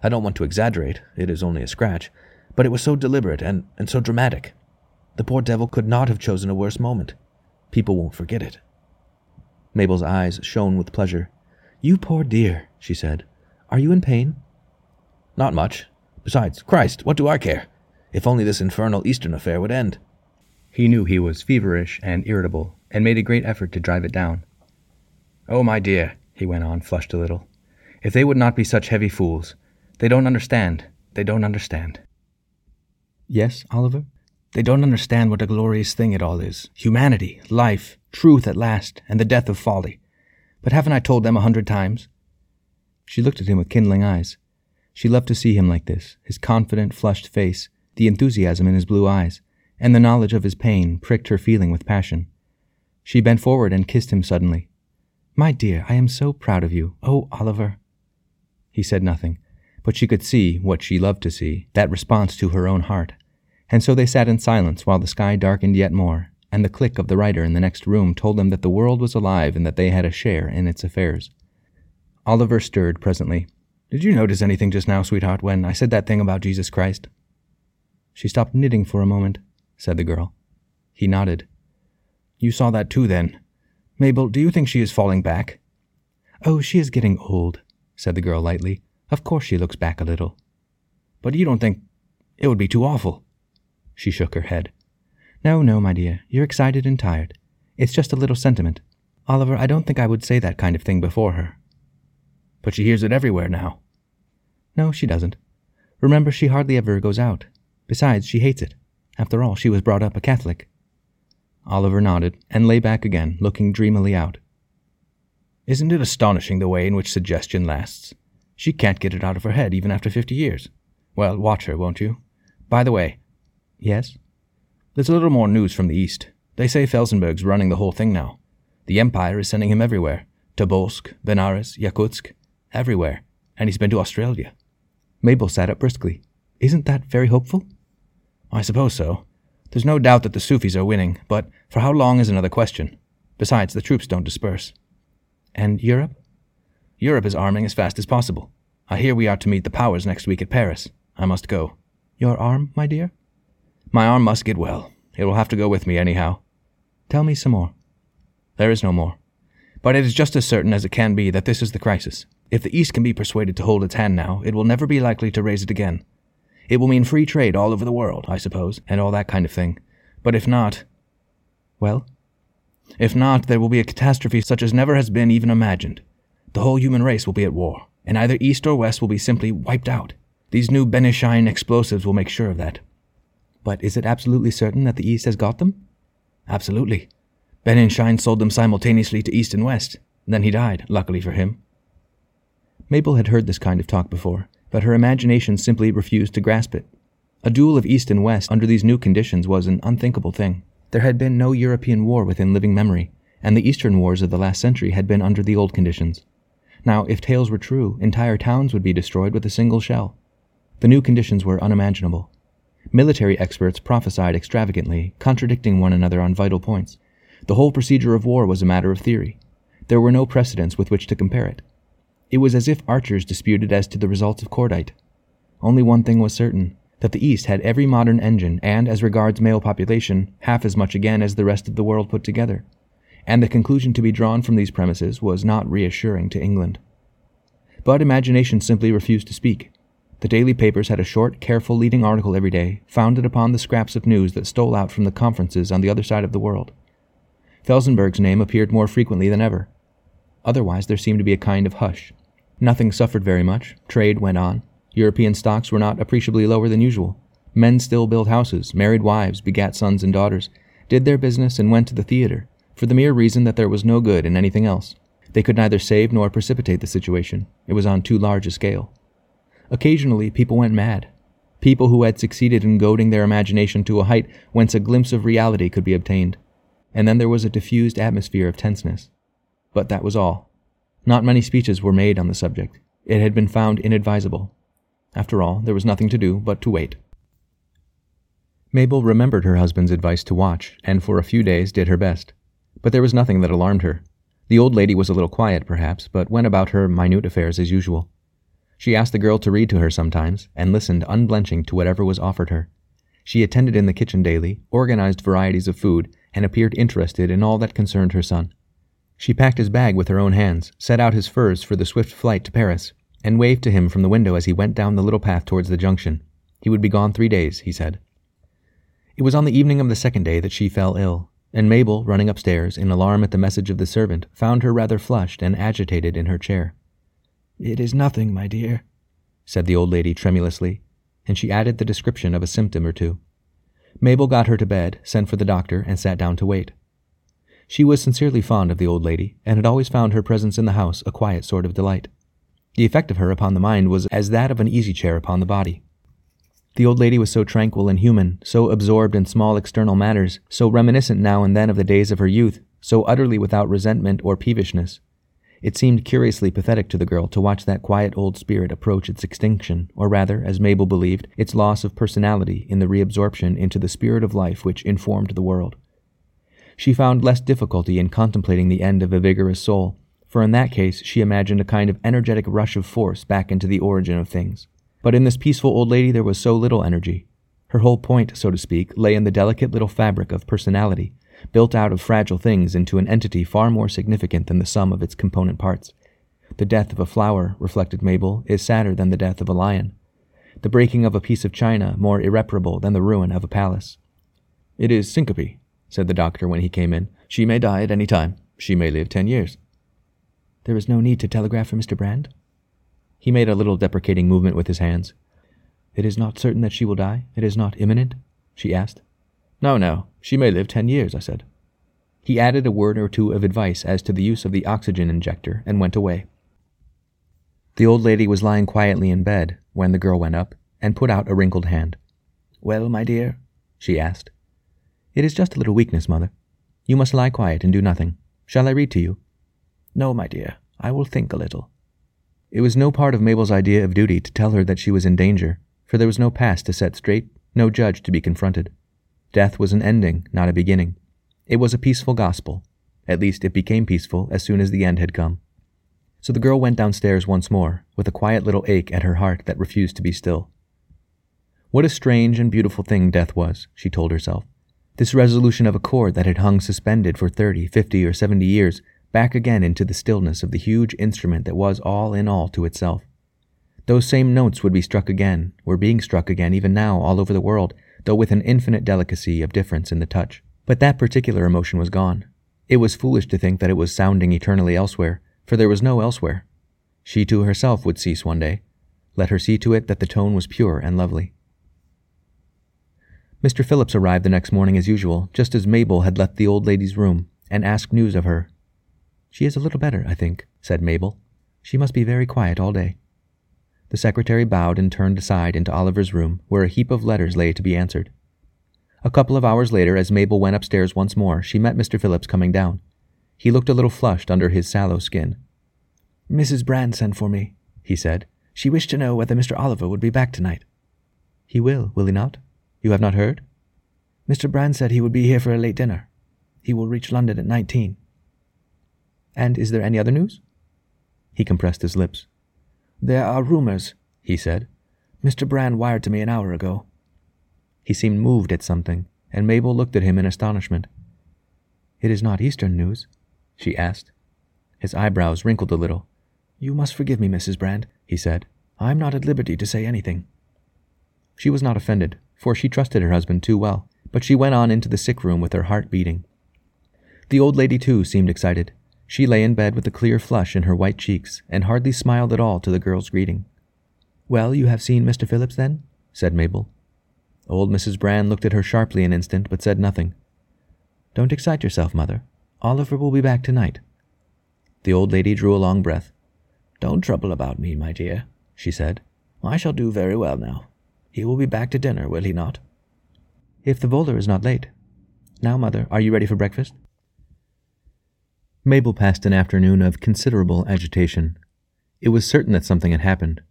I don't want to exaggerate, it is only a scratch, but it was so deliberate and, and so dramatic. The poor devil could not have chosen a worse moment. People won't forget it. Mabel's eyes shone with pleasure. You poor dear, she said. Are you in pain? Not much. Besides, Christ, what do I care? If only this infernal Eastern affair would end. He knew he was feverish and irritable, and made a great effort to drive it down. Oh, my dear, he went on, flushed a little, if they would not be such heavy fools. They don't understand. They don't understand. Yes, Oliver? They don't understand what a glorious thing it all is humanity, life, truth at last, and the death of folly. But haven't I told them a hundred times? She looked at him with kindling eyes. She loved to see him like this, his confident, flushed face, the enthusiasm in his blue eyes, and the knowledge of his pain pricked her feeling with passion. She bent forward and kissed him suddenly. My dear, I am so proud of you. Oh, Oliver. He said nothing, but she could see what she loved to see, that response to her own heart. And so they sat in silence while the sky darkened yet more, and the click of the writer in the next room told them that the world was alive and that they had a share in its affairs. Oliver stirred presently. Did you notice anything just now, sweetheart, when I said that thing about Jesus Christ? She stopped knitting for a moment, said the girl. He nodded. You saw that too, then. Mabel, do you think she is falling back? Oh, she is getting old, said the girl lightly. Of course she looks back a little. But you don't think it would be too awful? She shook her head. No, no, my dear. You're excited and tired. It's just a little sentiment. Oliver, I don't think I would say that kind of thing before her. But she hears it everywhere now. No, she doesn't. Remember, she hardly ever goes out. Besides, she hates it. After all, she was brought up a Catholic. Oliver nodded and lay back again, looking dreamily out. Isn't it astonishing the way in which suggestion lasts? She can't get it out of her head even after fifty years. Well, watch her, won't you? By the way, Yes? There's a little more news from the East. They say Felsenburgh's running the whole thing now. The Empire is sending him everywhere Tobolsk, Benares, Yakutsk, everywhere, and he's been to Australia. Mabel sat up briskly. Isn't that very hopeful? I suppose so. There's no doubt that the Sufis are winning, but for how long is another question. Besides, the troops don't disperse. And Europe? Europe is arming as fast as possible. I hear we are to meet the powers next week at Paris. I must go. Your arm, my dear? My arm must get well. It will have to go with me anyhow. Tell me some more. There is no more. But it is just as certain as it can be that this is the crisis. If the East can be persuaded to hold its hand now, it will never be likely to raise it again. It will mean free trade all over the world, I suppose, and all that kind of thing. But if not. Well? If not, there will be a catastrophe such as never has been even imagined. The whole human race will be at war, and either East or West will be simply wiped out. These new Benninschein explosives will make sure of that. But is it absolutely certain that the East has got them? Absolutely. Benninschein sold them simultaneously to East and West. Then he died, luckily for him. Mabel had heard this kind of talk before, but her imagination simply refused to grasp it. A duel of East and West under these new conditions was an unthinkable thing. There had been no European war within living memory, and the Eastern wars of the last century had been under the old conditions. Now, if tales were true, entire towns would be destroyed with a single shell. The new conditions were unimaginable. Military experts prophesied extravagantly, contradicting one another on vital points. The whole procedure of war was a matter of theory. There were no precedents with which to compare it. It was as if archers disputed as to the results of cordite. Only one thing was certain that the East had every modern engine, and, as regards male population, half as much again as the rest of the world put together. And the conclusion to be drawn from these premises was not reassuring to England. But imagination simply refused to speak. The daily papers had a short, careful leading article every day, founded upon the scraps of news that stole out from the conferences on the other side of the world. Felsenburgh's name appeared more frequently than ever. Otherwise, there seemed to be a kind of hush. Nothing suffered very much. Trade went on. European stocks were not appreciably lower than usual. Men still built houses, married wives, begat sons and daughters, did their business, and went to the theater, for the mere reason that there was no good in anything else. They could neither save nor precipitate the situation. It was on too large a scale. Occasionally, people went mad. People who had succeeded in goading their imagination to a height whence a glimpse of reality could be obtained. And then there was a diffused atmosphere of tenseness. But that was all. Not many speeches were made on the subject. It had been found inadvisable. After all, there was nothing to do but to wait. Mabel remembered her husband's advice to watch, and for a few days did her best. But there was nothing that alarmed her. The old lady was a little quiet, perhaps, but went about her minute affairs as usual. She asked the girl to read to her sometimes, and listened unblenching to whatever was offered her. She attended in the kitchen daily, organized varieties of food, and appeared interested in all that concerned her son. She packed his bag with her own hands, set out his furs for the swift flight to Paris, and waved to him from the window as he went down the little path towards the junction. He would be gone three days, he said. It was on the evening of the second day that she fell ill, and Mabel, running upstairs in alarm at the message of the servant, found her rather flushed and agitated in her chair. It is nothing, my dear, said the old lady tremulously, and she added the description of a symptom or two. Mabel got her to bed, sent for the doctor, and sat down to wait. She was sincerely fond of the old lady, and had always found her presence in the house a quiet sort of delight. The effect of her upon the mind was as that of an easy chair upon the body. The old lady was so tranquil and human, so absorbed in small external matters, so reminiscent now and then of the days of her youth, so utterly without resentment or peevishness, it seemed curiously pathetic to the girl to watch that quiet old spirit approach its extinction, or rather, as Mabel believed, its loss of personality in the reabsorption into the spirit of life which informed the world. She found less difficulty in contemplating the end of a vigorous soul, for in that case she imagined a kind of energetic rush of force back into the origin of things. But in this peaceful old lady there was so little energy. Her whole point, so to speak, lay in the delicate little fabric of personality, built out of fragile things into an entity far more significant than the sum of its component parts. The death of a flower, reflected Mabel, is sadder than the death of a lion. The breaking of a piece of china more irreparable than the ruin of a palace. It is syncope, said the doctor when he came in. She may die at any time. She may live ten years. There is no need to telegraph for Mr. Brand? He made a little deprecating movement with his hands. It is not certain that she will die? It is not imminent? she asked. No, no. She may live ten years, I said. He added a word or two of advice as to the use of the oxygen injector and went away. The old lady was lying quietly in bed when the girl went up and put out a wrinkled hand. Well, my dear? she asked. It is just a little weakness, mother. You must lie quiet and do nothing. Shall I read to you? No, my dear, I will think a little. It was no part of Mabel's idea of duty to tell her that she was in danger, for there was no past to set straight, no judge to be confronted. Death was an ending, not a beginning. It was a peaceful gospel. At least it became peaceful as soon as the end had come. So the girl went downstairs once more, with a quiet little ache at her heart that refused to be still. What a strange and beautiful thing death was, she told herself. This resolution of a chord that had hung suspended for thirty, fifty, or seventy years, back again into the stillness of the huge instrument that was all in all to itself. Those same notes would be struck again, were being struck again even now all over the world, though with an infinite delicacy of difference in the touch. But that particular emotion was gone. It was foolish to think that it was sounding eternally elsewhere, for there was no elsewhere. She too herself would cease one day. Let her see to it that the tone was pure and lovely. Mr. Phillips arrived the next morning as usual, just as Mabel had left the old lady's room, and asked news of her. She is a little better, I think, said Mabel. She must be very quiet all day. The secretary bowed and turned aside into Oliver's room, where a heap of letters lay to be answered. A couple of hours later, as Mabel went upstairs once more, she met Mr. Phillips coming down. He looked a little flushed under his sallow skin. Mrs. Brand sent for me, he said. She wished to know whether Mr. Oliver would be back tonight. He will, will he not? You have not heard? Mr. Brand said he would be here for a late dinner. He will reach London at nineteen. And is there any other news? He compressed his lips. There are rumors, he said. Mr. Brand wired to me an hour ago. He seemed moved at something, and Mabel looked at him in astonishment. It is not Eastern news? she asked. His eyebrows wrinkled a little. You must forgive me, Mrs. Brand, he said. I am not at liberty to say anything. She was not offended, for she trusted her husband too well, but she went on into the sick room with her heart beating. The old lady, too, seemed excited. She lay in bed with a clear flush in her white cheeks and hardly smiled at all to the girl's greeting. Well, you have seen Mr. Phillips, then? said Mabel. Old Mrs. Brand looked at her sharply an instant, but said nothing. Don't excite yourself, mother. Oliver will be back tonight. The old lady drew a long breath. Don't trouble about me, my dear, she said. I shall do very well now. He will be back to dinner, will he not? If the volor is not late. Now, mother, are you ready for breakfast? Mabel passed an afternoon of considerable agitation. It was certain that something had happened.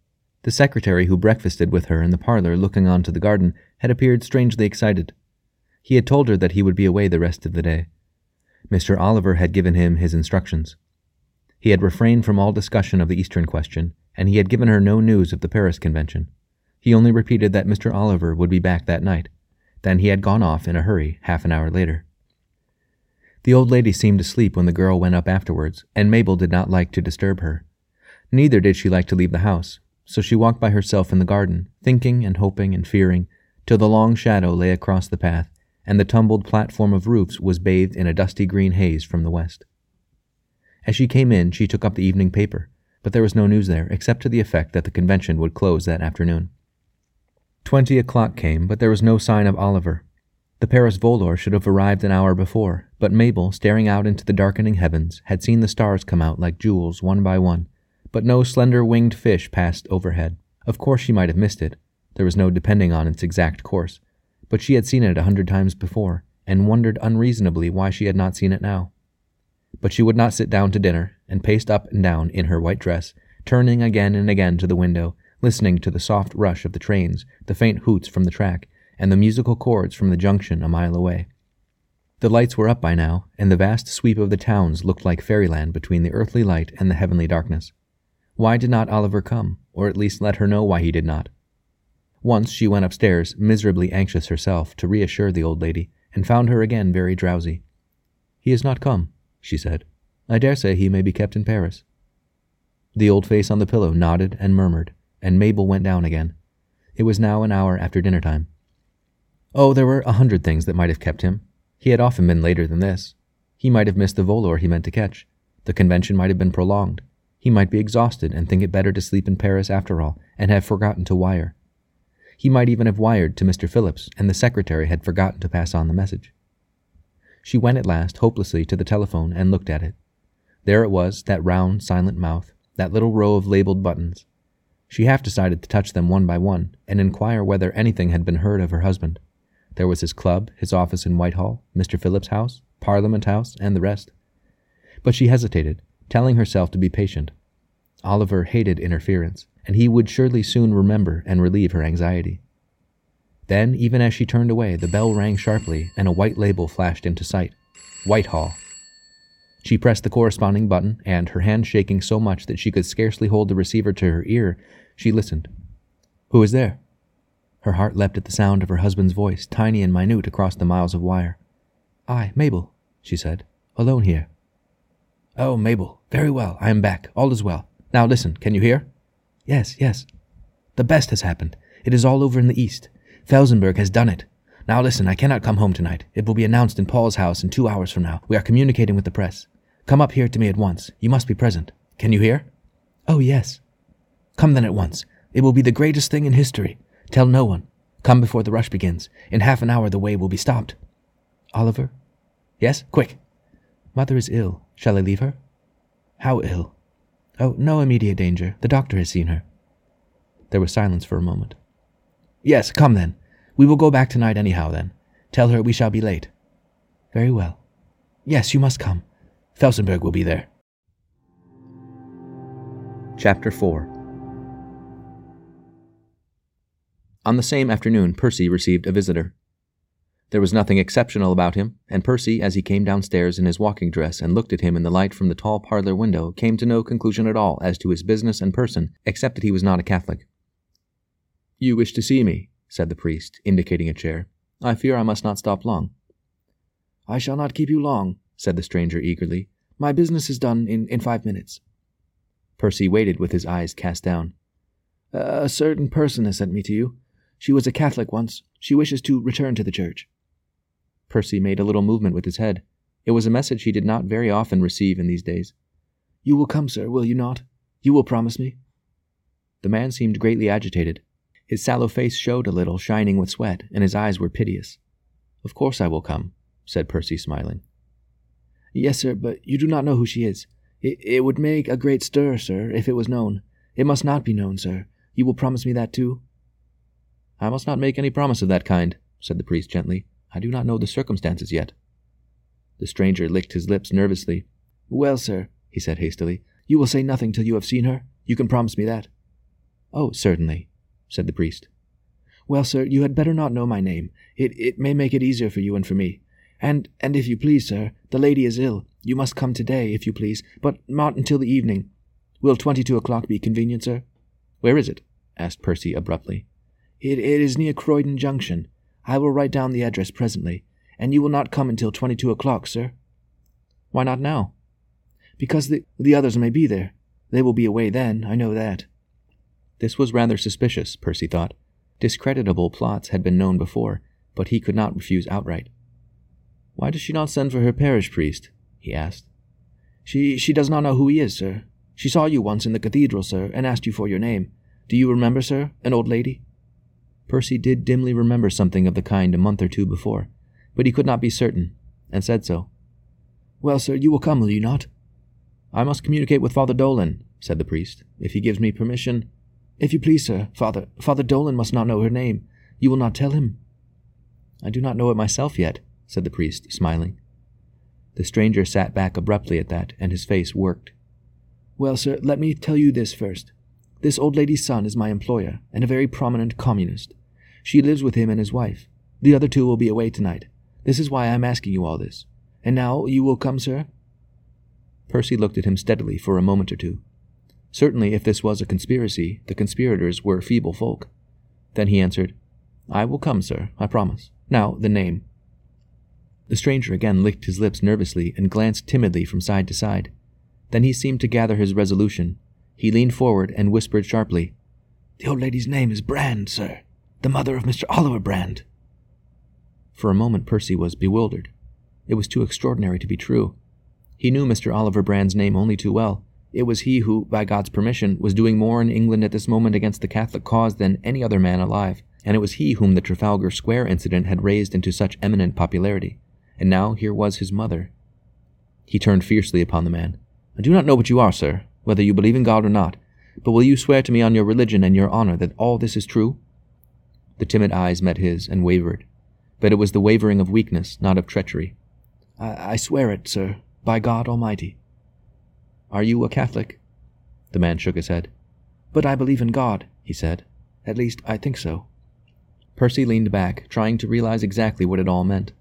The secretary who breakfasted with her in the parlor looking on to the garden had appeared strangely excited. He had told her that he would be away the rest of the day. Mr. Oliver had given him his instructions. He had refrained from all discussion of the Eastern question, and he had given her no news of the Paris convention. He only repeated that Mr. Oliver would be back that night. Then he had gone off in a hurry half an hour later. The old lady seemed asleep when the girl went up afterwards, and Mabel did not like to disturb her. Neither did she like to leave the house, so she walked by herself in the garden, thinking and hoping and fearing, till the long shadow lay across the path, and the tumbled platform of roofs was bathed in a dusty green haze from the west. As she came in, she took up the evening paper, but there was no news there, except to the effect that the convention would close that afternoon. Twenty o'clock came, but there was no sign of Oliver. The Paris volor should have arrived an hour before, but Mabel, staring out into the darkening heavens, had seen the stars come out like jewels one by one, but no slender winged fish passed overhead. Of course she might have missed it. There was no depending on its exact course, but she had seen it a hundred times before, and wondered unreasonably why she had not seen it now. But she would not sit down to dinner, and paced up and down in her white dress, turning again and again to the window, listening to the soft rush of the trains, the faint hoots from the track, and the musical chords from the junction a mile away. The lights were up by now, and the vast sweep of the towns looked like fairyland between the earthly light and the heavenly darkness. Why did not Oliver come, or at least let her know why he did not? Once she went upstairs, miserably anxious herself, to reassure the old lady, and found her again very drowsy. He has not come, she said. I dare say he may be kept in Paris. The old face on the pillow nodded and murmured, and Mabel went down again. It was now an hour after dinner time. Oh, there were a hundred things that might have kept him. He had often been later than this. He might have missed the volor he meant to catch. The convention might have been prolonged. He might be exhausted and think it better to sleep in Paris after all, and have forgotten to wire. He might even have wired to Mr. Phillips, and the secretary had forgotten to pass on the message. She went at last, hopelessly, to the telephone and looked at it. There it was, that round, silent mouth, that little row of labeled buttons. She half decided to touch them one by one and inquire whether anything had been heard of her husband. There was his club, his office in Whitehall, Mr. Phillips' house, Parliament House, and the rest. But she hesitated, telling herself to be patient. Oliver hated interference, and he would surely soon remember and relieve her anxiety. Then, even as she turned away, the bell rang sharply and a white label flashed into sight Whitehall. She pressed the corresponding button, and, her hand shaking so much that she could scarcely hold the receiver to her ear, she listened. Who is there? Her heart leapt at the sound of her husband's voice, tiny and minute across the miles of wire. I, Mabel, she said, alone here. Oh, Mabel, very well, I am back, all is well. Now listen, can you hear? Yes, yes. The best has happened. It is all over in the east. Felsenburgh has done it. Now listen, I cannot come home tonight. It will be announced in Paul's house in two hours from now. We are communicating with the press. Come up here to me at once. You must be present. Can you hear? Oh, yes. Come then at once. It will be the greatest thing in history. Tell no one. Come before the rush begins. In half an hour the way will be stopped. Oliver? Yes, quick. Mother is ill. Shall I leave her? How ill? Oh, no immediate danger. The doctor has seen her. There was silence for a moment. Yes, come then. We will go back tonight anyhow, then. Tell her we shall be late. Very well. Yes, you must come. Felsenburgh will be there. Chapter 4 On the same afternoon, Percy received a visitor. There was nothing exceptional about him, and Percy, as he came downstairs in his walking dress and looked at him in the light from the tall parlor window, came to no conclusion at all as to his business and person, except that he was not a Catholic. You wish to see me, said the priest, indicating a chair. I fear I must not stop long. I shall not keep you long, said the stranger eagerly. My business is done in, in five minutes. Percy waited with his eyes cast down. A certain person has sent me to you. She was a Catholic once. She wishes to return to the church. Percy made a little movement with his head. It was a message he did not very often receive in these days. You will come, sir, will you not? You will promise me? The man seemed greatly agitated. His sallow face showed a little, shining with sweat, and his eyes were piteous. Of course I will come, said Percy, smiling. Yes, sir, but you do not know who she is. It, it would make a great stir, sir, if it was known. It must not be known, sir. You will promise me that too? I must not make any promise of that kind, said the priest gently. I do not know the circumstances yet. The stranger licked his lips nervously. Well, sir, he said hastily, you will say nothing till you have seen her? You can promise me that? Oh, certainly, said the priest. Well, sir, you had better not know my name. It, it may make it easier for you and for me. And, and if you please, sir, the lady is ill. You must come today, if you please, but not until the evening. Will twenty-two o'clock be convenient, sir? Where is it? asked Percy abruptly. It, it is near Croydon Junction. I will write down the address presently, and you will not come until twenty-two o'clock, sir. Why not now? Because the, the others may be there. They will be away then, I know that. This was rather suspicious, Percy thought. Discreditable plots had been known before, but he could not refuse outright. Why does she not send for her parish priest? he asked. She she does not know who he is, sir. She saw you once in the cathedral, sir, and asked you for your name. Do you remember, sir, an old lady? Percy did dimly remember something of the kind a month or two before, but he could not be certain, and said so. Well, sir, you will come, will you not? I must communicate with Father Dolan, said the priest. If he gives me permission, if you please, sir, Father, Father Dolan must not know her name. You will not tell him. I do not know it myself yet, said the priest, smiling. The stranger sat back abruptly at that, and his face worked. Well, sir, let me tell you this first. This old lady's son is my employer, and a very prominent communist. She lives with him and his wife. The other two will be away tonight. This is why I am asking you all this. And now you will come, sir? Percy looked at him steadily for a moment or two. Certainly, if this was a conspiracy, the conspirators were feeble folk. Then he answered, I will come, sir, I promise. Now, the name. The stranger again licked his lips nervously and glanced timidly from side to side. Then he seemed to gather his resolution. He leaned forward and whispered sharply, The old lady's name is Brand, sir. The mother of Mr. Oliver Brand. For a moment Percy was bewildered. It was too extraordinary to be true. He knew Mr. Oliver Brand's name only too well, it was he who, by God's permission, was doing more in England at this moment against the Catholic cause than any other man alive, and it was he whom the Trafalgar Square incident had raised into such eminent popularity. And now here was his mother. He turned fiercely upon the man. I do not know what you are, sir, whether you believe in God or not, but will you swear to me on your religion and your honor that all this is true? The timid eyes met his and wavered, but it was the wavering of weakness, not of treachery. I, I swear it, sir, by God Almighty. Are you a Catholic? The man shook his head. But I believe in God, he said. At least, I think so. Percy leaned back, trying to realize exactly what it all meant.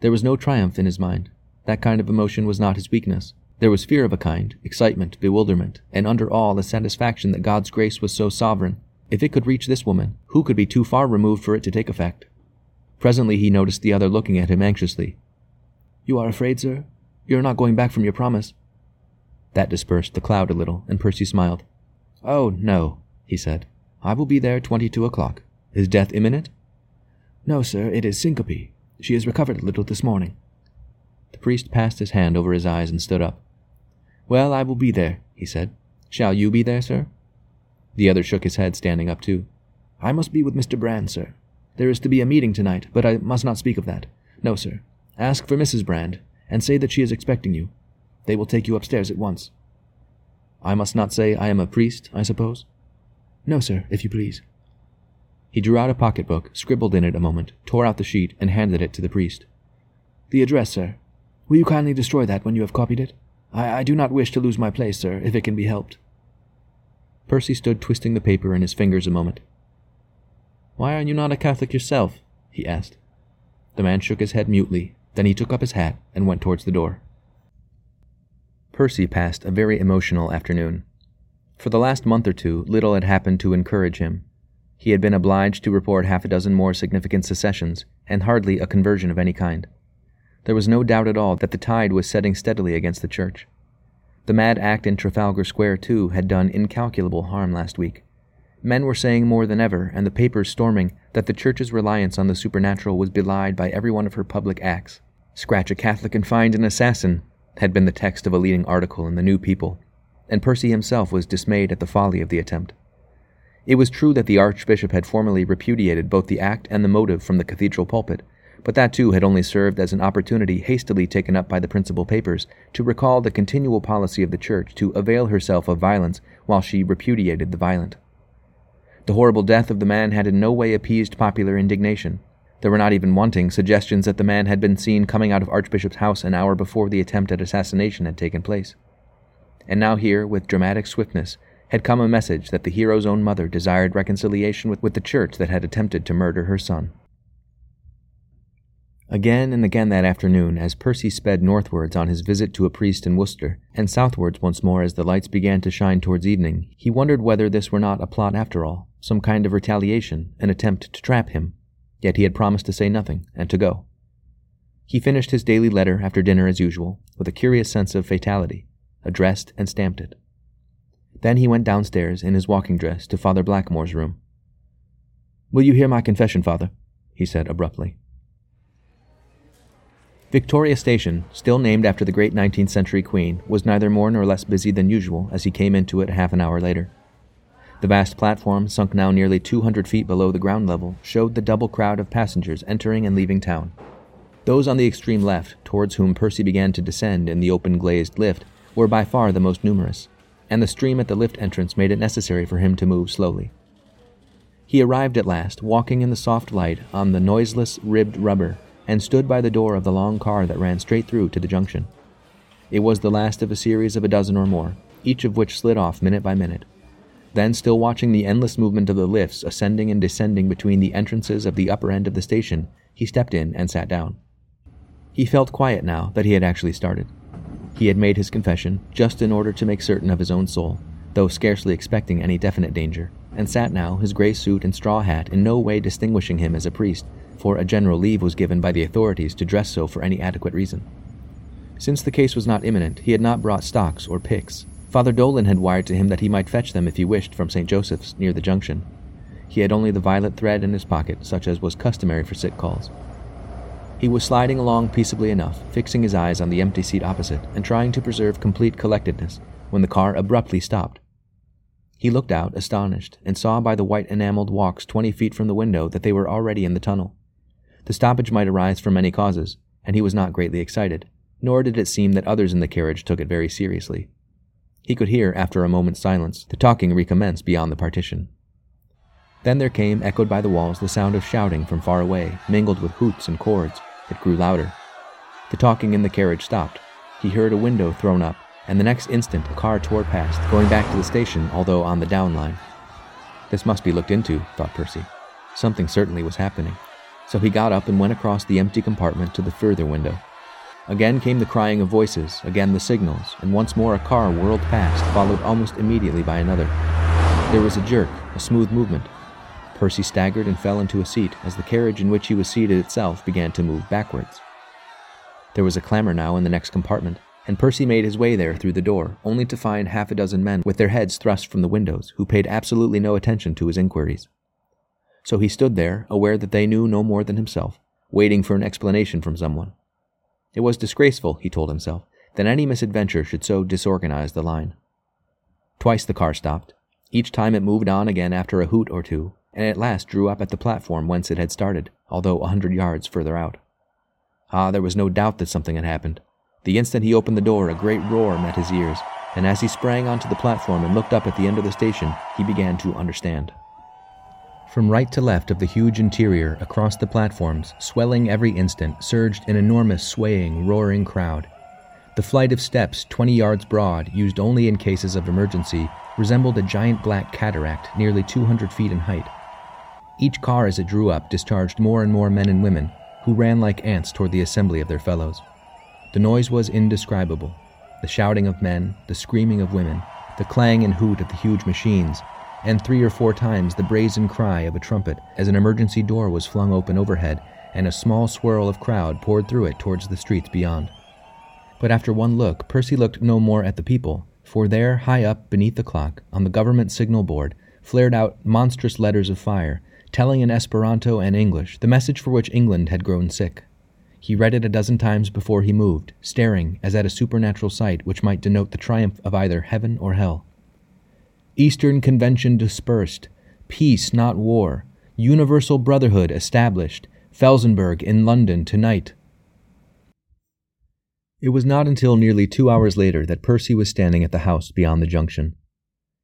There was no triumph in his mind. That kind of emotion was not his weakness. There was fear of a kind, excitement, bewilderment, and under all the satisfaction that God's grace was so sovereign. If it could reach this woman, who could be too far removed for it to take effect? Presently he noticed the other looking at him anxiously. You are afraid, sir? You are not going back from your promise? That dispersed the cloud a little, and Percy smiled. Oh, no, he said. I will be there twenty two o'clock. Is death imminent? No, sir, it is syncope. She has recovered a little this morning. The priest passed his hand over his eyes and stood up. Well, I will be there, he said. Shall you be there, sir? The other shook his head, standing up too. I must be with Mr. Brand, sir. There is to be a meeting tonight, but I must not speak of that. No, sir. Ask for Mrs. Brand, and say that she is expecting you. They will take you upstairs at once. I must not say I am a priest, I suppose? No, sir, if you please. He drew out a pocketbook, scribbled in it a moment, tore out the sheet, and handed it to the priest. The address, sir. Will you kindly destroy that when you have copied it? I, I do not wish to lose my place, sir, if it can be helped. Percy stood twisting the paper in his fingers a moment. Why are you not a Catholic yourself? he asked. The man shook his head mutely, then he took up his hat and went towards the door. Percy passed a very emotional afternoon. For the last month or two, little had happened to encourage him. He had been obliged to report half a dozen more significant secessions, and hardly a conversion of any kind. There was no doubt at all that the tide was setting steadily against the church. The mad act in Trafalgar Square, too, had done incalculable harm last week. Men were saying more than ever, and the papers storming, that the church's reliance on the supernatural was belied by every one of her public acts. Scratch a Catholic and find an assassin, had been the text of a leading article in the New People, and Percy himself was dismayed at the folly of the attempt. It was true that the Archbishop had formally repudiated both the act and the motive from the cathedral pulpit, but that too had only served as an opportunity hastily taken up by the principal papers to recall the continual policy of the Church to avail herself of violence while she repudiated the violent. The horrible death of the man had in no way appeased popular indignation. There were not even wanting suggestions that the man had been seen coming out of Archbishop's house an hour before the attempt at assassination had taken place. And now here, with dramatic swiftness, had come a message that the hero's own mother desired reconciliation with, with the church that had attempted to murder her son. Again and again that afternoon, as Percy sped northwards on his visit to a priest in Worcester, and southwards once more as the lights began to shine towards evening, he wondered whether this were not a plot after all, some kind of retaliation, an attempt to trap him. Yet he had promised to say nothing, and to go. He finished his daily letter after dinner as usual, with a curious sense of fatality, addressed and stamped it. Then he went downstairs in his walking dress to Father Blackmore's room. Will you hear my confession, Father? he said abruptly. Victoria Station, still named after the great 19th century queen, was neither more nor less busy than usual as he came into it half an hour later. The vast platform, sunk now nearly 200 feet below the ground level, showed the double crowd of passengers entering and leaving town. Those on the extreme left, towards whom Percy began to descend in the open glazed lift, were by far the most numerous, and the stream at the lift entrance made it necessary for him to move slowly. He arrived at last, walking in the soft light on the noiseless ribbed rubber and stood by the door of the long car that ran straight through to the junction. It was the last of a series of a dozen or more, each of which slid off minute by minute. Then, still watching the endless movement of the lifts ascending and descending between the entrances of the upper end of the station, he stepped in and sat down. He felt quiet now that he had actually started. He had made his confession just in order to make certain of his own soul, though scarcely expecting any definite danger, and sat now, his gray suit and straw hat in no way distinguishing him as a priest, for a general leave was given by the authorities to dress so for any adequate reason. Since the case was not imminent, he had not brought stocks or pyx. Father Dolan had wired to him that he might fetch them if he wished from St. Joseph's, near the junction. He had only the violet thread in his pocket, such as was customary for sick calls. He was sliding along peaceably enough, fixing his eyes on the empty seat opposite and trying to preserve complete collectedness, when the car abruptly stopped. He looked out, astonished, and saw by the white enameled walks twenty feet from the window that they were already in the tunnel. The stoppage might arise from many causes, and he was not greatly excited, nor did it seem that others in the carriage took it very seriously. He could hear, after a moment's silence, the talking recommence beyond the partition. Then there came, echoed by the walls, the sound of shouting from far away, mingled with hoots and chords. It grew louder. The talking in the carriage stopped. He heard a window thrown up, and the next instant a car tore past, going back to the station, although on the down line. This must be looked into, thought Percy. Something certainly was happening. So he got up and went across the empty compartment to the further window. Again came the crying of voices, again the signals, and once more a car whirled past, followed almost immediately by another. There was a jerk, a smooth movement. Percy staggered and fell into a seat as the carriage in which he was seated itself began to move backwards. There was a clamor now in the next compartment, and Percy made his way there through the door, only to find half a dozen men with their heads thrust from the windows, who paid absolutely no attention to his inquiries. So he stood there, aware that they knew no more than himself, waiting for an explanation from someone. It was disgraceful, he told himself, that any misadventure should so disorganize the line. Twice the car stopped. Each time it moved on again after a hoot or two, and at last drew up at the platform whence it had started, although a hundred yards further out. Ah, there was no doubt that something had happened. The instant he opened the door, a great roar met his ears, and as he sprang onto the platform and looked up at the end of the station, he began to understand. From right to left of the huge interior, across the platforms, swelling every instant, surged an enormous, swaying, roaring crowd. The flight of steps, 20 yards broad, used only in cases of emergency, resembled a giant black cataract nearly 200 feet in height. Each car as it drew up discharged more and more men and women, who ran like ants toward the assembly of their fellows. The noise was indescribable the shouting of men, the screaming of women, the clang and hoot of the huge machines, and three or four times the brazen cry of a trumpet as an emergency door was flung open overhead and a small swirl of crowd poured through it towards the streets beyond. But after one look, Percy looked no more at the people, for there, high up beneath the clock, on the government signal board, flared out monstrous letters of fire, telling in Esperanto and English the message for which England had grown sick. He read it a dozen times before he moved, staring as at a supernatural sight which might denote the triumph of either heaven or hell. Eastern Convention dispersed, peace, not war, universal brotherhood established, Felsenburgh in London tonight. It was not until nearly two hours later that Percy was standing at the house beyond the junction.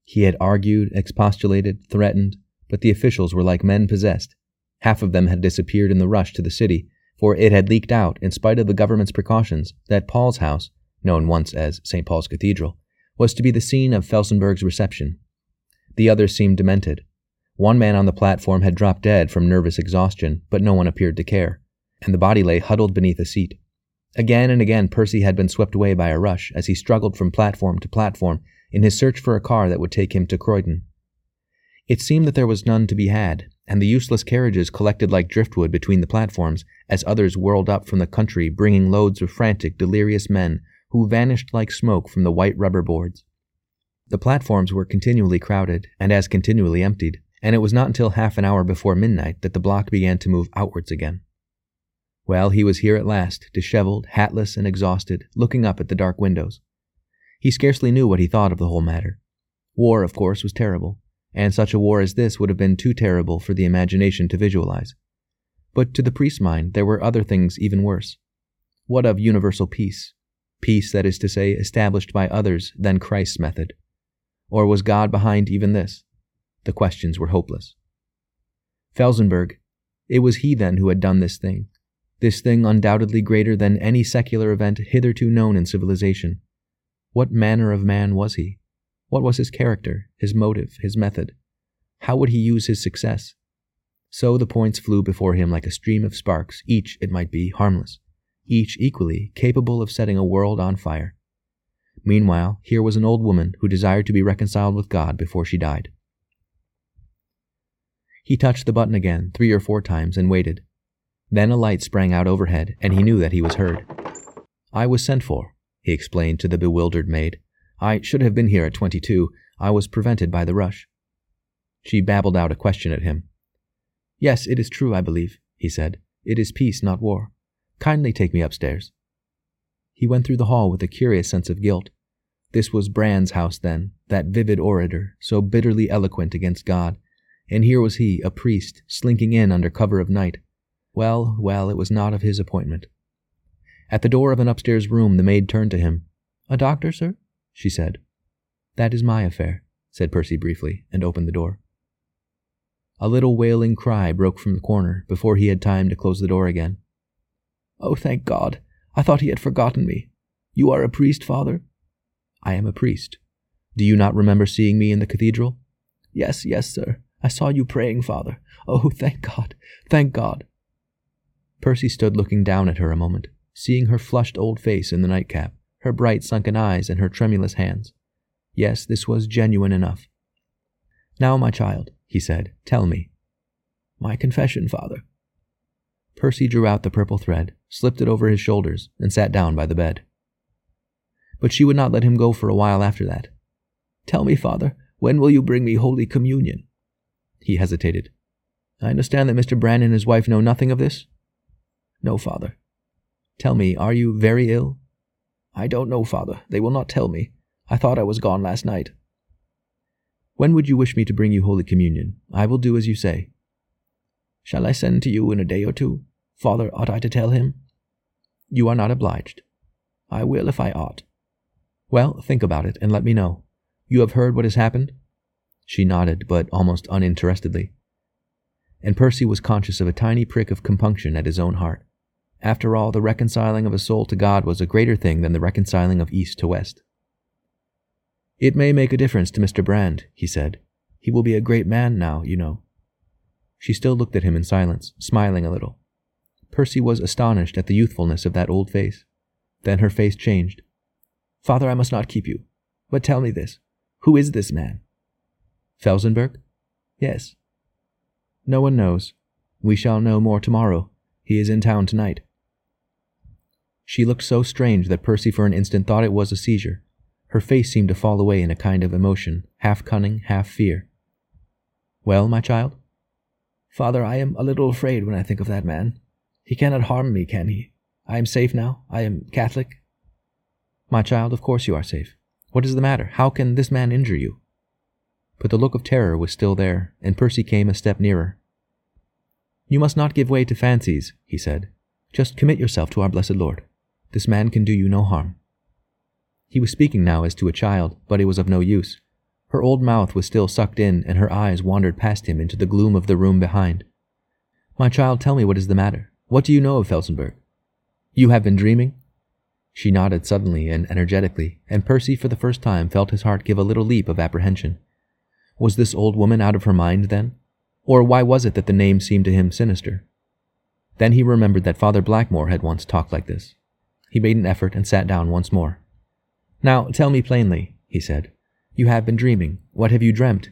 He had argued, expostulated, threatened, but the officials were like men possessed. Half of them had disappeared in the rush to the city, for it had leaked out, in spite of the government's precautions, that Paul's house, known once as St. Paul's Cathedral, was to be the scene of Felsenburgh's reception. The others seemed demented. One man on the platform had dropped dead from nervous exhaustion, but no one appeared to care, and the body lay huddled beneath a seat. Again and again Percy had been swept away by a rush as he struggled from platform to platform in his search for a car that would take him to Croydon. It seemed that there was none to be had, and the useless carriages collected like driftwood between the platforms as others whirled up from the country bringing loads of frantic, delirious men who vanished like smoke from the white rubber boards. The platforms were continually crowded and as continually emptied, and it was not until half an hour before midnight that the block began to move outwards again. Well, he was here at last, disheveled, hatless, and exhausted, looking up at the dark windows. He scarcely knew what he thought of the whole matter. War, of course, was terrible, and such a war as this would have been too terrible for the imagination to visualize. But to the priest's mind, there were other things even worse. What of universal peace? Peace, that is to say, established by others than Christ's method. Or was God behind even this? The questions were hopeless. Felsenburgh, it was he then who had done this thing, this thing undoubtedly greater than any secular event hitherto known in civilization. What manner of man was he? What was his character, his motive, his method? How would he use his success? So the points flew before him like a stream of sparks, each, it might be, harmless, each equally capable of setting a world on fire. Meanwhile, here was an old woman who desired to be reconciled with God before she died. He touched the button again three or four times and waited. Then a light sprang out overhead, and he knew that he was heard. I was sent for, he explained to the bewildered maid. I should have been here at twenty two. I was prevented by the rush. She babbled out a question at him. Yes, it is true, I believe, he said. It is peace, not war. Kindly take me upstairs. He went through the hall with a curious sense of guilt. This was Brand's house, then, that vivid orator, so bitterly eloquent against God, and here was he, a priest, slinking in under cover of night. Well, well, it was not of his appointment. At the door of an upstairs room, the maid turned to him. A doctor, sir? she said. That is my affair, said Percy briefly, and opened the door. A little wailing cry broke from the corner before he had time to close the door again. Oh, thank God! I thought he had forgotten me. You are a priest, father? I am a priest. Do you not remember seeing me in the cathedral? Yes, yes, sir. I saw you praying, Father. Oh, (laughs) thank God, thank God. Percy stood looking down at her a moment, seeing her flushed old face in the nightcap, her bright sunken eyes, and her tremulous hands. Yes, this was genuine enough. Now, my child, he said, tell me. My confession, Father. Percy drew out the purple thread, slipped it over his shoulders, and sat down by the bed. But she would not let him go for a while after that. Tell me, Father, when will you bring me Holy Communion? He hesitated. I understand that Mr. Brand and his wife know nothing of this? No, Father. Tell me, are you very ill? I don't know, Father. They will not tell me. I thought I was gone last night. When would you wish me to bring you Holy Communion? I will do as you say. Shall I send to you in a day or two? Father, ought I to tell him? You are not obliged. I will if I ought. Well, think about it and let me know. You have heard what has happened? She nodded, but almost uninterestedly. And Percy was conscious of a tiny prick of compunction at his own heart. After all, the reconciling of a soul to God was a greater thing than the reconciling of east to west. It may make a difference to Mr. Brand, he said. He will be a great man now, you know. She still looked at him in silence, smiling a little. Percy was astonished at the youthfulness of that old face. Then her face changed. Father, I must not keep you. But tell me this. Who is this man? Felsenburgh? Yes. No one knows. We shall know more tomorrow. He is in town tonight. She looked so strange that Percy for an instant thought it was a seizure. Her face seemed to fall away in a kind of emotion, half cunning, half fear. Well, my child? Father, I am a little afraid when I think of that man. He cannot harm me, can he? I am safe now. I am Catholic. My child, of course you are safe. What is the matter? How can this man injure you? But the look of terror was still there, and Percy came a step nearer. You must not give way to fancies, he said. Just commit yourself to our blessed Lord. This man can do you no harm. He was speaking now as to a child, but it was of no use. Her old mouth was still sucked in, and her eyes wandered past him into the gloom of the room behind. My child, tell me what is the matter. What do you know of Felsenburgh? You have been dreaming? She nodded suddenly and energetically, and Percy for the first time felt his heart give a little leap of apprehension. Was this old woman out of her mind, then? Or why was it that the name seemed to him sinister? Then he remembered that Father Blackmore had once talked like this. He made an effort and sat down once more. Now tell me plainly, he said. You have been dreaming. What have you dreamt?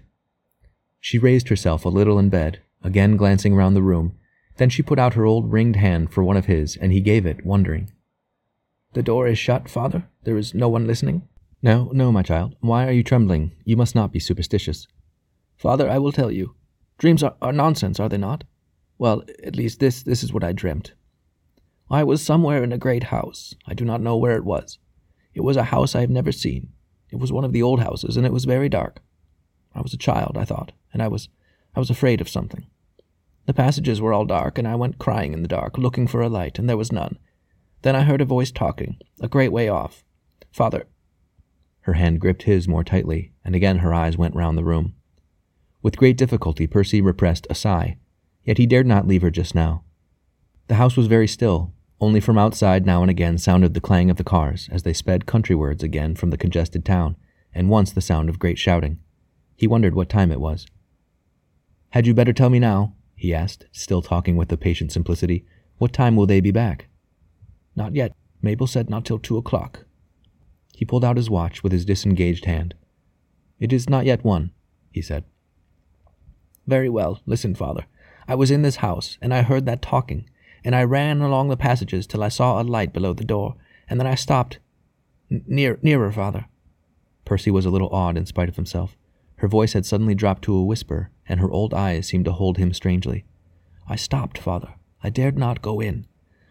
She raised herself a little in bed, again glancing round the room. Then she put out her old ringed hand for one of his, and he gave it, wondering. The door is shut, father? There is no one listening? No, no, my child. Why are you trembling? You must not be superstitious. Father, I will tell you. Dreams are, are nonsense, are they not? Well, at least this this is what I dreamt. I was somewhere in a great house. I do not know where it was. It was a house I have never seen. It was one of the old houses, and it was very dark. I was a child, I thought, and I was I was afraid of something. The passages were all dark, and I went crying in the dark, looking for a light, and there was none. Then I heard a voice talking, a great way off. Father. Her hand gripped his more tightly, and again her eyes went round the room. With great difficulty, Percy repressed a sigh, yet he dared not leave her just now. The house was very still, only from outside now and again sounded the clang of the cars as they sped countrywards again from the congested town, and once the sound of great shouting. He wondered what time it was. Had you better tell me now? He asked, still talking with a patient simplicity. What time will they be back? Not yet. Mabel said not till two o'clock. He pulled out his watch with his disengaged hand. It is not yet one, he said. Very well. Listen, father. I was in this house, and I heard that talking, and I ran along the passages till I saw a light below the door, and then I stopped. N- near, nearer, father. Percy was a little awed in spite of himself. Her voice had suddenly dropped to a whisper, and her old eyes seemed to hold him strangely. I stopped, father. I dared not go in.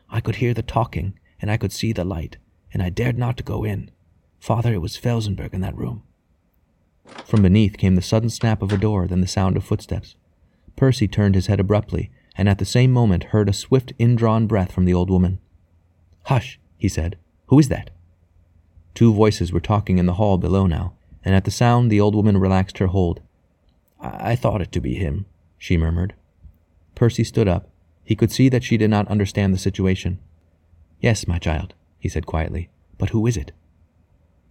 I could hear the talking, and I could see the light, and I dared not to go in. Father, it was Felsenburgh in that room. From beneath came the sudden snap of a door, then the sound of footsteps. Percy turned his head abruptly, and at the same moment heard a swift indrawn breath from the old woman. Hush, he said. Who is that? Two voices were talking in the hall below now, and at the sound the old woman relaxed her hold. I, thought it to be him, she murmured. Percy stood up. He could see that she did not understand the situation. Yes, my child, he said quietly, but who is it?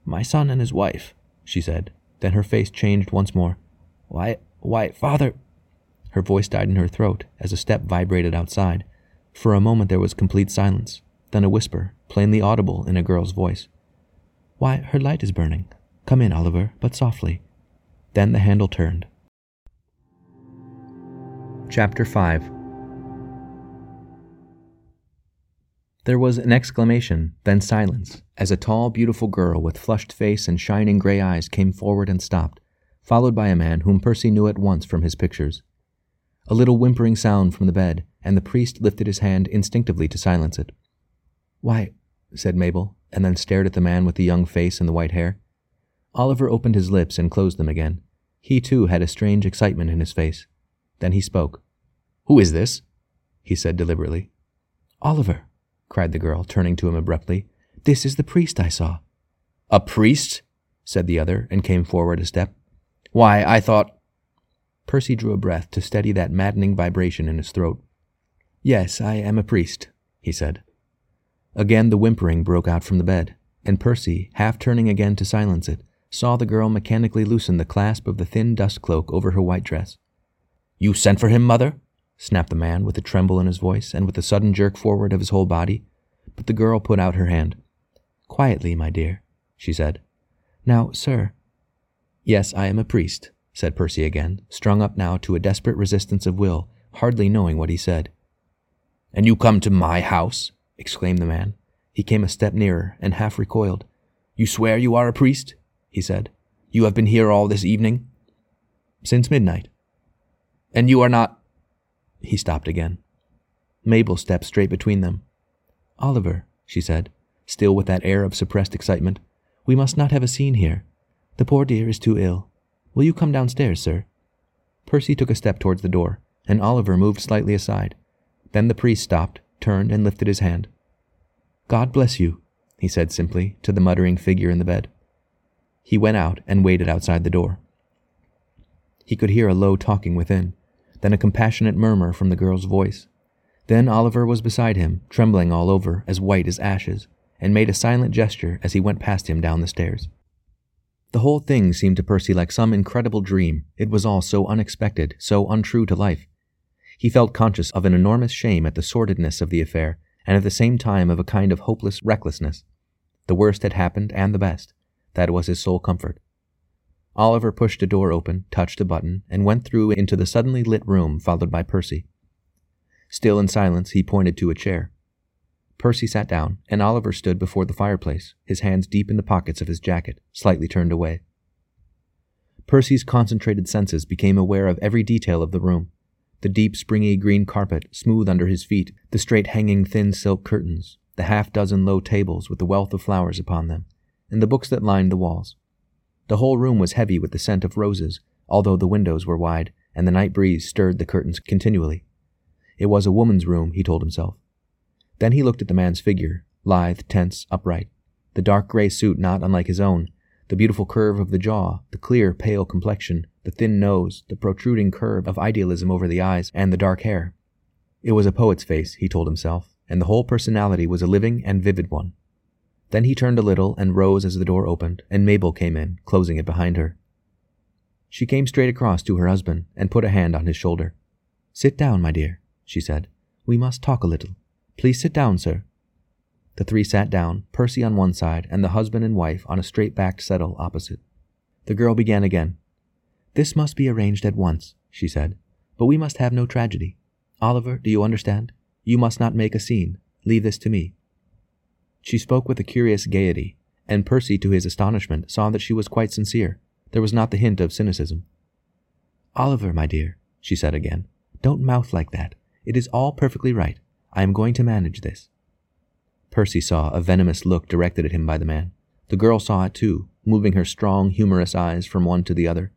My son and his wife, she said. Then her face changed once more. Why, why, father. Her voice died in her throat as a step vibrated outside. For a moment there was complete silence, then a whisper, plainly audible in a girl's voice. Why, her light is burning. Come in, Oliver, but softly. Then the handle turned. Chapter 5 There was an exclamation, then silence, as a tall, beautiful girl with flushed face and shining gray eyes came forward and stopped, followed by a man whom Percy knew at once from his pictures. A little whimpering sound from the bed, and the priest lifted his hand instinctively to silence it. Why, said Mabel, and then stared at the man with the young face and the white hair. Oliver opened his lips and closed them again. He too had a strange excitement in his face. Then he spoke. Who is this? he said deliberately. Oliver, cried the girl, turning to him abruptly. This is the priest I saw. A priest? said the other, and came forward a step. Why, I thought. Percy drew a breath to steady that maddening vibration in his throat. Yes, I am a priest, he said. Again the whimpering broke out from the bed, and Percy, half turning again to silence it, saw the girl mechanically loosen the clasp of the thin dust cloak over her white dress. You sent for him, mother? snapped the man with a tremble in his voice and with a sudden jerk forward of his whole body. But the girl put out her hand. Quietly, my dear, she said. Now, sir. Yes, I am a priest, said Percy again, strung up now to a desperate resistance of will, hardly knowing what he said. And you come to my house? exclaimed the man. He came a step nearer and half recoiled. You swear you are a priest? he said. You have been here all this evening? Since midnight. And you are not he stopped again. Mabel stepped straight between them. Oliver, she said, still with that air of suppressed excitement, we must not have a scene here. The poor dear is too ill. Will you come downstairs, sir? Percy took a step towards the door, and Oliver moved slightly aside. Then the priest stopped, turned, and lifted his hand. God bless you, he said simply to the muttering figure in the bed. He went out and waited outside the door. He could hear a low talking within, then a compassionate murmur from the girl's voice. Then Oliver was beside him, trembling all over, as white as ashes, and made a silent gesture as he went past him down the stairs. The whole thing seemed to Percy like some incredible dream. It was all so unexpected, so untrue to life. He felt conscious of an enormous shame at the sordidness of the affair, and at the same time of a kind of hopeless recklessness. The worst had happened, and the best. That was his sole comfort. Oliver pushed a door open, touched a button, and went through into the suddenly lit room, followed by Percy. Still in silence, he pointed to a chair. Percy sat down, and Oliver stood before the fireplace, his hands deep in the pockets of his jacket, slightly turned away. Percy's concentrated senses became aware of every detail of the room the deep, springy green carpet, smooth under his feet, the straight hanging thin silk curtains, the half dozen low tables with the wealth of flowers upon them, and the books that lined the walls. The whole room was heavy with the scent of roses, although the windows were wide and the night breeze stirred the curtains continually. It was a woman's room, he told himself. Then he looked at the man's figure, lithe, tense, upright, the dark gray suit not unlike his own, the beautiful curve of the jaw, the clear, pale complexion, the thin nose, the protruding curve of idealism over the eyes, and the dark hair. It was a poet's face, he told himself, and the whole personality was a living and vivid one. Then he turned a little and rose as the door opened, and Mabel came in, closing it behind her. She came straight across to her husband and put a hand on his shoulder. Sit down, my dear, she said. We must talk a little. Please sit down, sir. The three sat down, Percy on one side and the husband and wife on a straight backed settle opposite. The girl began again. This must be arranged at once, she said, but we must have no tragedy. Oliver, do you understand? You must not make a scene. Leave this to me. She spoke with a curious gaiety, and Percy, to his astonishment, saw that she was quite sincere. There was not the hint of cynicism. Oliver, my dear, she said again, don't mouth like that. It is all perfectly right. I am going to manage this. Percy saw a venomous look directed at him by the man. The girl saw it too, moving her strong, humorous eyes from one to the other.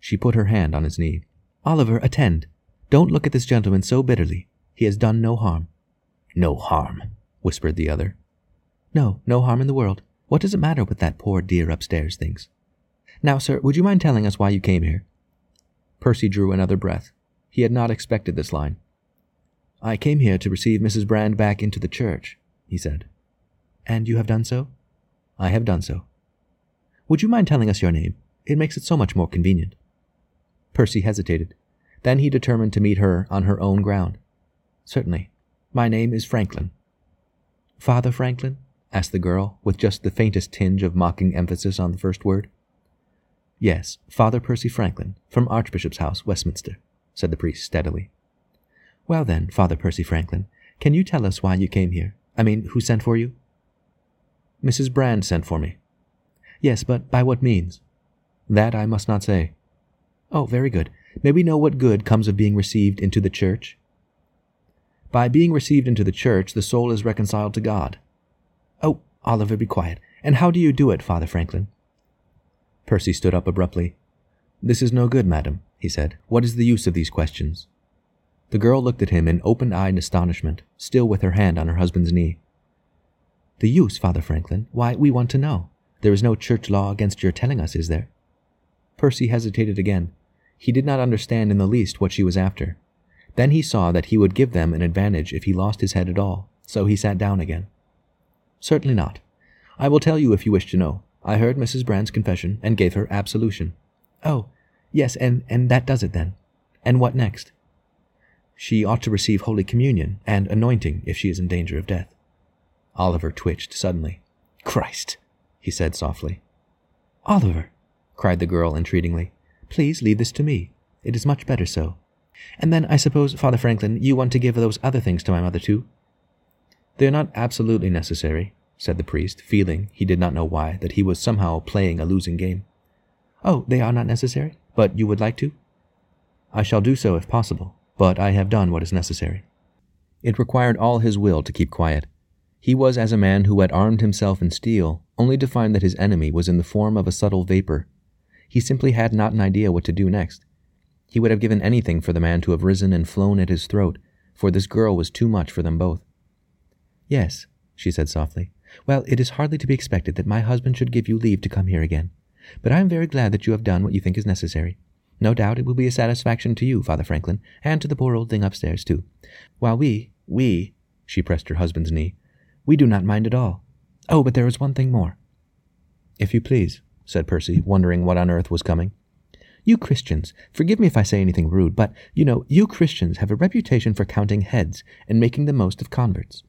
She put her hand on his knee. Oliver, attend. Don't look at this gentleman so bitterly. He has done no harm. No harm, whispered the other. No, no harm in the world. What does it matter what that poor dear upstairs thinks? Now, sir, would you mind telling us why you came here? Percy drew another breath. He had not expected this line. I came here to receive Mrs. Brand back into the church, he said. And you have done so? I have done so. Would you mind telling us your name? It makes it so much more convenient. Percy hesitated. Then he determined to meet her on her own ground. Certainly. My name is Franklin. Father Franklin? Asked the girl, with just the faintest tinge of mocking emphasis on the first word. Yes, Father Percy Franklin, from Archbishop's House, Westminster, said the priest steadily. Well then, Father Percy Franklin, can you tell us why you came here? I mean, who sent for you? Mrs. Brand sent for me. Yes, but by what means? That I must not say. Oh, very good. May we know what good comes of being received into the church? By being received into the church, the soul is reconciled to God. Oliver, be quiet. And how do you do it, Father Franklin? Percy stood up abruptly. This is no good, madam, he said. What is the use of these questions? The girl looked at him in open eyed astonishment, still with her hand on her husband's knee. The use, Father Franklin? Why, we want to know. There is no church law against your telling us, is there? Percy hesitated again. He did not understand in the least what she was after. Then he saw that he would give them an advantage if he lost his head at all, so he sat down again. Certainly not. I will tell you if you wish to know. I heard Mrs. Brand's confession and gave her absolution. Oh, yes, and, and that does it then. And what next? She ought to receive Holy Communion and anointing if she is in danger of death. Oliver twitched suddenly. Christ, he said softly. Oliver, cried the girl entreatingly, please leave this to me. It is much better so. And then I suppose, Father Franklin, you want to give those other things to my mother too? They are not absolutely necessary, said the priest, feeling, he did not know why, that he was somehow playing a losing game. Oh, they are not necessary? But you would like to? I shall do so if possible, but I have done what is necessary. It required all his will to keep quiet. He was as a man who had armed himself in steel, only to find that his enemy was in the form of a subtle vapor. He simply had not an idea what to do next. He would have given anything for the man to have risen and flown at his throat, for this girl was too much for them both. Yes, she said softly. Well, it is hardly to be expected that my husband should give you leave to come here again. But I am very glad that you have done what you think is necessary. No doubt it will be a satisfaction to you, Father Franklin, and to the poor old thing upstairs, too. While we, we, she pressed her husband's knee, we do not mind at all. Oh, but there is one thing more. If you please, said Percy, wondering what on earth was coming. You Christians, forgive me if I say anything rude, but, you know, you Christians have a reputation for counting heads and making the most of converts.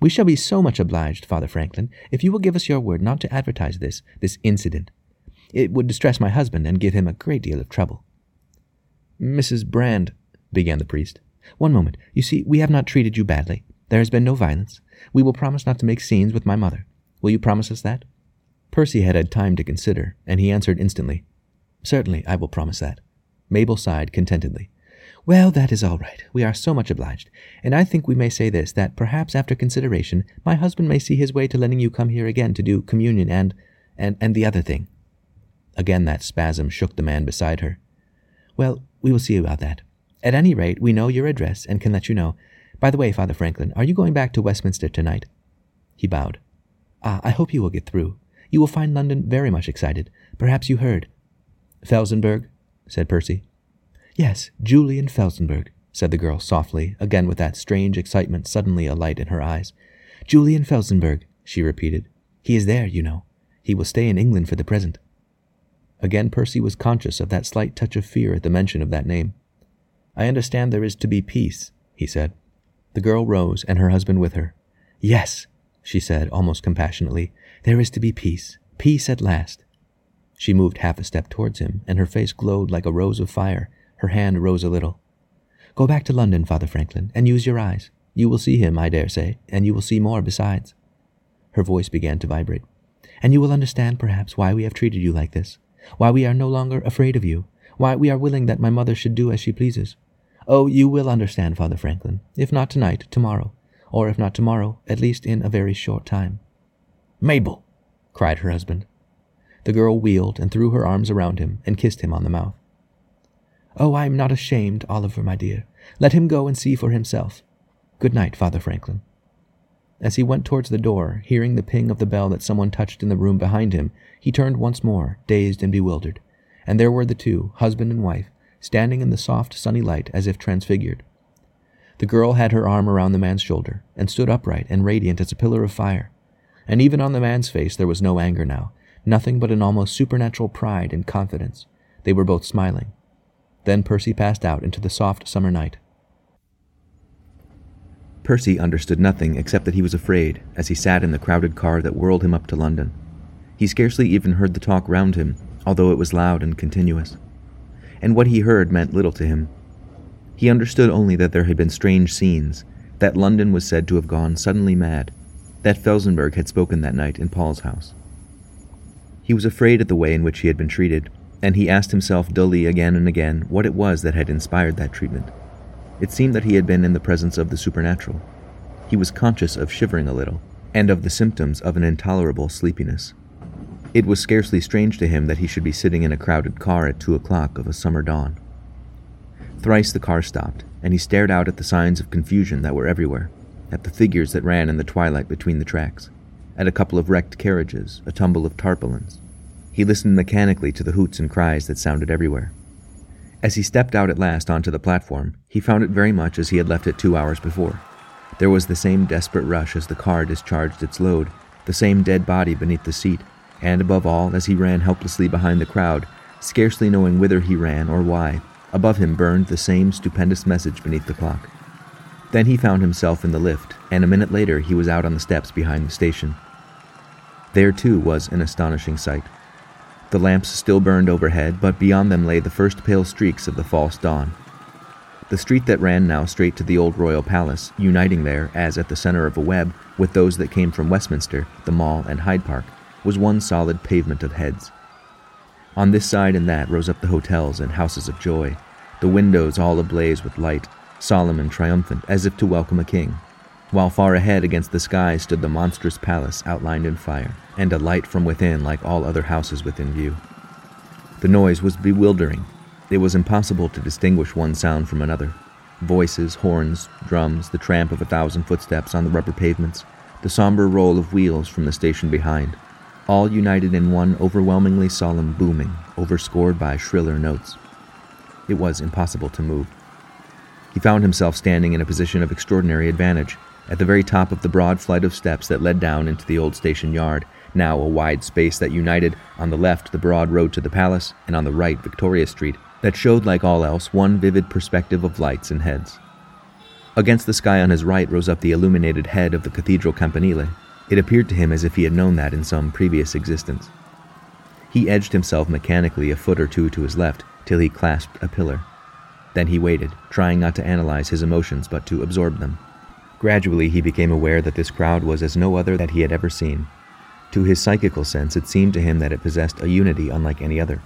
We shall be so much obliged, Father Franklin, if you will give us your word not to advertise this, this incident. It would distress my husband and give him a great deal of trouble. Mrs. Brand, began the priest. One moment. You see, we have not treated you badly. There has been no violence. We will promise not to make scenes with my mother. Will you promise us that? Percy had had time to consider, and he answered instantly. Certainly, I will promise that. Mabel sighed contentedly. Well, that is all right. We are so much obliged. And I think we may say this that perhaps after consideration, my husband may see his way to letting you come here again to do communion and and and the other thing. Again that spasm shook the man beside her. Well, we will see about that. At any rate, we know your address and can let you know. By the way, Father Franklin, are you going back to Westminster tonight? He bowed. Ah, I hope you will get through. You will find London very much excited. Perhaps you heard. Felsenburgh, said Percy. Yes, Julian Felsenburgh, said the girl softly, again with that strange excitement suddenly alight in her eyes. Julian Felsenburgh, she repeated. He is there, you know. He will stay in England for the present. Again Percy was conscious of that slight touch of fear at the mention of that name. I understand there is to be peace, he said. The girl rose, and her husband with her. Yes, she said, almost compassionately, there is to be peace, peace at last. She moved half a step towards him, and her face glowed like a rose of fire, her hand rose a little. Go back to London, Father Franklin, and use your eyes. You will see him, I dare say, and you will see more besides. Her voice began to vibrate. And you will understand, perhaps, why we have treated you like this, why we are no longer afraid of you, why we are willing that my mother should do as she pleases. Oh, you will understand, Father Franklin, if not tonight, tomorrow, or if not tomorrow, at least in a very short time. Mabel! cried her husband. The girl wheeled and threw her arms around him and kissed him on the mouth. Oh, I am not ashamed, Oliver, my dear. Let him go and see for himself. Good night, Father Franklin. As he went towards the door, hearing the ping of the bell that someone touched in the room behind him, he turned once more, dazed and bewildered, and there were the two, husband and wife, standing in the soft, sunny light as if transfigured. The girl had her arm around the man's shoulder, and stood upright and radiant as a pillar of fire, and even on the man's face there was no anger now, Nothing but an almost supernatural pride and confidence. They were both smiling. Then Percy passed out into the soft summer night. Percy understood nothing except that he was afraid as he sat in the crowded car that whirled him up to London. He scarcely even heard the talk round him, although it was loud and continuous. And what he heard meant little to him. He understood only that there had been strange scenes, that London was said to have gone suddenly mad, that Felsenburgh had spoken that night in Paul's house. He was afraid at the way in which he had been treated, and he asked himself dully again and again what it was that had inspired that treatment. It seemed that he had been in the presence of the supernatural. He was conscious of shivering a little, and of the symptoms of an intolerable sleepiness. It was scarcely strange to him that he should be sitting in a crowded car at two o'clock of a summer dawn. Thrice the car stopped, and he stared out at the signs of confusion that were everywhere, at the figures that ran in the twilight between the tracks, at a couple of wrecked carriages, a tumble of tarpaulins. He listened mechanically to the hoots and cries that sounded everywhere. As he stepped out at last onto the platform, he found it very much as he had left it two hours before. There was the same desperate rush as the car discharged its load, the same dead body beneath the seat, and above all, as he ran helplessly behind the crowd, scarcely knowing whither he ran or why, above him burned the same stupendous message beneath the clock. Then he found himself in the lift, and a minute later he was out on the steps behind the station. There, too, was an astonishing sight. The lamps still burned overhead, but beyond them lay the first pale streaks of the false dawn. The street that ran now straight to the old royal palace, uniting there, as at the center of a web, with those that came from Westminster, the Mall, and Hyde Park, was one solid pavement of heads. On this side and that rose up the hotels and houses of joy, the windows all ablaze with light, solemn and triumphant, as if to welcome a king, while far ahead against the sky stood the monstrous palace outlined in fire and a light from within like all other houses within view. The noise was bewildering. It was impossible to distinguish one sound from another. Voices, horns, drums, the tramp of a thousand footsteps on the rubber pavements, the somber roll of wheels from the station behind, all united in one overwhelmingly solemn booming, overscored by shriller notes. It was impossible to move. He found himself standing in a position of extraordinary advantage, at the very top of the broad flight of steps that led down into the old station yard, now a wide space that united, on the left, the broad road to the palace, and on the right, Victoria Street, that showed, like all else, one vivid perspective of lights and heads. Against the sky on his right rose up the illuminated head of the Cathedral Campanile. It appeared to him as if he had known that in some previous existence. He edged himself mechanically a foot or two to his left till he clasped a pillar. Then he waited, trying not to analyze his emotions but to absorb them. Gradually, he became aware that this crowd was as no other that he had ever seen. To his psychical sense, it seemed to him that it possessed a unity unlike any other.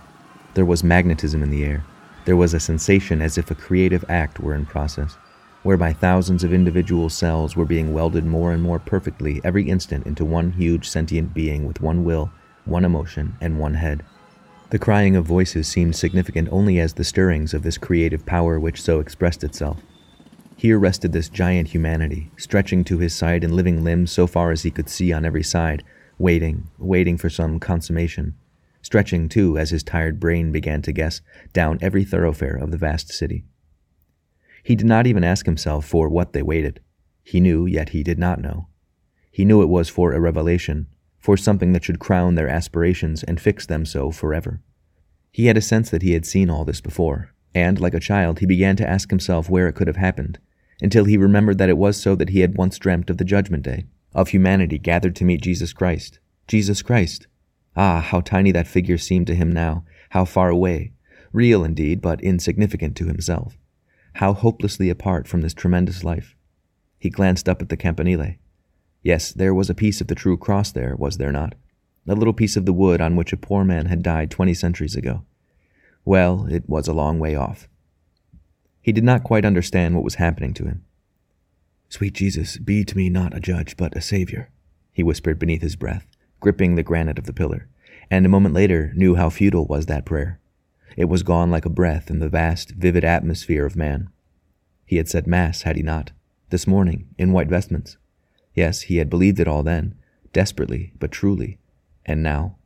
There was magnetism in the air. There was a sensation as if a creative act were in process, whereby thousands of individual cells were being welded more and more perfectly every instant into one huge sentient being with one will, one emotion, and one head. The crying of voices seemed significant only as the stirrings of this creative power which so expressed itself. Here rested this giant humanity, stretching to his side in living limbs so far as he could see on every side, waiting, waiting for some consummation, stretching, too, as his tired brain began to guess, down every thoroughfare of the vast city. He did not even ask himself for what they waited. He knew, yet he did not know. He knew it was for a revelation, for something that should crown their aspirations and fix them so forever. He had a sense that he had seen all this before, and, like a child, he began to ask himself where it could have happened, until he remembered that it was so that he had once dreamt of the Judgment Day, of humanity gathered to meet Jesus Christ. Jesus Christ! Ah, how tiny that figure seemed to him now, how far away, real indeed, but insignificant to himself. How hopelessly apart from this tremendous life. He glanced up at the campanile. Yes, there was a piece of the true cross there, was there not? A little piece of the wood on which a poor man had died twenty centuries ago. Well, it was a long way off. He did not quite understand what was happening to him. Sweet Jesus, be to me not a judge, but a Savior, he whispered beneath his breath, gripping the granite of the pillar, and a moment later knew how futile was that prayer. It was gone like a breath in the vast, vivid atmosphere of man. He had said Mass, had he not? This morning, in white vestments. Yes, he had believed it all then, desperately, but truly. And now?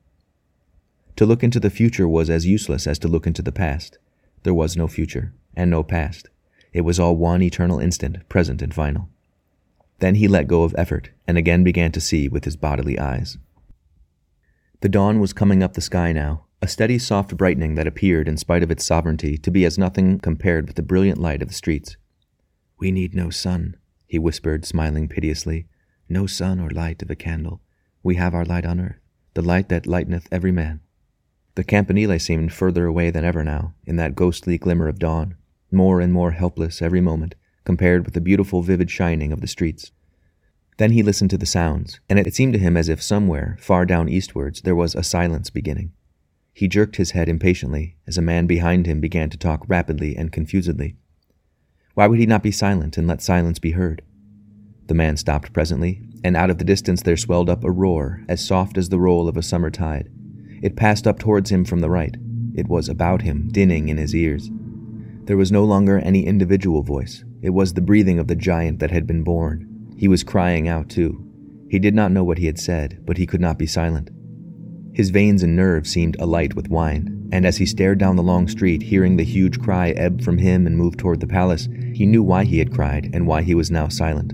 To look into the future was as useless as to look into the past. There was no future, and no past. It was all one eternal instant, present and final. Then he let go of effort and again began to see with his bodily eyes. The dawn was coming up the sky now, a steady soft brightening that appeared, in spite of its sovereignty, to be as nothing compared with the brilliant light of the streets. We need no sun, he whispered, smiling piteously, no sun or light of a candle. We have our light on earth, the light that lighteneth every man. The campanile seemed further away than ever now, in that ghostly glimmer of dawn, more and more helpless every moment, compared with the beautiful vivid shining of the streets. Then he listened to the sounds, and it seemed to him as if somewhere, far down eastwards, there was a silence beginning. He jerked his head impatiently as a man behind him began to talk rapidly and confusedly. Why would he not be silent and let silence be heard? The man stopped presently, and out of the distance there swelled up a roar as soft as the roll of a summer tide. It passed up towards him from the right. It was about him, dinning in his ears. There was no longer any individual voice. It was the breathing of the giant that had been born. He was crying out, too. He did not know what he had said, but he could not be silent. His veins and nerves seemed alight with wine, and as he stared down the long street, hearing the huge cry ebb from him and move toward the palace, he knew why he had cried and why he was now silent.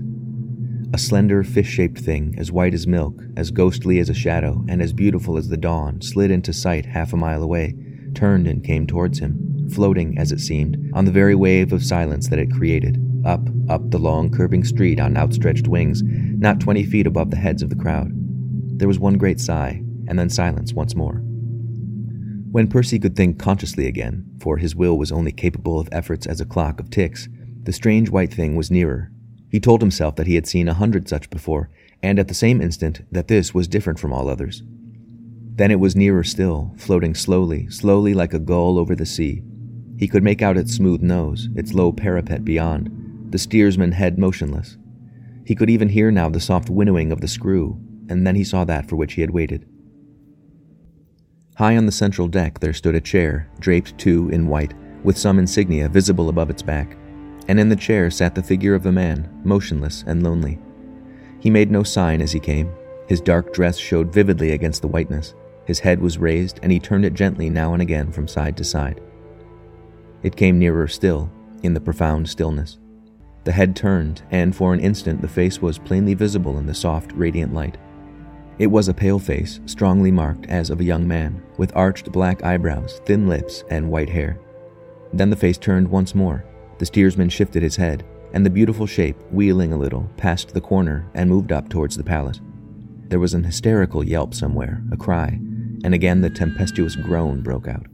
A slender, fish shaped thing, as white as milk, as ghostly as a shadow, and as beautiful as the dawn, slid into sight half a mile away, turned and came towards him, floating, as it seemed, on the very wave of silence that it created, up, up the long, curving street on outstretched wings, not twenty feet above the heads of the crowd. There was one great sigh, and then silence once more. When Percy could think consciously again, for his will was only capable of efforts as a clock of ticks, the strange white thing was nearer, he told himself that he had seen a hundred such before, and at the same instant that this was different from all others. Then it was nearer still, floating slowly, slowly like a gull over the sea. He could make out its smooth nose, its low parapet beyond, the steersman's head motionless. He could even hear now the soft winnowing of the screw, and then he saw that for which he had waited. High on the central deck there stood a chair, draped too in white, with some insignia visible above its back and in the chair sat the figure of a man, motionless and lonely. He made no sign as he came. His dark dress showed vividly against the whiteness. His head was raised, and he turned it gently now and again from side to side. It came nearer still, in the profound stillness. The head turned, and for an instant the face was plainly visible in the soft, radiant light. It was a pale face, strongly marked as of a young man, with arched black eyebrows, thin lips, and white hair. Then the face turned once more, the steersman shifted his head, and the beautiful shape, wheeling a little, passed the corner and moved up towards the palace. There was an hysterical yelp somewhere, a cry, and again the tempestuous groan broke out.